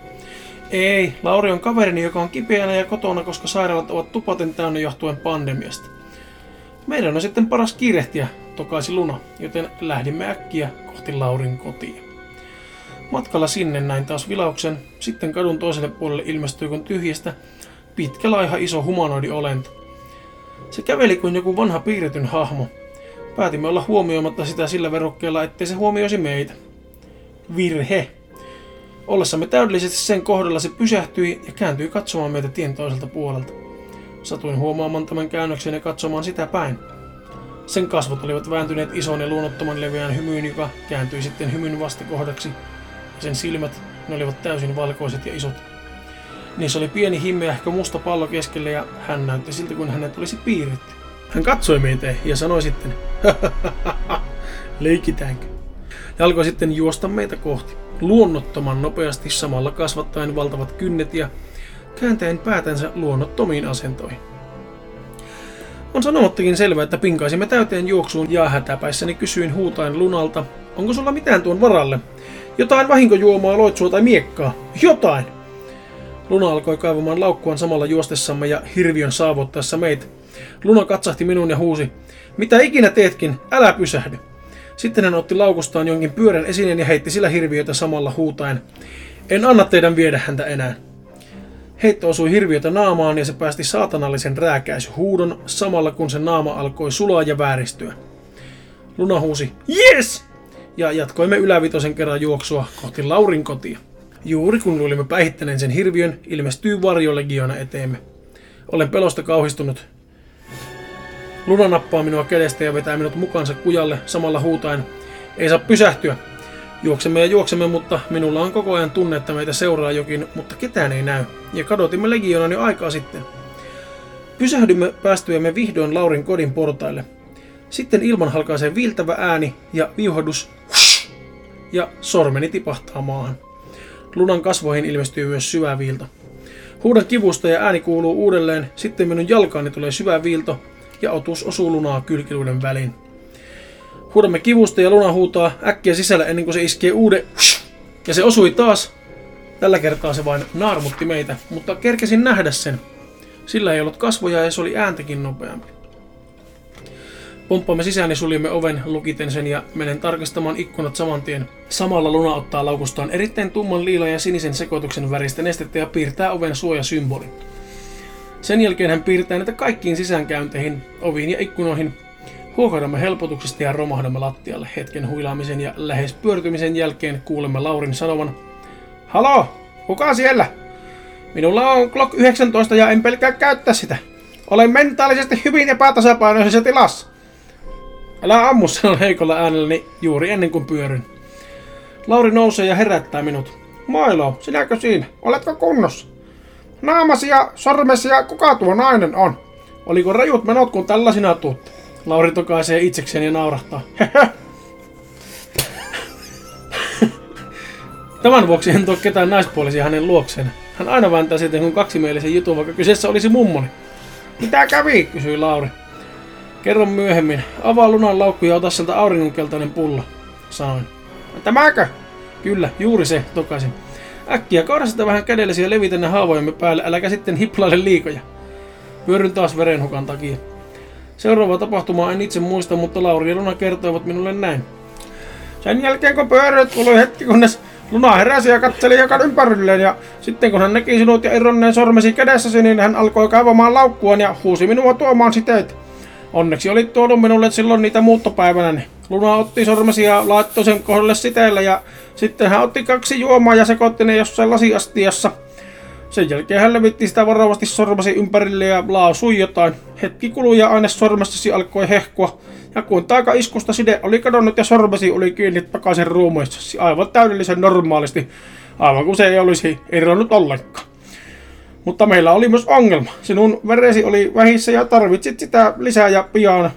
Ei, Lauri on kaverini, joka on kipeänä ja kotona, koska sairaalat ovat tupaten täynnä johtuen pandemiasta. Meidän on sitten paras kiirehtiä, tokaisi Luna, joten lähdimme äkkiä kohti Laurin kotia. Matkalla sinne näin taas vilauksen, sitten kadun toiselle puolelle ilmestyi kun tyhjästä pitkä laiha iso humanoidi olento. Se käveli kuin joku vanha piirretyn hahmo. Päätimme olla huomioimatta sitä sillä verukkeella, ettei se huomioisi meitä. Virhe. Ollessamme täydellisesti sen kohdalla se pysähtyi ja kääntyi katsomaan meitä tien toiselta puolelta. Satuin huomaamaan tämän käännöksen ja katsomaan sitä päin. Sen kasvot olivat vääntyneet ison ja luonnottoman leveän hymyyn, joka kääntyi sitten hymyn vastakohdaksi. Ja sen silmät, ne olivat täysin valkoiset ja isot. Niissä oli pieni himmeähkö musta pallo keskellä ja hän näytti siltä kuin hänet olisi piirretty. Hän katsoi meitä ja sanoi sitten, leikitäänkö? Ja alkoi sitten juosta meitä kohti, luonnottoman nopeasti samalla kasvattaen valtavat kynnet ja kääntäen päätänsä luonnottomiin asentoihin. On sanomattakin selvää, että pinkaisimme täyteen juoksuun ja hätäpäissäni kysyin huutain Lunalta, onko sulla mitään tuon varalle? Jotain vahinkojuomaa, loitsua tai miekkaa? Jotain! Luna alkoi kaivamaan laukkuaan samalla juostessamme ja hirviön saavuttaessa meitä. Luna katsahti minun ja huusi, mitä ikinä teetkin, älä pysähdy. Sitten hän otti laukustaan jonkin pyörän esineen ja heitti sillä hirviötä samalla huutaen, en anna teidän viedä häntä enää. Heitto osui hirviötä naamaan ja se päästi saatanallisen rääkäishuudon samalla kun sen naama alkoi sulaa ja vääristyä. Luna huusi, yes! Ja jatkoimme ylävitosen kerran juoksua kohti Laurin kotia. Juuri kun luulimme päihittäneen sen hirviön, ilmestyy varjolegiona eteemme. Olen pelosta kauhistunut. Luna nappaa minua kädestä ja vetää minut mukaansa kujalle samalla huutaen. Ei saa pysähtyä. Juoksemme ja juoksemme, mutta minulla on koko ajan tunne, että meitä seuraa jokin, mutta ketään ei näy. Ja kadotimme legionan jo aikaa sitten. Pysähdymme päästyämme vihdoin Laurin kodin portaille. Sitten ilman halkaisee viiltävä ääni ja viuhadus ja sormeni tipahtaa maahan. Lunan kasvoihin ilmestyy myös syvä viilto. Huudan kivusta ja ääni kuuluu uudelleen, sitten minun jalkaani tulee syvä viilto ja otus osuu lunaa kylkiluiden väliin. Huudamme kivusta ja luna huutaa äkkiä sisällä ennen kuin se iskee uuden ja se osui taas. Tällä kertaa se vain naarmutti meitä, mutta kerkesin nähdä sen. Sillä ei ollut kasvoja ja se oli ääntäkin nopeampi. Pomppaamme sisään ja suljemme oven, lukiten sen ja menen tarkistamaan ikkunat saman tien. Samalla Luna ottaa laukustaan erittäin tumman liila ja sinisen sekoituksen väristä nestettä ja piirtää oven suojasymbolin. Sen jälkeen hän piirtää näitä kaikkiin sisäänkäynteihin, oviin ja ikkunoihin. Huokaudamme helpotuksesta ja romahdamme lattialle hetken huilaamisen ja lähes pyörtymisen jälkeen kuulemme Laurin sanovan Halo, kuka siellä? Minulla on Glock 19 ja en pelkää käyttää sitä. Olen mentaalisesti hyvin epätasapainoisessa tilassa. Älä ammu, sanon heikolla äänelläni juuri ennen kuin pyöryn. Lauri nousee ja herättää minut. Moilo, sinäkö siinä? Oletko kunnossa? Naamasi ja sormesi ja kuka tuo nainen on? Oliko rajut menot, kun tällaisina tuutte? Lauri tokaisee itsekseen ja naurahtaa. Tämän vuoksi en tuo ketään naispuolisia hänen luokseen. Hän aina vääntää sitten kun kaksimielisen jutun, vaikka kyseessä olisi mummoni. Mitä kävi, kysyi Lauri. Kerron myöhemmin. Avaa lunan laukku ja ota sieltä auringonkeltainen pulla, sanoin. Tämäkö? Kyllä, juuri se, tokasin. Äkkiä kaada sitä vähän kädellesi ja levitä ne haavojemme päälle, äläkä sitten hiplaile liikoja. Pyöryn taas verenhukan takia. Seuraava tapahtuma en itse muista, mutta Lauri ja Luna kertoivat minulle näin. Sen jälkeen kun pyöryt tuli hetki, kunnes Luna heräsi ja katseli joka ympärilleen ja sitten kun hän näki sinut ja irronneen sormesi kädessäsi, niin hän alkoi kaivamaan laukkuaan ja huusi minua tuomaan siteitä. Onneksi oli tuonut minulle silloin niitä muuttopäivänä. Niin Luna otti sormesi ja laittoi sen kohdalle siteellä ja sitten hän otti kaksi juomaa ja sekoitti ne jossain lasiastiassa. Sen jälkeen hän levitti sitä varovasti sormasi ympärille ja lausui jotain. Hetki kului ja aine sormestasi alkoi hehkua. Ja kun taikaiskusta side oli kadonnut ja sormesi oli kiinni takaisin ruumiissasi aivan täydellisen normaalisti, aivan kuin se ei olisi eronnut ollenkaan. Mutta meillä oli myös ongelma. Sinun veresi oli vähissä ja tarvitsit sitä lisää ja pian.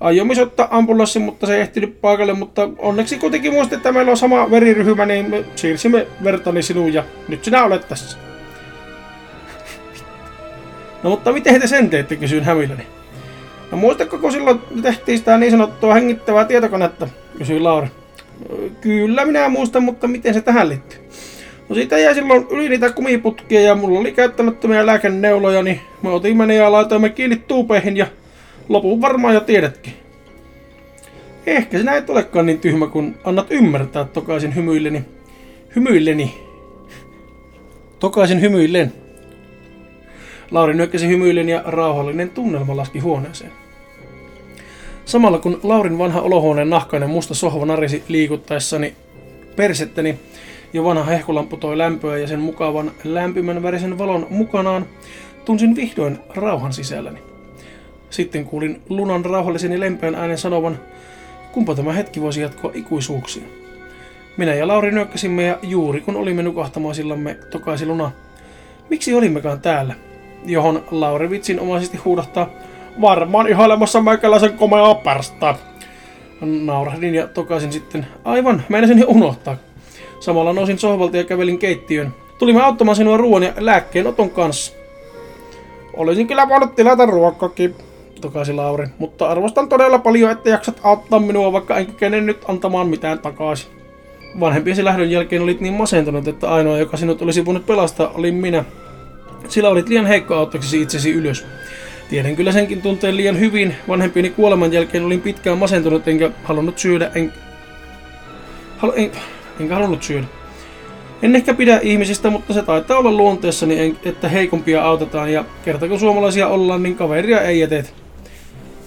Aiomme ottaa ambulanssi, mutta se ei ehtinyt paikalle, mutta onneksi kuitenkin muistin, että meillä on sama veriryhmä, niin me siirsimme vertani sinuun ja nyt sinä olet tässä. No mutta miten te sen teette, kysyin hämilläni. No muistatko, kun silloin tehtiin sitä niin sanottua hengittävää tietokonetta, kysyi Lauri. Kyllä minä muistan, mutta miten se tähän liittyy? No siitä jäi silloin yli niitä kumiputkia ja mulla oli käyttämättömiä lääkenneuloja, niin me otimme ne ja laitoimme kiinni tuupeihin ja lopun varmaan jo tiedätkin. Ehkä sinä et olekaan niin tyhmä, kun annat ymmärtää tokaisin hymyilleni. Hymyilleni. Tokaisin hymyillen. Lauri nyökkäsi hymyillen ja rauhallinen tunnelma laski huoneeseen. Samalla kun Laurin vanha olohuoneen nahkainen musta sohva narisi liikuttaessani persettäni, jo vanha hehkulamppu toi lämpöä ja sen mukavan lämpimän värisen valon mukanaan, tunsin vihdoin rauhan sisälläni. Sitten kuulin lunan rauhallisen ja lempeän äänen sanovan, kumpa tämä hetki voisi jatkoa ikuisuuksia. Minä ja Lauri nyökkäsimme ja juuri kun olimme nukahtamasillamme, tokaisi luna. Miksi olimmekaan täällä? Johon Lauri vitsin omaisesti huudahtaa, varmaan ihailemassa meikäläisen komeaa pärstää. Naurahdin ja tokaisin sitten, aivan, meinasin jo unohtaa. Samalla nousin sohvalta ja kävelin keittiön. Tulimme auttamaan sinua ruoan ja lääkkeen oton kanssa. Olisin kyllä voinut tilata ruokakin, tokaisi Lauri, mutta arvostan todella paljon, että jaksat auttaa minua, vaikka en kykene nyt antamaan mitään takaisin. Vanhempiesi lähdön jälkeen olit niin masentunut, että ainoa, joka sinut olisi voinut pelastaa, oli minä. Sillä olit liian heikko auttaksesi itsesi ylös. Tiedän kyllä senkin tunteen liian hyvin. Vanhempieni kuoleman jälkeen olin pitkään masentunut, enkä halunnut syödä, en... Halu... en enkä halunnut syödä. En ehkä pidä ihmisistä, mutta se taitaa olla luonteessani, että heikompia autetaan ja kerta kun suomalaisia ollaan, niin kaveria ei jätetä.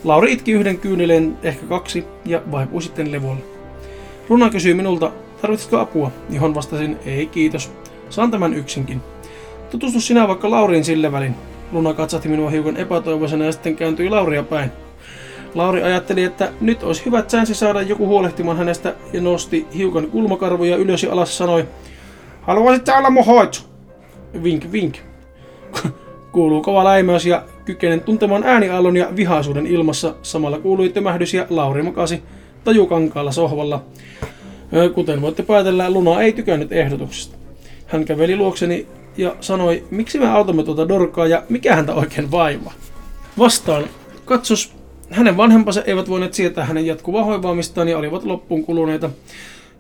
Lauri itki yhden kyyneleen, ehkä kaksi, ja vaipui sitten levolle. Luna kysyi minulta, tarvitsitko apua, johon vastasin, ei kiitos, saan tämän yksinkin. Tutustu sinä vaikka Lauriin sille välin. Luna katsahti minua hiukan epätoivoisena ja sitten kääntyi Lauria päin. Lauri ajatteli, että nyt olisi hyvä chanssi saada joku huolehtimaan hänestä ja nosti hiukan kulmakarvoja ylös ja alas sanoi, Haluaisit olla mun hoitsu? Vink, vink. Kuuluu kova läimäys ja kykenen tuntemaan ääniaallon ja vihaisuuden ilmassa. Samalla kuului tömähdys ja Lauri makasi tajukankaalla sohvalla. Kuten voitte päätellä, Luna ei tykännyt ehdotuksesta. Hän käveli luokseni ja sanoi, miksi me autamme tuota Dorkaa ja mikä häntä oikein vaivaa. Vastaan, katsos, hänen vanhempansa eivät voineet sietää hänen jatkuvaa hoivaamistaan ja olivat loppuun kuluneita,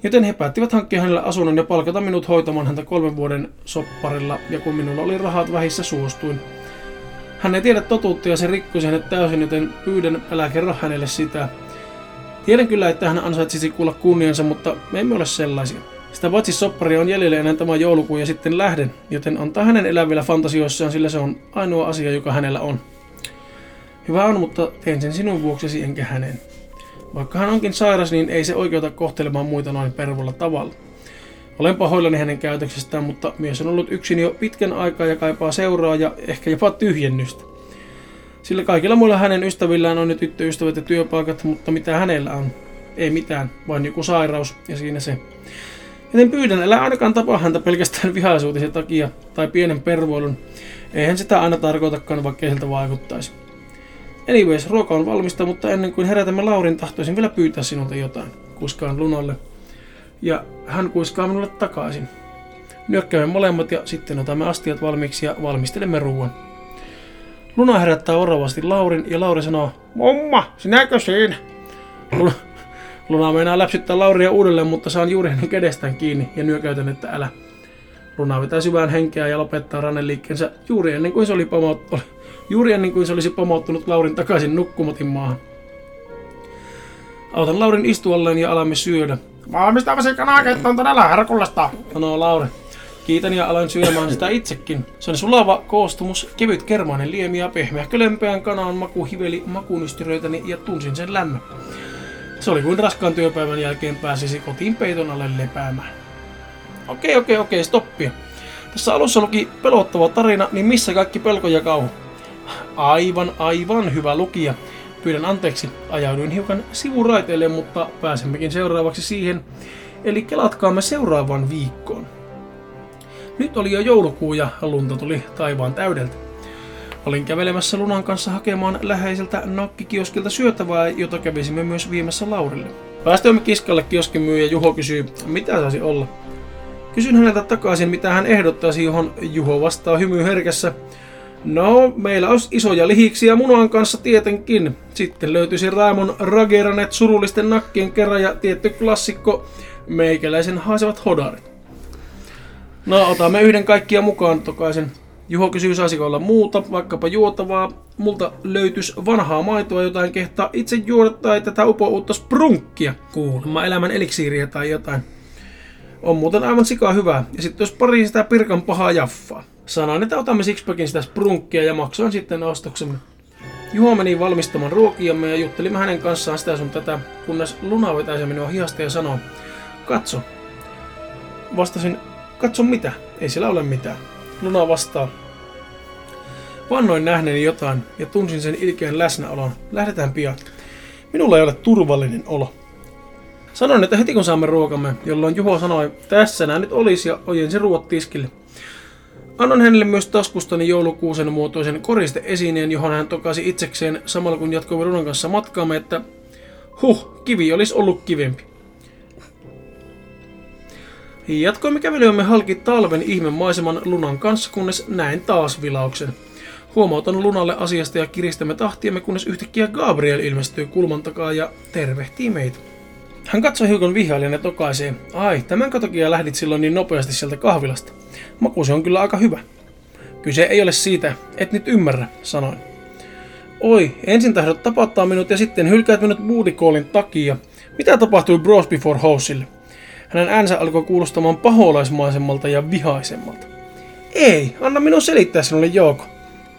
joten he päättivät hankkia hänelle asunnon ja palkata minut hoitamaan häntä kolmen vuoden sopparilla, ja kun minulla oli rahat vähissä, suostuin. Hän ei tiedä totuutta ja se rikkoi hänet täysin, joten pyydän älä kerro hänelle sitä. Tiedän kyllä, että hän ansaitsisi kuulla kunniansa, mutta me emme ole sellaisia. Sitä paitsi soppari on jäljellä ennen tämä joulukuu ja sitten lähden, joten antaa hänen elävillä fantasioissaan, sillä se on ainoa asia, joka hänellä on. Hyvä on, mutta teen sen sinun vuoksesi enkä hänen. Vaikka hän onkin sairas, niin ei se oikeuta kohtelemaan muita noin pervolla tavalla. Olen pahoillani hänen käytöksestään, mutta mies on ollut yksin jo pitkän aikaa ja kaipaa seuraa ja ehkä jopa tyhjennystä. Sillä kaikilla muilla hänen ystävillään on nyt tyttöystävät ja työpaikat, mutta mitä hänellä on? Ei mitään, vain joku sairaus ja siinä se. Joten pyydän, älä ainakaan tapa häntä pelkästään vihaisuutisen takia tai pienen pervoilun. Eihän sitä aina tarkoitakaan, vaikka siltä vaikuttaisi. Anyways, ruoka on valmista, mutta ennen kuin herätämme Laurin, tahtoisin vielä pyytää sinulta jotain. Kuskaan Lunalle. Ja hän kuiskaa minulle takaisin. Nyökkäämme molemmat ja sitten otamme astiat valmiiksi ja valmistelemme ruoan. Luna herättää oravasti Laurin ja Lauri sanoo, Mumma, sinäkö siinä? Luna, Luna meinaa läpsyttää Lauria uudelleen, mutta saan juuri hänen kädestään kiinni ja nyökäytän, että älä. Luna vetää syvään henkeä ja lopettaa ranneliikkeensä juuri ennen kuin se oli pamauttanut, juuri ennen kuin se olisi pamauttunut Laurin takaisin nukkumatin maahan. Autan Laurin istualleen ja alamme syödä. Valmistavasi kanaketta on todella herkullista, sanoo Lauri. Kiitän ja aloin syömään sitä itsekin. Se on sulava koostumus, kevyt kermainen liemi ja pehmeähkö lempeän kanan maku hiveli makunystyröitäni ja tunsin sen lämmön. Se oli kuin raskaan työpäivän jälkeen pääsisi kotiin peiton alle lepäämään. Okei, okei, okei, stoppia. Tässä alussa luki pelottava tarina, niin missä kaikki pelko ja kauhu? Aivan, aivan hyvä lukija. Pyydän anteeksi, ajauduin hiukan sivuraiteille, mutta pääsemmekin seuraavaksi siihen. Eli kelatkaamme seuraavaan viikkoon. Nyt oli jo joulukuu ja lunta tuli taivaan täydeltä. Olin kävelemässä Lunan kanssa hakemaan läheiseltä nakkikioskilta syötävää, jota kävisimme myös viemässä Laurille. Päästöimme kiskalle kioskin myyjä Juho kysyy, mitä saisi olla. Kysyn häneltä takaisin, mitä hän ehdottaisi, johon Juho vastaa hymy herkässä. No, meillä olisi isoja lihiksiä munan kanssa tietenkin. Sitten löytyisi Raimon Rageranet surullisten nakkien kerran ja tietty klassikko, meikäläisen haisevat hodarit. No, otamme yhden kaikkia mukaan tokaisen. Juho kysyy, saisiko olla muuta, vaikkapa juotavaa. Multa löytyisi vanhaa maitoa, jotain kehtaa itse juoda tai tätä uutta sprunkkia. Kuulemma elämän eliksiiriä tai jotain. On muuten aivan sikaa hyvää. Ja sitten jos pari sitä pirkan pahaa jaffaa. Sanoin, että otamme sixpackin sitä sprunkkia ja maksoin sitten ostoksemme. Juho meni valmistamaan ruokiamme ja juttelimme hänen kanssaan sitä sun tätä, kunnes Luna vetäisi minua hihasta ja sanoi, katso. Vastasin, katso mitä, ei siellä ole mitään. Luna vastaa, vannoin nähneeni jotain ja tunsin sen ilkeän läsnäolon. Lähdetään pian. Minulla ei ole turvallinen olo. Sanoin, että heti kun saamme ruokamme, jolloin Juho sanoi, tässä nää nyt olisi ja ojensi ruoat tiskille. Annan hänelle myös taskustani joulukuusen muotoisen koriste-esineen, johon hän tokasi itsekseen samalla kun jatkoimme Runan kanssa matkaamme, että huh, kivi olisi ollut kivempi. Jatkoimme kävelyämme halki talven ihmemaiseman lunan kanssa, kunnes näin taas vilauksen. Huomautan lunalle asiasta ja kiristämme tahtiamme, kunnes yhtäkkiä Gabriel ilmestyy kulman takaa ja tervehtii meitä. Hän katsoi hiukan vihailijana ja tokaisee, ai, tämän takia lähdit silloin niin nopeasti sieltä kahvilasta. Makuusi on kyllä aika hyvä. Kyse ei ole siitä, et nyt ymmärrä, sanoin. Oi, ensin tahdot tapattaa minut ja sitten hylkäät minut booty takia. Mitä tapahtui Bros Before Houselle? Hänen äänsä alkoi kuulostamaan paholaismaisemmalta ja vihaisemmalta. Ei, anna minun selittää sinulle Jouko.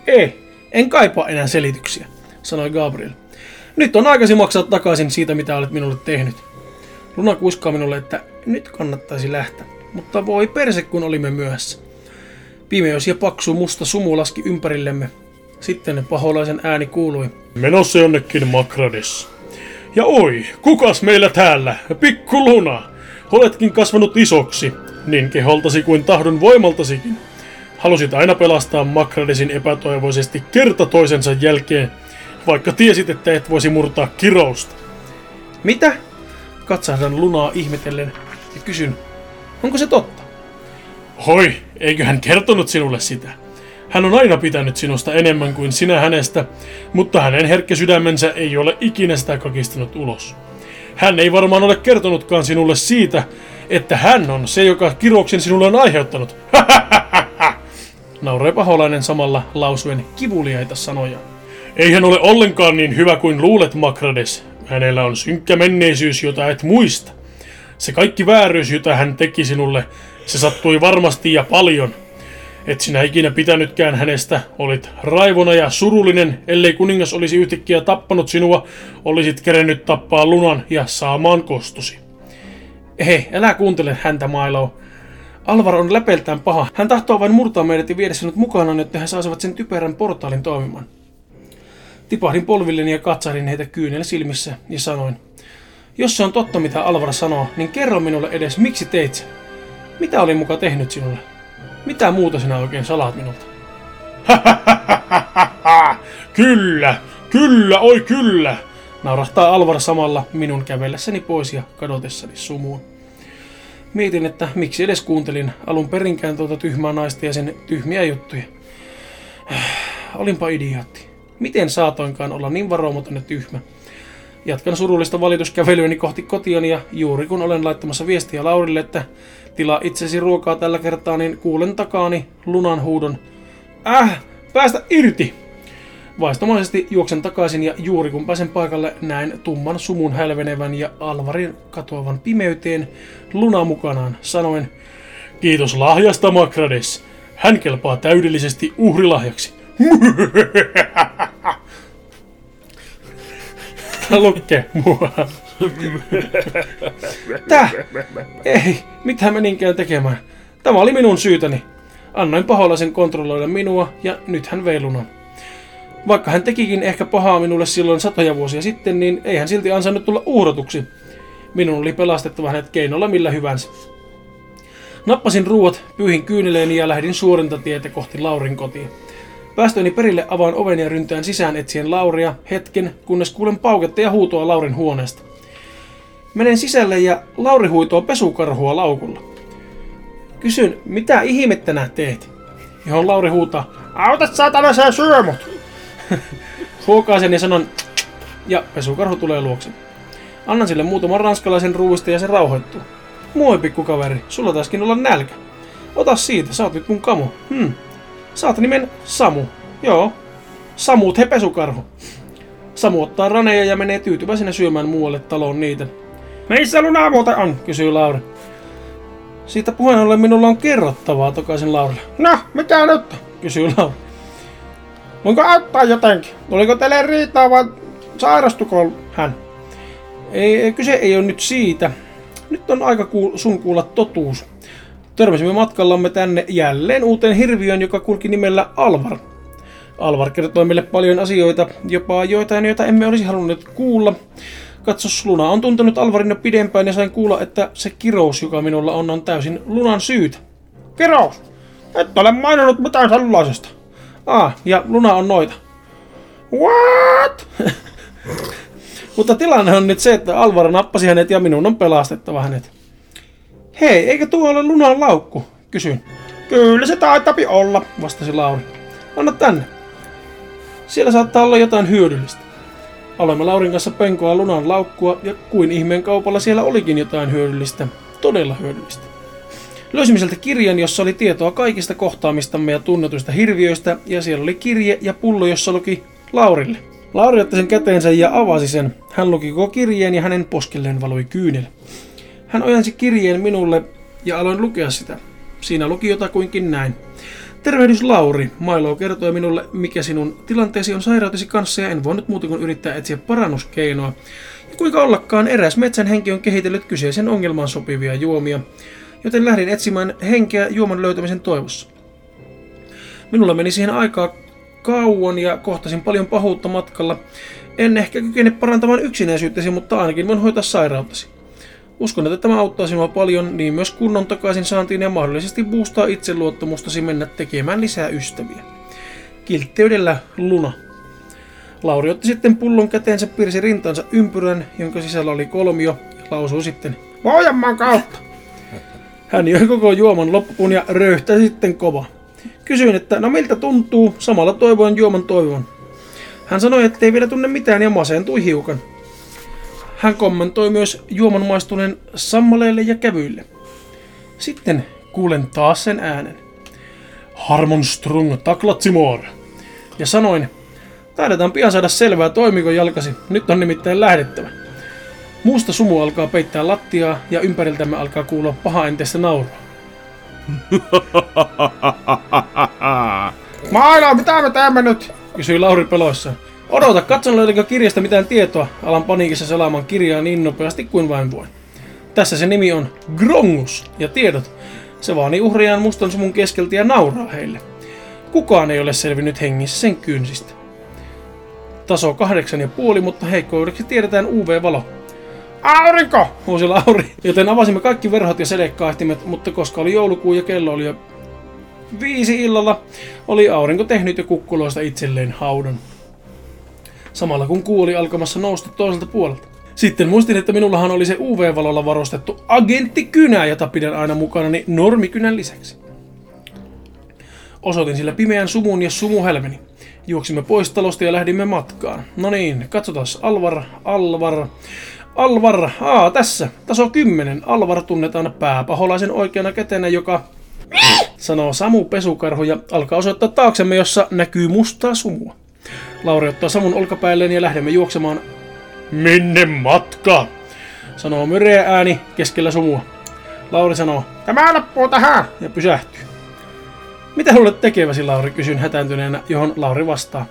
Ei, en kaipaa enää selityksiä, sanoi Gabriel. Nyt on aikasi maksaa takaisin siitä, mitä olet minulle tehnyt. Luna kuiskaa minulle, että nyt kannattaisi lähteä, mutta voi perse, kun olimme myöhässä. Pimeys ja paksu musta sumu laski ympärillemme. Sitten paholaisen ääni kuului. Menossa jonnekin Makrades. Ja oi, kukas meillä täällä? Pikku Luna. Oletkin kasvanut isoksi, niin keholtasi kuin tahdon voimaltasikin. Halusit aina pelastaa Makradesin epätoivoisesti kerta toisensa jälkeen, vaikka tiesit, että et voisi murtaa kirousta. Mitä? Katsahdan lunaa ihmetellen ja kysyn, onko se totta? Hoi, eikö hän kertonut sinulle sitä? Hän on aina pitänyt sinusta enemmän kuin sinä hänestä, mutta hänen herkkä sydämensä ei ole ikinä sitä kakistanut ulos. Hän ei varmaan ole kertonutkaan sinulle siitä, että hän on se, joka kirouksen sinulle on aiheuttanut. Naurai paholainen samalla lausuen kivuliaita sanoja. Ei hän ole ollenkaan niin hyvä kuin luulet, Makrades. Hänellä on synkkä menneisyys, jota et muista. Se kaikki vääryys, jota hän teki sinulle, se sattui varmasti ja paljon. Et sinä ikinä pitänytkään hänestä, olit raivona ja surullinen, ellei kuningas olisi yhtäkkiä tappanut sinua, olisit kerennyt tappaa lunan ja saamaan kostusi. Hei, älä kuuntele häntä, Milo. Alvar on läpeltään paha. Hän tahtoo vain murtaa meidät ja viedä sinut mukanaan, jotta he saisivat sen typerän portaalin toimimaan. Tipahdin polvilleni ja katsahdin heitä kyynel silmissä ja sanoin, jos se on totta mitä Alvar sanoo, niin kerro minulle edes miksi teit sen. Mitä olin muka tehnyt sinulle? Mitä muuta sinä oikein salaat minulta? Kyllä, kyllä, oi kyllä. Naurahtaa Alvar samalla minun kävellessäni pois ja kadotessani sumuun. Mietin, että miksi edes kuuntelin alun perinkään tuota tyhmää naista ja sen tyhmiä juttuja. Olinpa idiootti. Miten saatoinkaan olla niin varomaton ja tyhmä? Jatkan surullista valituskävelyäni kohti kotiani ja juuri kun olen laittamassa viestiä Laurille, että tilaa itsesi ruokaa tällä kertaa, niin kuulen takaani lunan huudon. Äh, päästä irti! Vaistomaisesti juoksen takaisin ja juuri kun pääsen paikalle näen tumman sumun hälvenevän ja Alvarin katoavan pimeyteen luna mukanaan, sanoen Kiitos lahjasta, Makrades. Hän kelpaa täydellisesti uhrilahjaksi. Lukke mua. Tää? Ei, mitä meninkään tekemään. Tämä oli minun syytäni. Annoin paholaisen kontrolloida minua ja nyt hän vei lunan. Vaikka hän tekikin ehkä pahaa minulle silloin satoja vuosia sitten, niin ei hän silti ansainnut tulla uhrotuksi. Minun oli pelastettava hänet keinolla millä hyvänsä. Nappasin ruuat, pyyhin kyyneleeni ja lähdin suorinta tietä kohti Laurin kotiin. Päästöni perille avaan oven ja ryntään sisään etsien Lauria hetken, kunnes kuulen pauketta ja huutoa Laurin huoneesta. Menen sisälle ja Lauri huitoo pesukarhua laukulla. Kysyn, mitä ihmettä nää teet? Johon Lauri huutaa, Auta saatana se syö mut! huokaisen ja sanon, ja pesukarhu tulee luokse. Annan sille muutaman ranskalaisen ruuista ja se rauhoittuu. Moi pikkukaveri, sulla taiskin olla nälkä. Ota siitä, sä oot nyt mun kamu. Hmm. Saat nimen Samu. Joo. Samut he pesukarhu. Samu ottaa raneja ja menee tyytyväisenä syömään muualle taloon niitä. Missä lunaa muuten on? Kysyy Lauri. Siitä puheen ollen minulla on kerrottavaa, tokaisin Laurille. No, mitä nyt? Kysyy Lauri. Voinko auttaa jotenkin? Oliko teille riitaa vai sairastuko hän? Ei, kyse ei ole nyt siitä. Nyt on aika kuul- sun kuulla totuus. Törmäsimme matkallamme tänne jälleen uuteen hirviön, joka kulki nimellä Alvar. Alvar kertoi meille paljon asioita, jopa joitain, joita emme olisi halunneet kuulla. Katsos, Luna on tuntenut Alvarin jo pidempään ja sain kuulla, että se kirous, joka minulla on, on täysin Lunan syytä. Kirous! Et ole maininnut mitään sellaisesta. Ah, ja Luna on noita. What? Mutta tilanne on nyt se, että Alvar nappasi hänet ja minun on pelastettava hänet. Hei, eikö tuo ole Lunan laukku? Kysyin. Kyllä se taitapi olla. Vastasi Lauri. Anna tänne. Siellä saattaa olla jotain hyödyllistä. Aloimme Laurin kanssa penkoa Lunan laukkua ja kuin ihmeen kaupalla siellä olikin jotain hyödyllistä. Todella hyödyllistä. Löysimme sieltä kirjan, jossa oli tietoa kaikista kohtaamistamme ja tunnetuista hirviöistä, ja siellä oli kirje ja pullo, jossa luki Laurille. Lauri otti sen käteensä ja avasi sen. Hän luki koko kirjeen ja hänen poskelleen valui kyynel. Hän ojensi kirjeen minulle ja aloin lukea sitä. Siinä luki jotakuinkin näin. Tervehdys Lauri. Milo kertoi minulle, mikä sinun tilanteesi on sairautesi kanssa ja en voinut muuta kuin yrittää etsiä parannuskeinoa. Ja kuinka ollakaan eräs metsän henki on kehitellyt kyseisen ongelmaan sopivia juomia, joten lähdin etsimään henkeä juoman löytämisen toivossa. Minulla meni siihen aikaa kauan ja kohtasin paljon pahuutta matkalla. En ehkä kykene parantamaan yksinäisyyttäsi, mutta ainakin voin hoitaa sairautasi. Uskon, että tämä auttaa sinua paljon, niin myös kunnon takaisin saantiin ja mahdollisesti boostaa itseluottamustasi mennä tekemään lisää ystäviä. Kiltteydellä Luna. Lauri otti sitten pullon käteensä, piirsi rintansa ympyrän, jonka sisällä oli kolmio, ja lausui sitten Pohjanmaan kautta. hän joi koko juoman loppuun ja röyhtäsi sitten kova. Kysyin, että no miltä tuntuu, samalla toivoin juoman toivon. Hän sanoi, että ei vielä tunne mitään ja masentui hiukan. Hän kommentoi myös juoman maistuneen sammaleille ja kävyille. Sitten kuulen taas sen äänen. Harmonstrung taklatsimor. Ja sanoin, taidetaan pian saada selvää toimiko jalkasi, nyt on nimittäin lähdettävä. Muusta sumu alkaa peittää lattiaa ja ympäriltämme alkaa kuulua paha enteistä naurua. Maila, mitä me teemme nyt? Kysyi Lauri peloissaan. Odota, katson löydänkö kirjasta mitään tietoa. Alan paniikissa selaamaan kirjaa niin nopeasti kuin vain voin. Tässä se nimi on Grongus ja tiedot. Se vaani uhriaan mustan sumun keskeltä ja nauraa heille. Kukaan ei ole selvinnyt hengissä sen kynsistä. Taso kahdeksan ja puoli, mutta heikkoudeksi tiedetään UV-valo. Aurinko! Huusi Lauri, joten avasimme kaikki verhot ja selekkaahtimet, mutta koska oli joulukuu ja kello oli jo viisi illalla, oli aurinko tehnyt jo kukkuloista itselleen haudan. Samalla kun kuu oli alkamassa nousta toiselta puolelta. Sitten muistin, että minullahan oli se UV-valolla varustettu agenttikynä, jota pidän aina mukanani normikynän lisäksi. Osoitin sillä pimeän sumun ja sumuhelmeni. Juoksimme pois talosta ja lähdimme matkaan. No niin, katsotaan. Alvar, Alvar, Alvar, aa tässä, taso 10. Alvar tunnetaan pääpaholaisen oikeana kätenä, joka sanoo Samu pesukarhu ja alkaa osoittaa taaksemme, jossa näkyy mustaa sumua. Lauri ottaa Samun olkapäilleen ja lähdemme juoksemaan, Minne matka? sanoo myreä ääni keskellä sumua. Lauri sanoo Tämä loppuu tähän. ja pysähtyy. Mitä luulet tekeväsi, Lauri, kysyn hätääntyneenä, johon Lauri vastaa.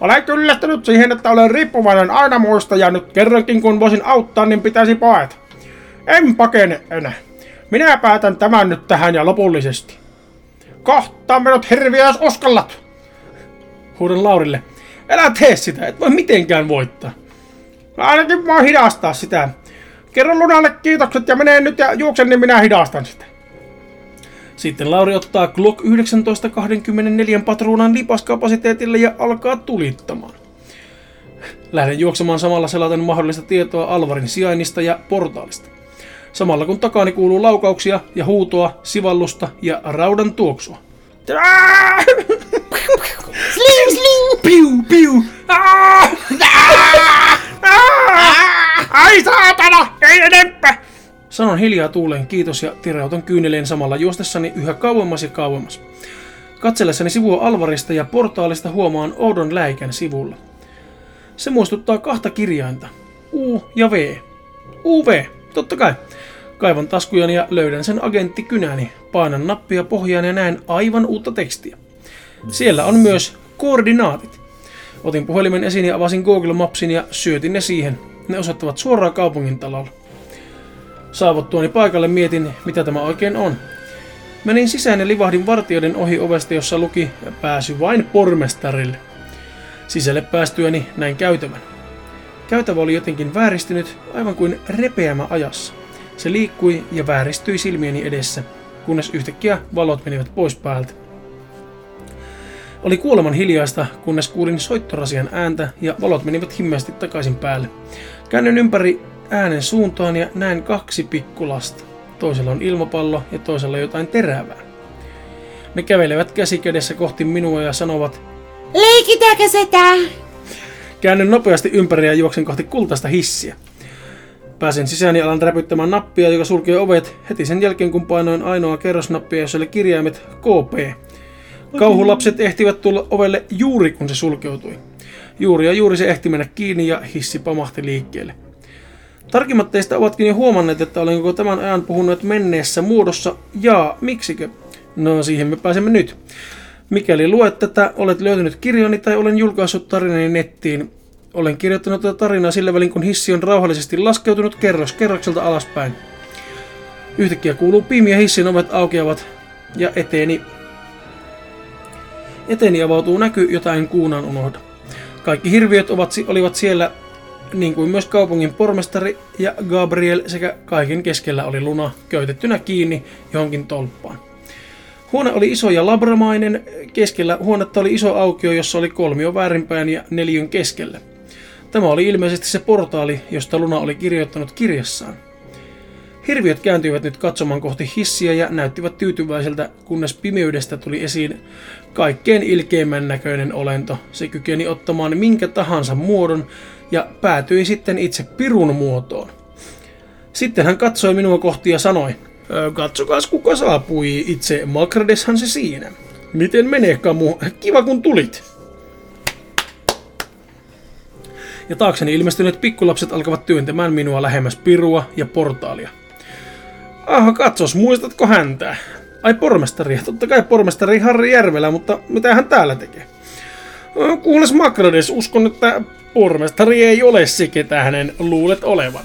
Olen kyllästynyt siihen, että olen riippuvainen aina muista ja nyt kerrankin kun voisin auttaa, niin pitäisi paeta. En pakene enää. Minä päätän tämän nyt tähän ja lopullisesti. Kohtaan minut hirviö, jos uskallat. Huudan Laurille. Älä tee sitä, et voi mitenkään voittaa. Ainakin voin hidastaa sitä. Kerro Lunalle kiitokset ja menee nyt ja juoksen, niin minä hidastan sitä. Sitten Lauri ottaa Glock 19 24 patruunan lipaskapasiteetille ja alkaa tulittamaan. Lähden juoksemaan samalla selaten mahdollista tietoa Alvarin sijainnista ja portaalista. Samalla kun takaani kuuluu laukauksia ja huutoa, sivallusta ja raudan tuoksua. Sling, sling! Piu, piu! Ää! Ää! Ai saatana! Ei enempää! Sanon hiljaa tuuleen kiitos ja tirautan kyyneleen samalla juostessani yhä kauemmas ja kauemmas. Katsellessani sivua Alvarista ja portaalista huomaan oudon läikän sivulla. Se muistuttaa kahta kirjainta. U ja V. UV, totta kai. Kaivan taskujani ja löydän sen agenttikynäni. Painan nappia pohjaan ja näen aivan uutta tekstiä. Siellä on myös koordinaatit. Otin puhelimen esiin ja avasin Google Mapsin ja syötin ne siihen. Ne osoittavat suoraan kaupungin talolla. Saavuttuani paikalle mietin, mitä tämä oikein on. Menin sisään ja livahdin vartijoiden ohi ovesta, jossa luki pääsy vain pormestarille. Sisälle päästyäni näin käytävän. Käytävä oli jotenkin vääristynyt, aivan kuin repeämä ajassa. Se liikkui ja vääristyi silmieni edessä, kunnes yhtäkkiä valot menivät pois päältä. Oli kuoleman hiljaista, kunnes kuulin soittorasian ääntä ja valot menivät himmeästi takaisin päälle. Käännyn ympäri äänen suuntaan ja näen kaksi pikkulasta. Toisella on ilmapallo ja toisella jotain terävää. Ne kävelevät käsi kädessä kohti minua ja sanovat, Leikitäänkö sitä? Käännyn nopeasti ympäri ja juoksen kohti kultaista hissiä. Pääsen sisään ja alan räpyttämään nappia, joka sulkee ovet heti sen jälkeen, kun painoin ainoa kerrosnappia, jossa oli kirjaimet KP. Kauhulapset ehtivät tulla ovelle juuri kun se sulkeutui. Juuri ja juuri se ehti mennä kiinni ja hissi pamahti liikkeelle. Tarkimmat teistä ovatkin jo huomanneet, että olen koko tämän ajan puhunut menneessä muodossa. Ja miksikö? No siihen me pääsemme nyt. Mikäli luet tätä, olet löytänyt kirjani tai olen julkaissut tarinani nettiin. Olen kirjoittanut tätä tarinaa sillä välin, kun hissi on rauhallisesti laskeutunut kerros kerrokselta alaspäin. Yhtäkkiä kuuluu piimi ja hissin ovet aukeavat ja eteeni Eteeni avautuu näky, jota en kuunan unohda. Kaikki hirviöt ovat, olivat siellä, niin kuin myös kaupungin pormestari ja Gabriel sekä kaiken keskellä oli luna köytettynä kiinni johonkin tolppaan. Huone oli iso ja labramainen. Keskellä huonetta oli iso aukio, jossa oli kolmio väärinpäin ja neljön keskellä. Tämä oli ilmeisesti se portaali, josta Luna oli kirjoittanut kirjassaan. Hirviöt kääntyivät nyt katsomaan kohti hissiä ja näyttivät tyytyväiseltä, kunnes pimeydestä tuli esiin kaikkein ilkeimmän näköinen olento. Se kykeni ottamaan minkä tahansa muodon ja päätyi sitten itse pirun muotoon. Sitten hän katsoi minua kohti ja sanoi, "Ö, katsokaas kuka saapui, itse Makradeshan se siinä. Miten menee Kamu? Kiva kun tulit. Ja taakseni ilmestyneet pikkulapset alkavat työntämään minua lähemmäs pirua ja portaalia. Aha, katsos, muistatko häntä? Ai pormestari, totta kai pormestari Harri Järvelä, mutta mitä hän täällä tekee? Ö, Kuules Makrades, uskon, että pormestari ei ole se, ketä hänen luulet olevan.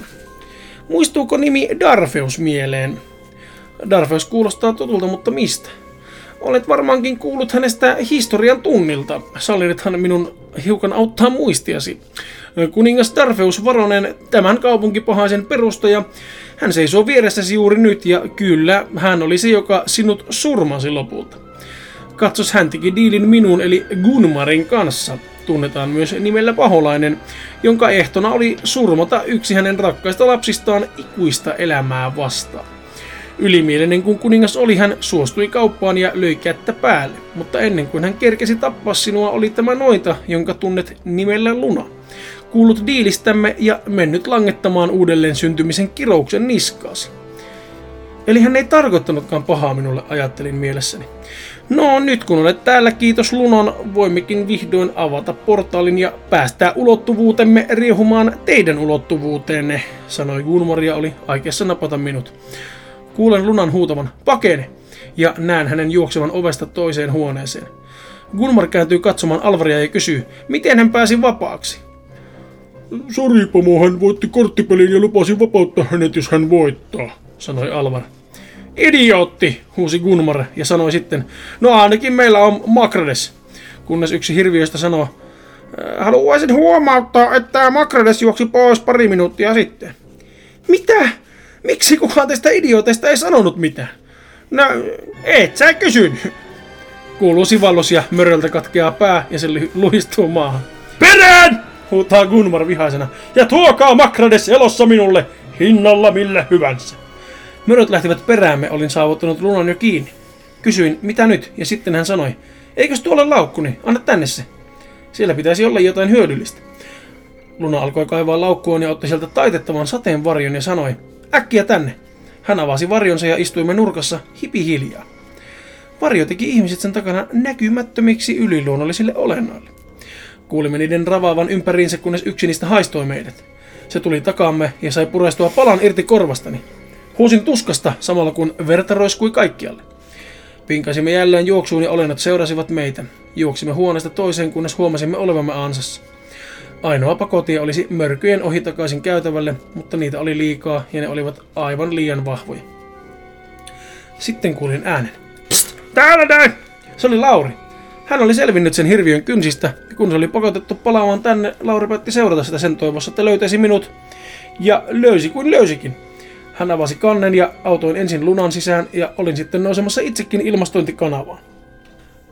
Muistuuko nimi Darfeus mieleen? Darfeus kuulostaa tutulta, mutta mistä? Olet varmaankin kuullut hänestä historian tunnilta. Sallithan minun hiukan auttaa muistiasi. Kuningas Darfeus Varonen, tämän kaupunkipahaisen perustaja, hän seisoo vieressäsi juuri nyt ja kyllä, hän oli se, joka sinut surmasi lopulta. Katsos, hän teki diilin minun eli Gunmarin kanssa. Tunnetaan myös nimellä paholainen, jonka ehtona oli surmata yksi hänen rakkaista lapsistaan ikuista elämää vastaan. Ylimielinen kun kuningas oli, hän suostui kauppaan ja löi kättä päälle, mutta ennen kuin hän kerkesi tappaa sinua, oli tämä noita, jonka tunnet nimellä Luna. Kuullut diilistämme ja mennyt langettamaan uudelleen syntymisen kirouksen niskaasi. Eli hän ei tarkoittanutkaan pahaa minulle, ajattelin mielessäni. No nyt kun olet täällä, kiitos Lunon, voimmekin vihdoin avata portaalin ja päästää ulottuvuutemme riehumaan teidän ulottuvuuteenne, sanoi Gunmar ja oli aikeessa napata minut. Kuulen Lunan huutavan, pakene, ja näen hänen juoksevan ovesta toiseen huoneeseen. Gunmar kääntyy katsomaan Alvaria ja kysyy, miten hän pääsi vapaaksi. Sori, pomo, hän voitti korttipelin ja lupasi vapauttaa hänet, jos hän voittaa. sanoi Alvar. Idiootti, huusi Gunmar ja sanoi sitten, no ainakin meillä on Makrades, kunnes yksi hirviöistä sanoi, "Äh, haluaisin huomauttaa, että Makrades juoksi pois pari minuuttia sitten. Mitä? Miksi kukaan tästä idiooteista ei sanonut mitään? No, et sä kysynyt. Kuuluu sivallus ja möröltä katkeaa pää ja se luhistuu maahan. Perään! Huutaa Gunmar vihaisena. Ja tuokaa Makrades elossa minulle, hinnalla millä hyvänsä. Möröt lähtivät peräämme, olin saavuttanut lunan jo kiinni. Kysyin, mitä nyt, ja sitten hän sanoi, eikös tuolle laukkuni, anna tänne se. Siellä pitäisi olla jotain hyödyllistä. Luna alkoi kaivaa laukkuaan ja otti sieltä taitettavan sateenvarjon ja sanoi, äkkiä tänne. Hän avasi varjonsa ja istuimme nurkassa hipi hiljaa. Varjo teki ihmiset sen takana näkymättömiksi yliluonnollisille olennoille. Kuulimme niiden ravaavan ympäriinsä, kunnes yksi niistä haistoi meidät. Se tuli takaamme ja sai purestua palan irti korvastani. Huusin tuskasta samalla kun verta roiskui kaikkialle. Pinkasimme jälleen juoksuun ja olennot seurasivat meitä. Juoksimme huoneesta toiseen, kunnes huomasimme olevamme ansassa. Ainoa pakotie olisi mörkyjen ohi takaisin käytävälle, mutta niitä oli liikaa ja ne olivat aivan liian vahvoja. Sitten kuulin äänen. Psst, täällä näin! Se oli Lauri. Hän oli selvinnyt sen hirviön kynsistä, ja kun se oli pakotettu palaamaan tänne, Lauri päätti seurata sitä sen toivossa, että löytäisi minut. Ja löysi kuin löysikin. Hän avasi kannen ja autoin ensin lunan sisään ja olin sitten nousemassa itsekin ilmastointikanavaan.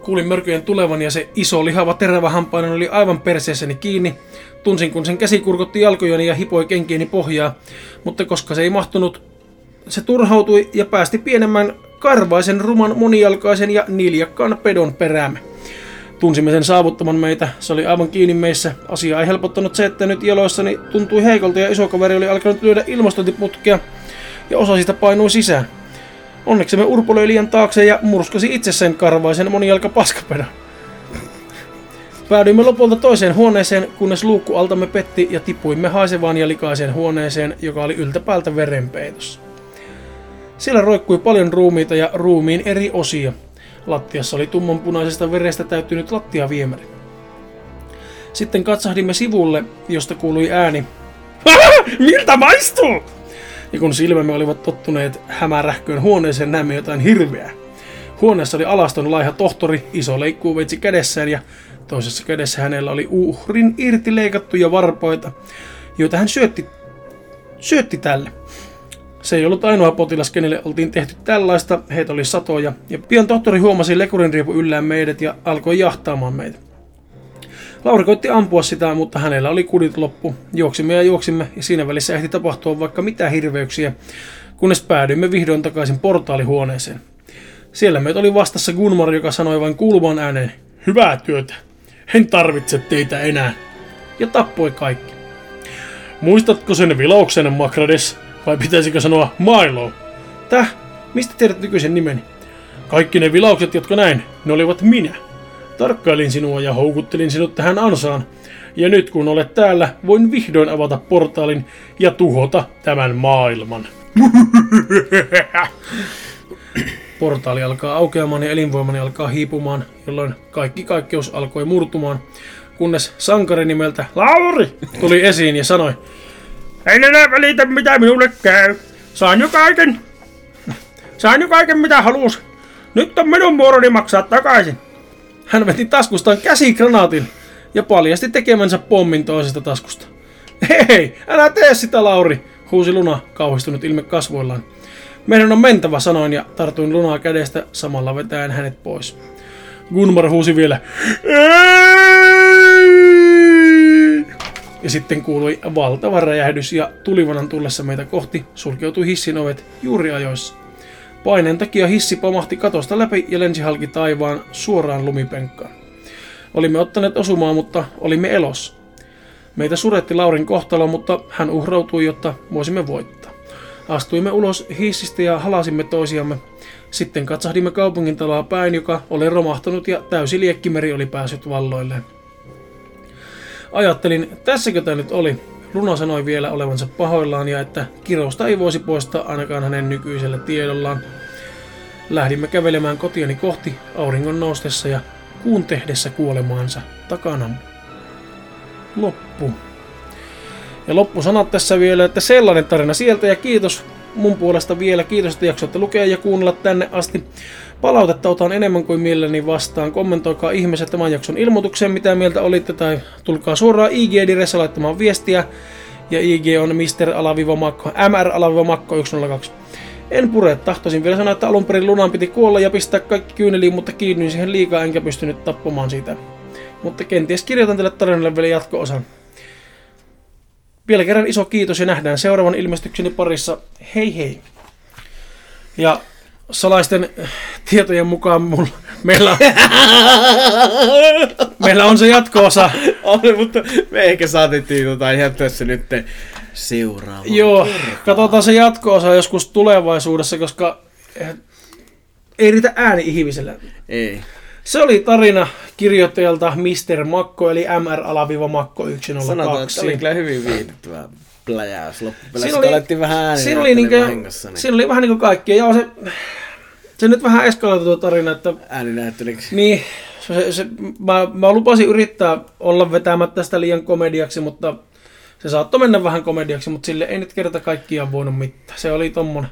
Kuulin mörköjen tulevan ja se iso lihava terävä hampainen oli aivan perseessäni kiinni. Tunsin kun sen käsi kurkotti jalkojani ja hipoi kenkieni pohjaa, mutta koska se ei mahtunut, se turhautui ja päästi pienemmän karvaisen, ruman, monijalkaisen ja niljakkaan pedon peräämme. Tunsimme sen saavuttaman meitä, se oli aivan kiinni meissä. Asia ei helpottanut se, että nyt jaloissani tuntui heikolta ja iso kaveri oli alkanut lyödä ilmastointiputkea ja osa siitä painui sisään. Onneksi me Urpo löi liian taakse ja murskasi itse sen karvaisen monijalka paskapedon. Päädyimme lopulta toiseen huoneeseen, kunnes luukku altamme petti ja tipuimme haisevaan ja likaiseen huoneeseen, joka oli yltäpäältä verenpeitossa. Siellä roikkui paljon ruumiita ja ruumiin eri osia. Lattiassa oli tummanpunaisesta verestä täyttynyt lattiaviemäri. Sitten katsahdimme sivulle, josta kuului ääni. Miltä maistuu? Ja kun silmämme olivat tottuneet hämärähköön huoneeseen, näemme jotain hirveää. Huoneessa oli alaston laiha tohtori, iso leikkuuveitsi kädessään ja toisessa kädessä hänellä oli uhrin irti leikattuja varpoita, joita hän syötti, syötti tälle. Se ei ollut ainoa potilas, kenelle oltiin tehty tällaista, heitä oli satoja, ja pian tohtori huomasi lekurin riipu yllään meidät ja alkoi jahtaamaan meitä. Lauri koitti ampua sitä, mutta hänellä oli kudit loppu. Juoksimme ja juoksimme, ja siinä välissä ehti tapahtua vaikka mitä hirveyksiä, kunnes päädyimme vihdoin takaisin portaalihuoneeseen. Siellä meitä oli vastassa Gunmar, joka sanoi vain kuuluvan ääneen, Hyvää työtä. En tarvitse teitä enää. ja tappoi kaikki. Muistatko sen vilauksen, Makrades? Vai pitäisikö sanoa Milo? Täh? Mistä tiedät nykyisen nimeni? Kaikki ne vilaukset, jotka näin, ne olivat minä. Tarkkailin sinua ja houkuttelin sinut tähän ansaan. Ja nyt kun olet täällä, voin vihdoin avata portaalin ja tuhota tämän maailman. Portaali alkaa aukeamaan ja elinvoimani alkaa hiipumaan, jolloin kaikki kaikkeus alkoi murtumaan, kunnes sankari nimeltä Lauri tuli esiin ja sanoi, En enää välitä mitä minulle käy. Saan jo kaiken. Saan jo kaiken mitä halus. Nyt on minun vuoroni maksaa takaisin. hän veti taskustaan käsikranaatin ja paljasti tekemänsä pommin toisesta taskusta. Hei, älä tee sitä, Lauri, huusi Luna, kauhistunut ilme kasvoillaan. Meidän on mentävä, sanoin ja tartuin Lunaa kädestä samalla vetäen hänet pois. Gunmar huusi vielä, "Ei!" Ja sitten kuului valtava räjähdys ja tulivanan tullessa meitä kohti sulkeutui hissin ovet juuri ajoissa. Paineen takia hissi pamahti katosta läpi ja lensi halki taivaan suoraan lumipenkkaan. Olimme ottaneet osumaa, mutta olimme elossa. Meitä suretti Laurin kohtalo, mutta hän uhrautui, jotta voisimme voittaa. Astuimme ulos hissistä ja halasimme toisiamme. Sitten katsahdimme kaupungin taloa päin, joka oli romahtanut ja täysi liekkimeri oli päässyt valloilleen. Ajattelin, tässäkö tämä nyt oli? Luna sanoi vielä olevansa pahoillaan ja että kirousta ei voisi poistaa ainakaan hänen nykyisellä tiedollaan. Lähdimme kävelemään kotiani kohti auringon noustessa ja kuun tehdessä kuolemaansa takana. Loppu. Ja loppusanat tässä vielä, että sellainen tarina sieltä ja kiitos mun puolesta vielä. Kiitos, että jaksoitte lukea ja kuunnella tänne asti. Palautetta otan enemmän kuin mielelläni vastaan. Kommentoikaa ihmeessä tämän jakson ilmoitukseen, mitä mieltä olitte, tai tulkaa suoraan IG-diressä laittamaan viestiä. Ja IG on Mr. Mr. Makko 102. En pure, tahtoisin vielä sanoa, että alun perin Lunan piti kuolla ja pistää kaikki kyyneliin, mutta kiinnyin siihen liikaa enkä pystynyt tappamaan sitä. Mutta kenties kirjoitan tälle tarinalle vielä jatko-osan. Vielä kerran iso kiitos ja nähdään seuraavan ilmestykseni parissa. Hei hei! Ja salaisten tietojen mukaan mulla, meillä, on, meillä on se jatko-osa. Oli, mutta me ehkä saatettiin tota jättää se nyt seuraavaan. Joo, katsotaan se jatko-osa joskus tulevaisuudessa, koska ei riitä ääni ihmiselle. Ei. Se oli tarina kirjoittajalta Mr. Makko, eli MR-Makko 102. Sanotaan, että oli kyllä hyvin viihdyttävää pläjäys loppupeleissä. Siinä oli- alettiin vähän ääni Siinä oli, niinkö, vahingossa, niin siinä oli vähän niin kuin kaikkea. Ja se, se nyt vähän eskaloitu tuo tarina, että ääninäyttelyksi. niin, se, se, mä, mä lupasin yrittää olla vetämättä sitä liian komediaksi, mutta se saattoi mennä vähän komediaksi, mutta sille ei nyt kerta kaikkiaan voinut mitään. Se oli tommonen.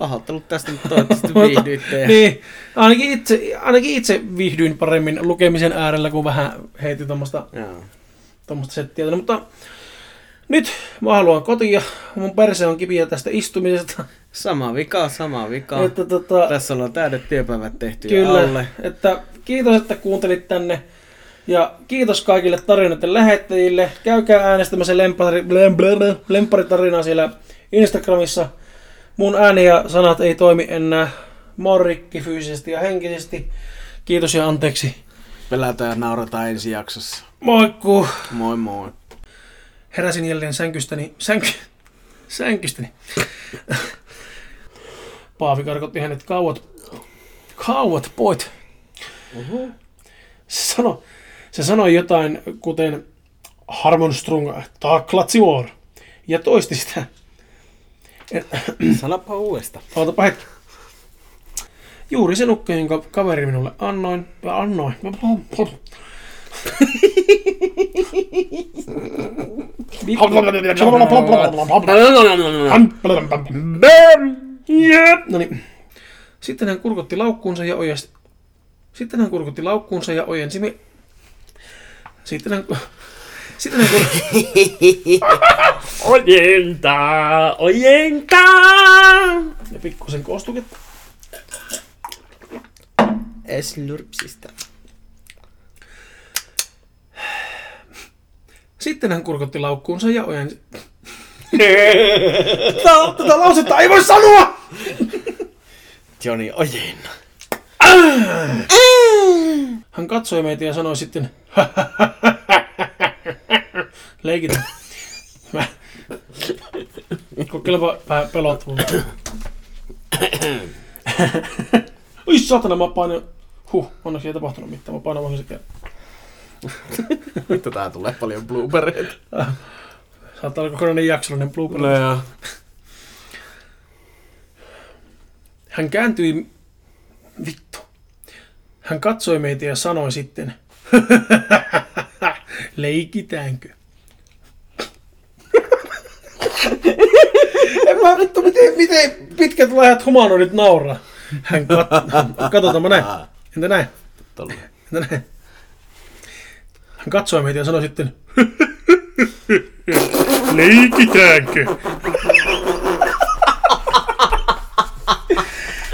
Pahoittelut tästä nyt toivottavasti viihdyitte. Ja... niin, ainakin itse, ainakin itse viihdyin paremmin lukemisen äärellä, kun vähän heitin tuommoista settiä. Mutta nyt mä haluan kotiin. Mun perse on kipiä tästä istumisesta. Sama vika, sama vika. Että tota, Tässä ollaan täydet työpäivät tehty Kyllä, alle. että kiitos, että kuuntelit tänne. Ja kiitos kaikille tarinoiden lähettäjille. Käykää äänestämässä lempari, lempparitarinaa siellä Instagramissa. Mun ääni ja sanat ei toimi enää. Morrikki fyysisesti ja henkisesti. Kiitos ja anteeksi. Pelätään ja naurataan ensi jaksossa. Moikku! Moi moi. Heräsin jälleen sänkystäni. Sänky, sänkystäni. Paavi karkotti hänet kauat. Kauat, poit. Se sanoi, se sanoi jotain, kuten Harmonstrung taklatsimor. Ja toisti sitä. Sanoppa uudesta. Ootapa hetki. Juuri se nukke, jonka kaveri minulle annoin. Annoin. No niin. Sitten hän kurkotti laukkuunsa ja ojensi... Sitten hän kurkotti laukkuunsa ja ojensi... Sitten hän... Sitten hän kurkotti... Ojentaa, ojentaa. Ja pikkusen kostuket. Slurpsista. Sitten hän kurkotti laukkuunsa ja ojensi... Tätä, tätä lausetta ei voi sanoa! Johnny ojenna. Hän katsoi meitä ja sanoi sitten... Leikitä. Mä... Kokeilepa vähän pelottelua. Oi satana, mä painoin... Huh, onneksi ei tapahtunut mitään. Mä painoin vaan se kerran. Vittu tää tulee paljon bloopereita. Saattaa olla kokonainen jaksollinen blooper. No joo. Hän kääntyi... Vittu. Hän katsoi meitä ja sanoi sitten... Leikitäänkö? en mä vittu, miten, miten pitkät lähdet humanoidit nauraa. Hän kat... Katsotaan, mä näin. Entä näin? Tolle. Entä näin? Hän katsoi meitä ja sanoi sitten... Leikitäänkö?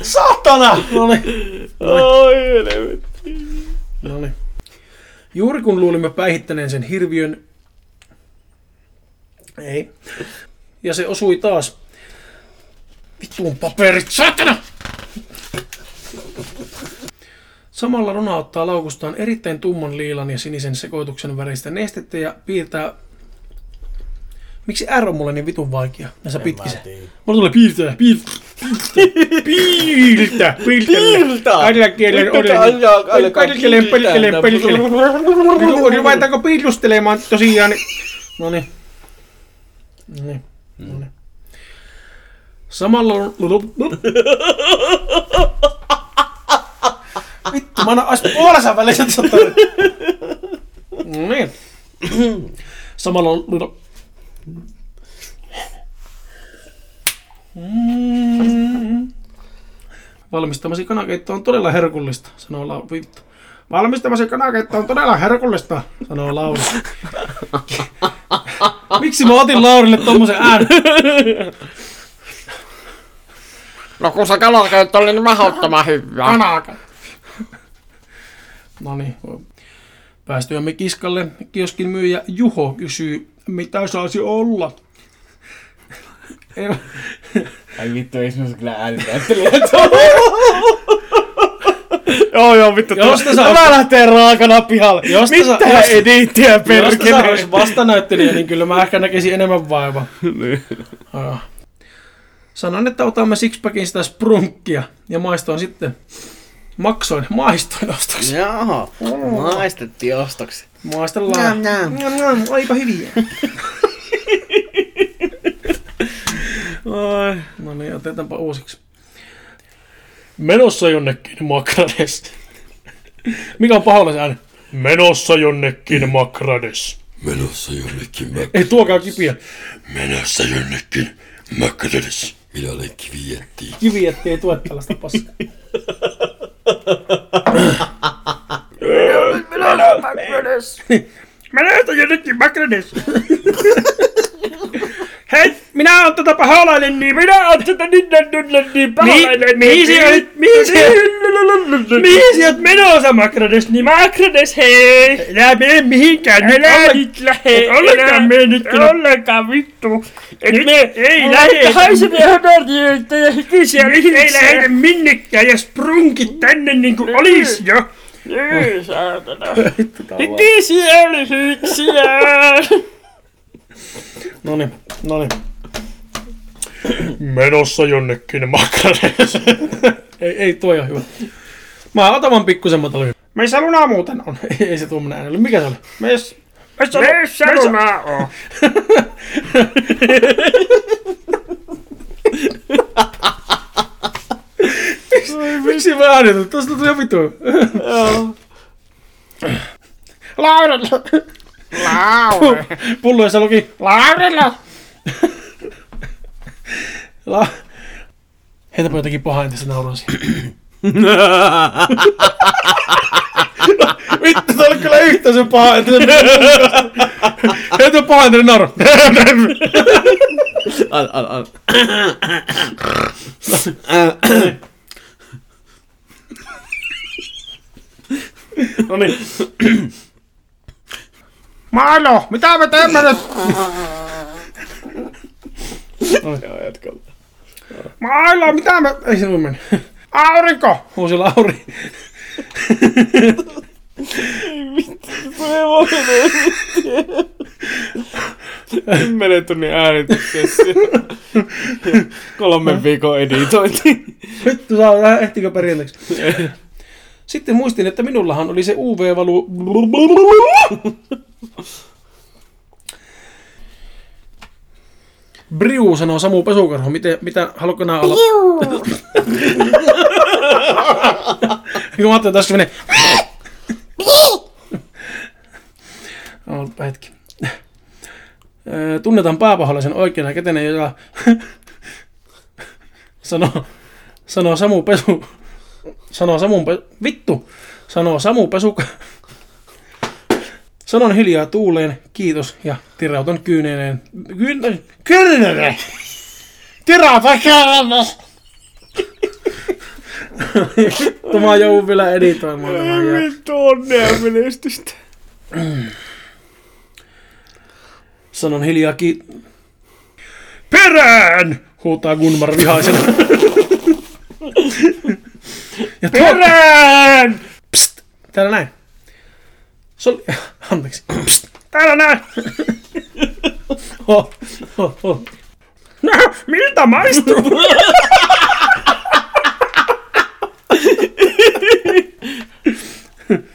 Saatana! No niin. Oi helvetti. No niin. Juuri kun luulimme päihittäneen sen hirviön... Ei. Ja se osui taas. Vittuun paperit, saatana! Samalla Rona ottaa laukustaan erittäin tumman liilan ja sinisen sekoituksen väristä nestettä ja piirtää... Miksi R on mulle niin vitun vaikea näissä pitkissä? Mulla tulee piirtää, piirtää, piirtää! Kaikilla kielen olen. kiiltää. perkele. Nyt ruvetaanko piilustelemaan tosiaan? No niin. No niin. No niin. Samalla... Vittu, mä annan ois puolessa välissä. No niin. Samalla... Mm. Valmistamasi kanakeitto on todella herkullista, sanoo Lauri. Vittu. Valmistamasi kanakeitto on todella herkullista, sanoo Lauri. Miksi mä otin Laurille tommosen äänen? No kun se kalakeitto oli niin mahdottoman hyvää. Kanaka. No niin. Päästyämme kiskalle, kioskin myyjä Juho kysyy, mitä saisi olla? Ei, Ai vittu, ei sinus kyllä äänitäyttelijä Joo joo vittu, Jos tämä, tämä lähtee raakana pihalle. Jos Mitä jos- edittiä Jos tässä perkele? olisi vastanäyttelijä, niin kyllä mä ehkä näkisin enemmän vaivaa. Niin. Ah. Sanon, että otamme sixpackin sitä sprunkkia ja maistoin sitten. Maksoin, maistoin ostoksi. Jaha, maistettiin ostoksi. Maistellaan. Njam, njam. Njam, njam, Olipa hyviä. Ai. No niin, otetaanpa uusiksi. Menossa jonnekin Makrades. Mikä on paholaisen ääni? Menossa jonnekin Makrades. Menossa jonnekin mä... Ei tuokaa kipiä. Menossa jonnekin Makrades. Minä olen kivietti. Kivi, ettei tue tällaista paskaa. Menosta jonnekin Makrades. Hei, minä oon tätä paholainen, niin minä oon tätä niin paholainen. Mihin sä olet, mihin sä oot menossa Makrades, niin Makrades hei. Älä mene mihinkään nyt. Älä nyt lähe. Et ollenkaan mene nyt. Ollenkaan vittu. Et me ei lähe. Haisemme honoriöitä ja hykyisiä Ei lähde minnekään ja sprunkit tänne niinku olis jo. Ei saatana. Hykyisiä lyhyyksiä. No niin, no niin. Menossa jonnekin Makrades. Ei, ei tuo ole hyvä. Mä otan vaan pikkusen matalin. Missä luna muuten on? Ei, ei se tuommoinen ääni ole. Mikä se oli? Missä Missä luna on? Miksi mä äänitin? Tuosta tuli vitu. Laurella. Laure. Pulloissa luki. Laurella. La... Heitäpä jotakin pahaa entistä nauruasia. Vittu, se oli kyllä yhtä se paha entistä Heitä paha entistä nauru. An, an, an. No niin. Mailo, mitä me teemme nyt? Joo, jatka. Mailo, mitä me... Ei se voi mennä. Aurinko! Uusi Lauri. Kymmenen tunnin äänityksessä. Kolmen viikon editointi. Vittu, saa ehtikö perjantaiksi? Sitten muistin, että minullahan oli se UV-valu... Briu sanoo Samu Pesukarho. Miten, mitä, haluatko nää olla? Juu. Kun mä ajattelin, että menee... Olpa hetki. Öö, Tunnetaan pääpaholaisen oikeana kätenä, joka sanoo, sanoo Samu Pesu... Sanoo Samu Pesu... Vittu! Sanoo Samu Pesu... Sanon hiljaa tuuleen, kiitos, ja tirautan kyyneeneen... Kyyn... Kyyneeneen! Tirautan kyyneeneen! Vittu, mä joudun vielä editoimaan tämän jakson. Vittu onnea menestystä. Sanon hiljaa ki... Perään! Huutaa Gunmar vihaisena. Ja Perään! Pst! Täällä näin. Sol... Anteeksi. Pst! Täällä näin! oh, oh, oh. No, miltä maistuu?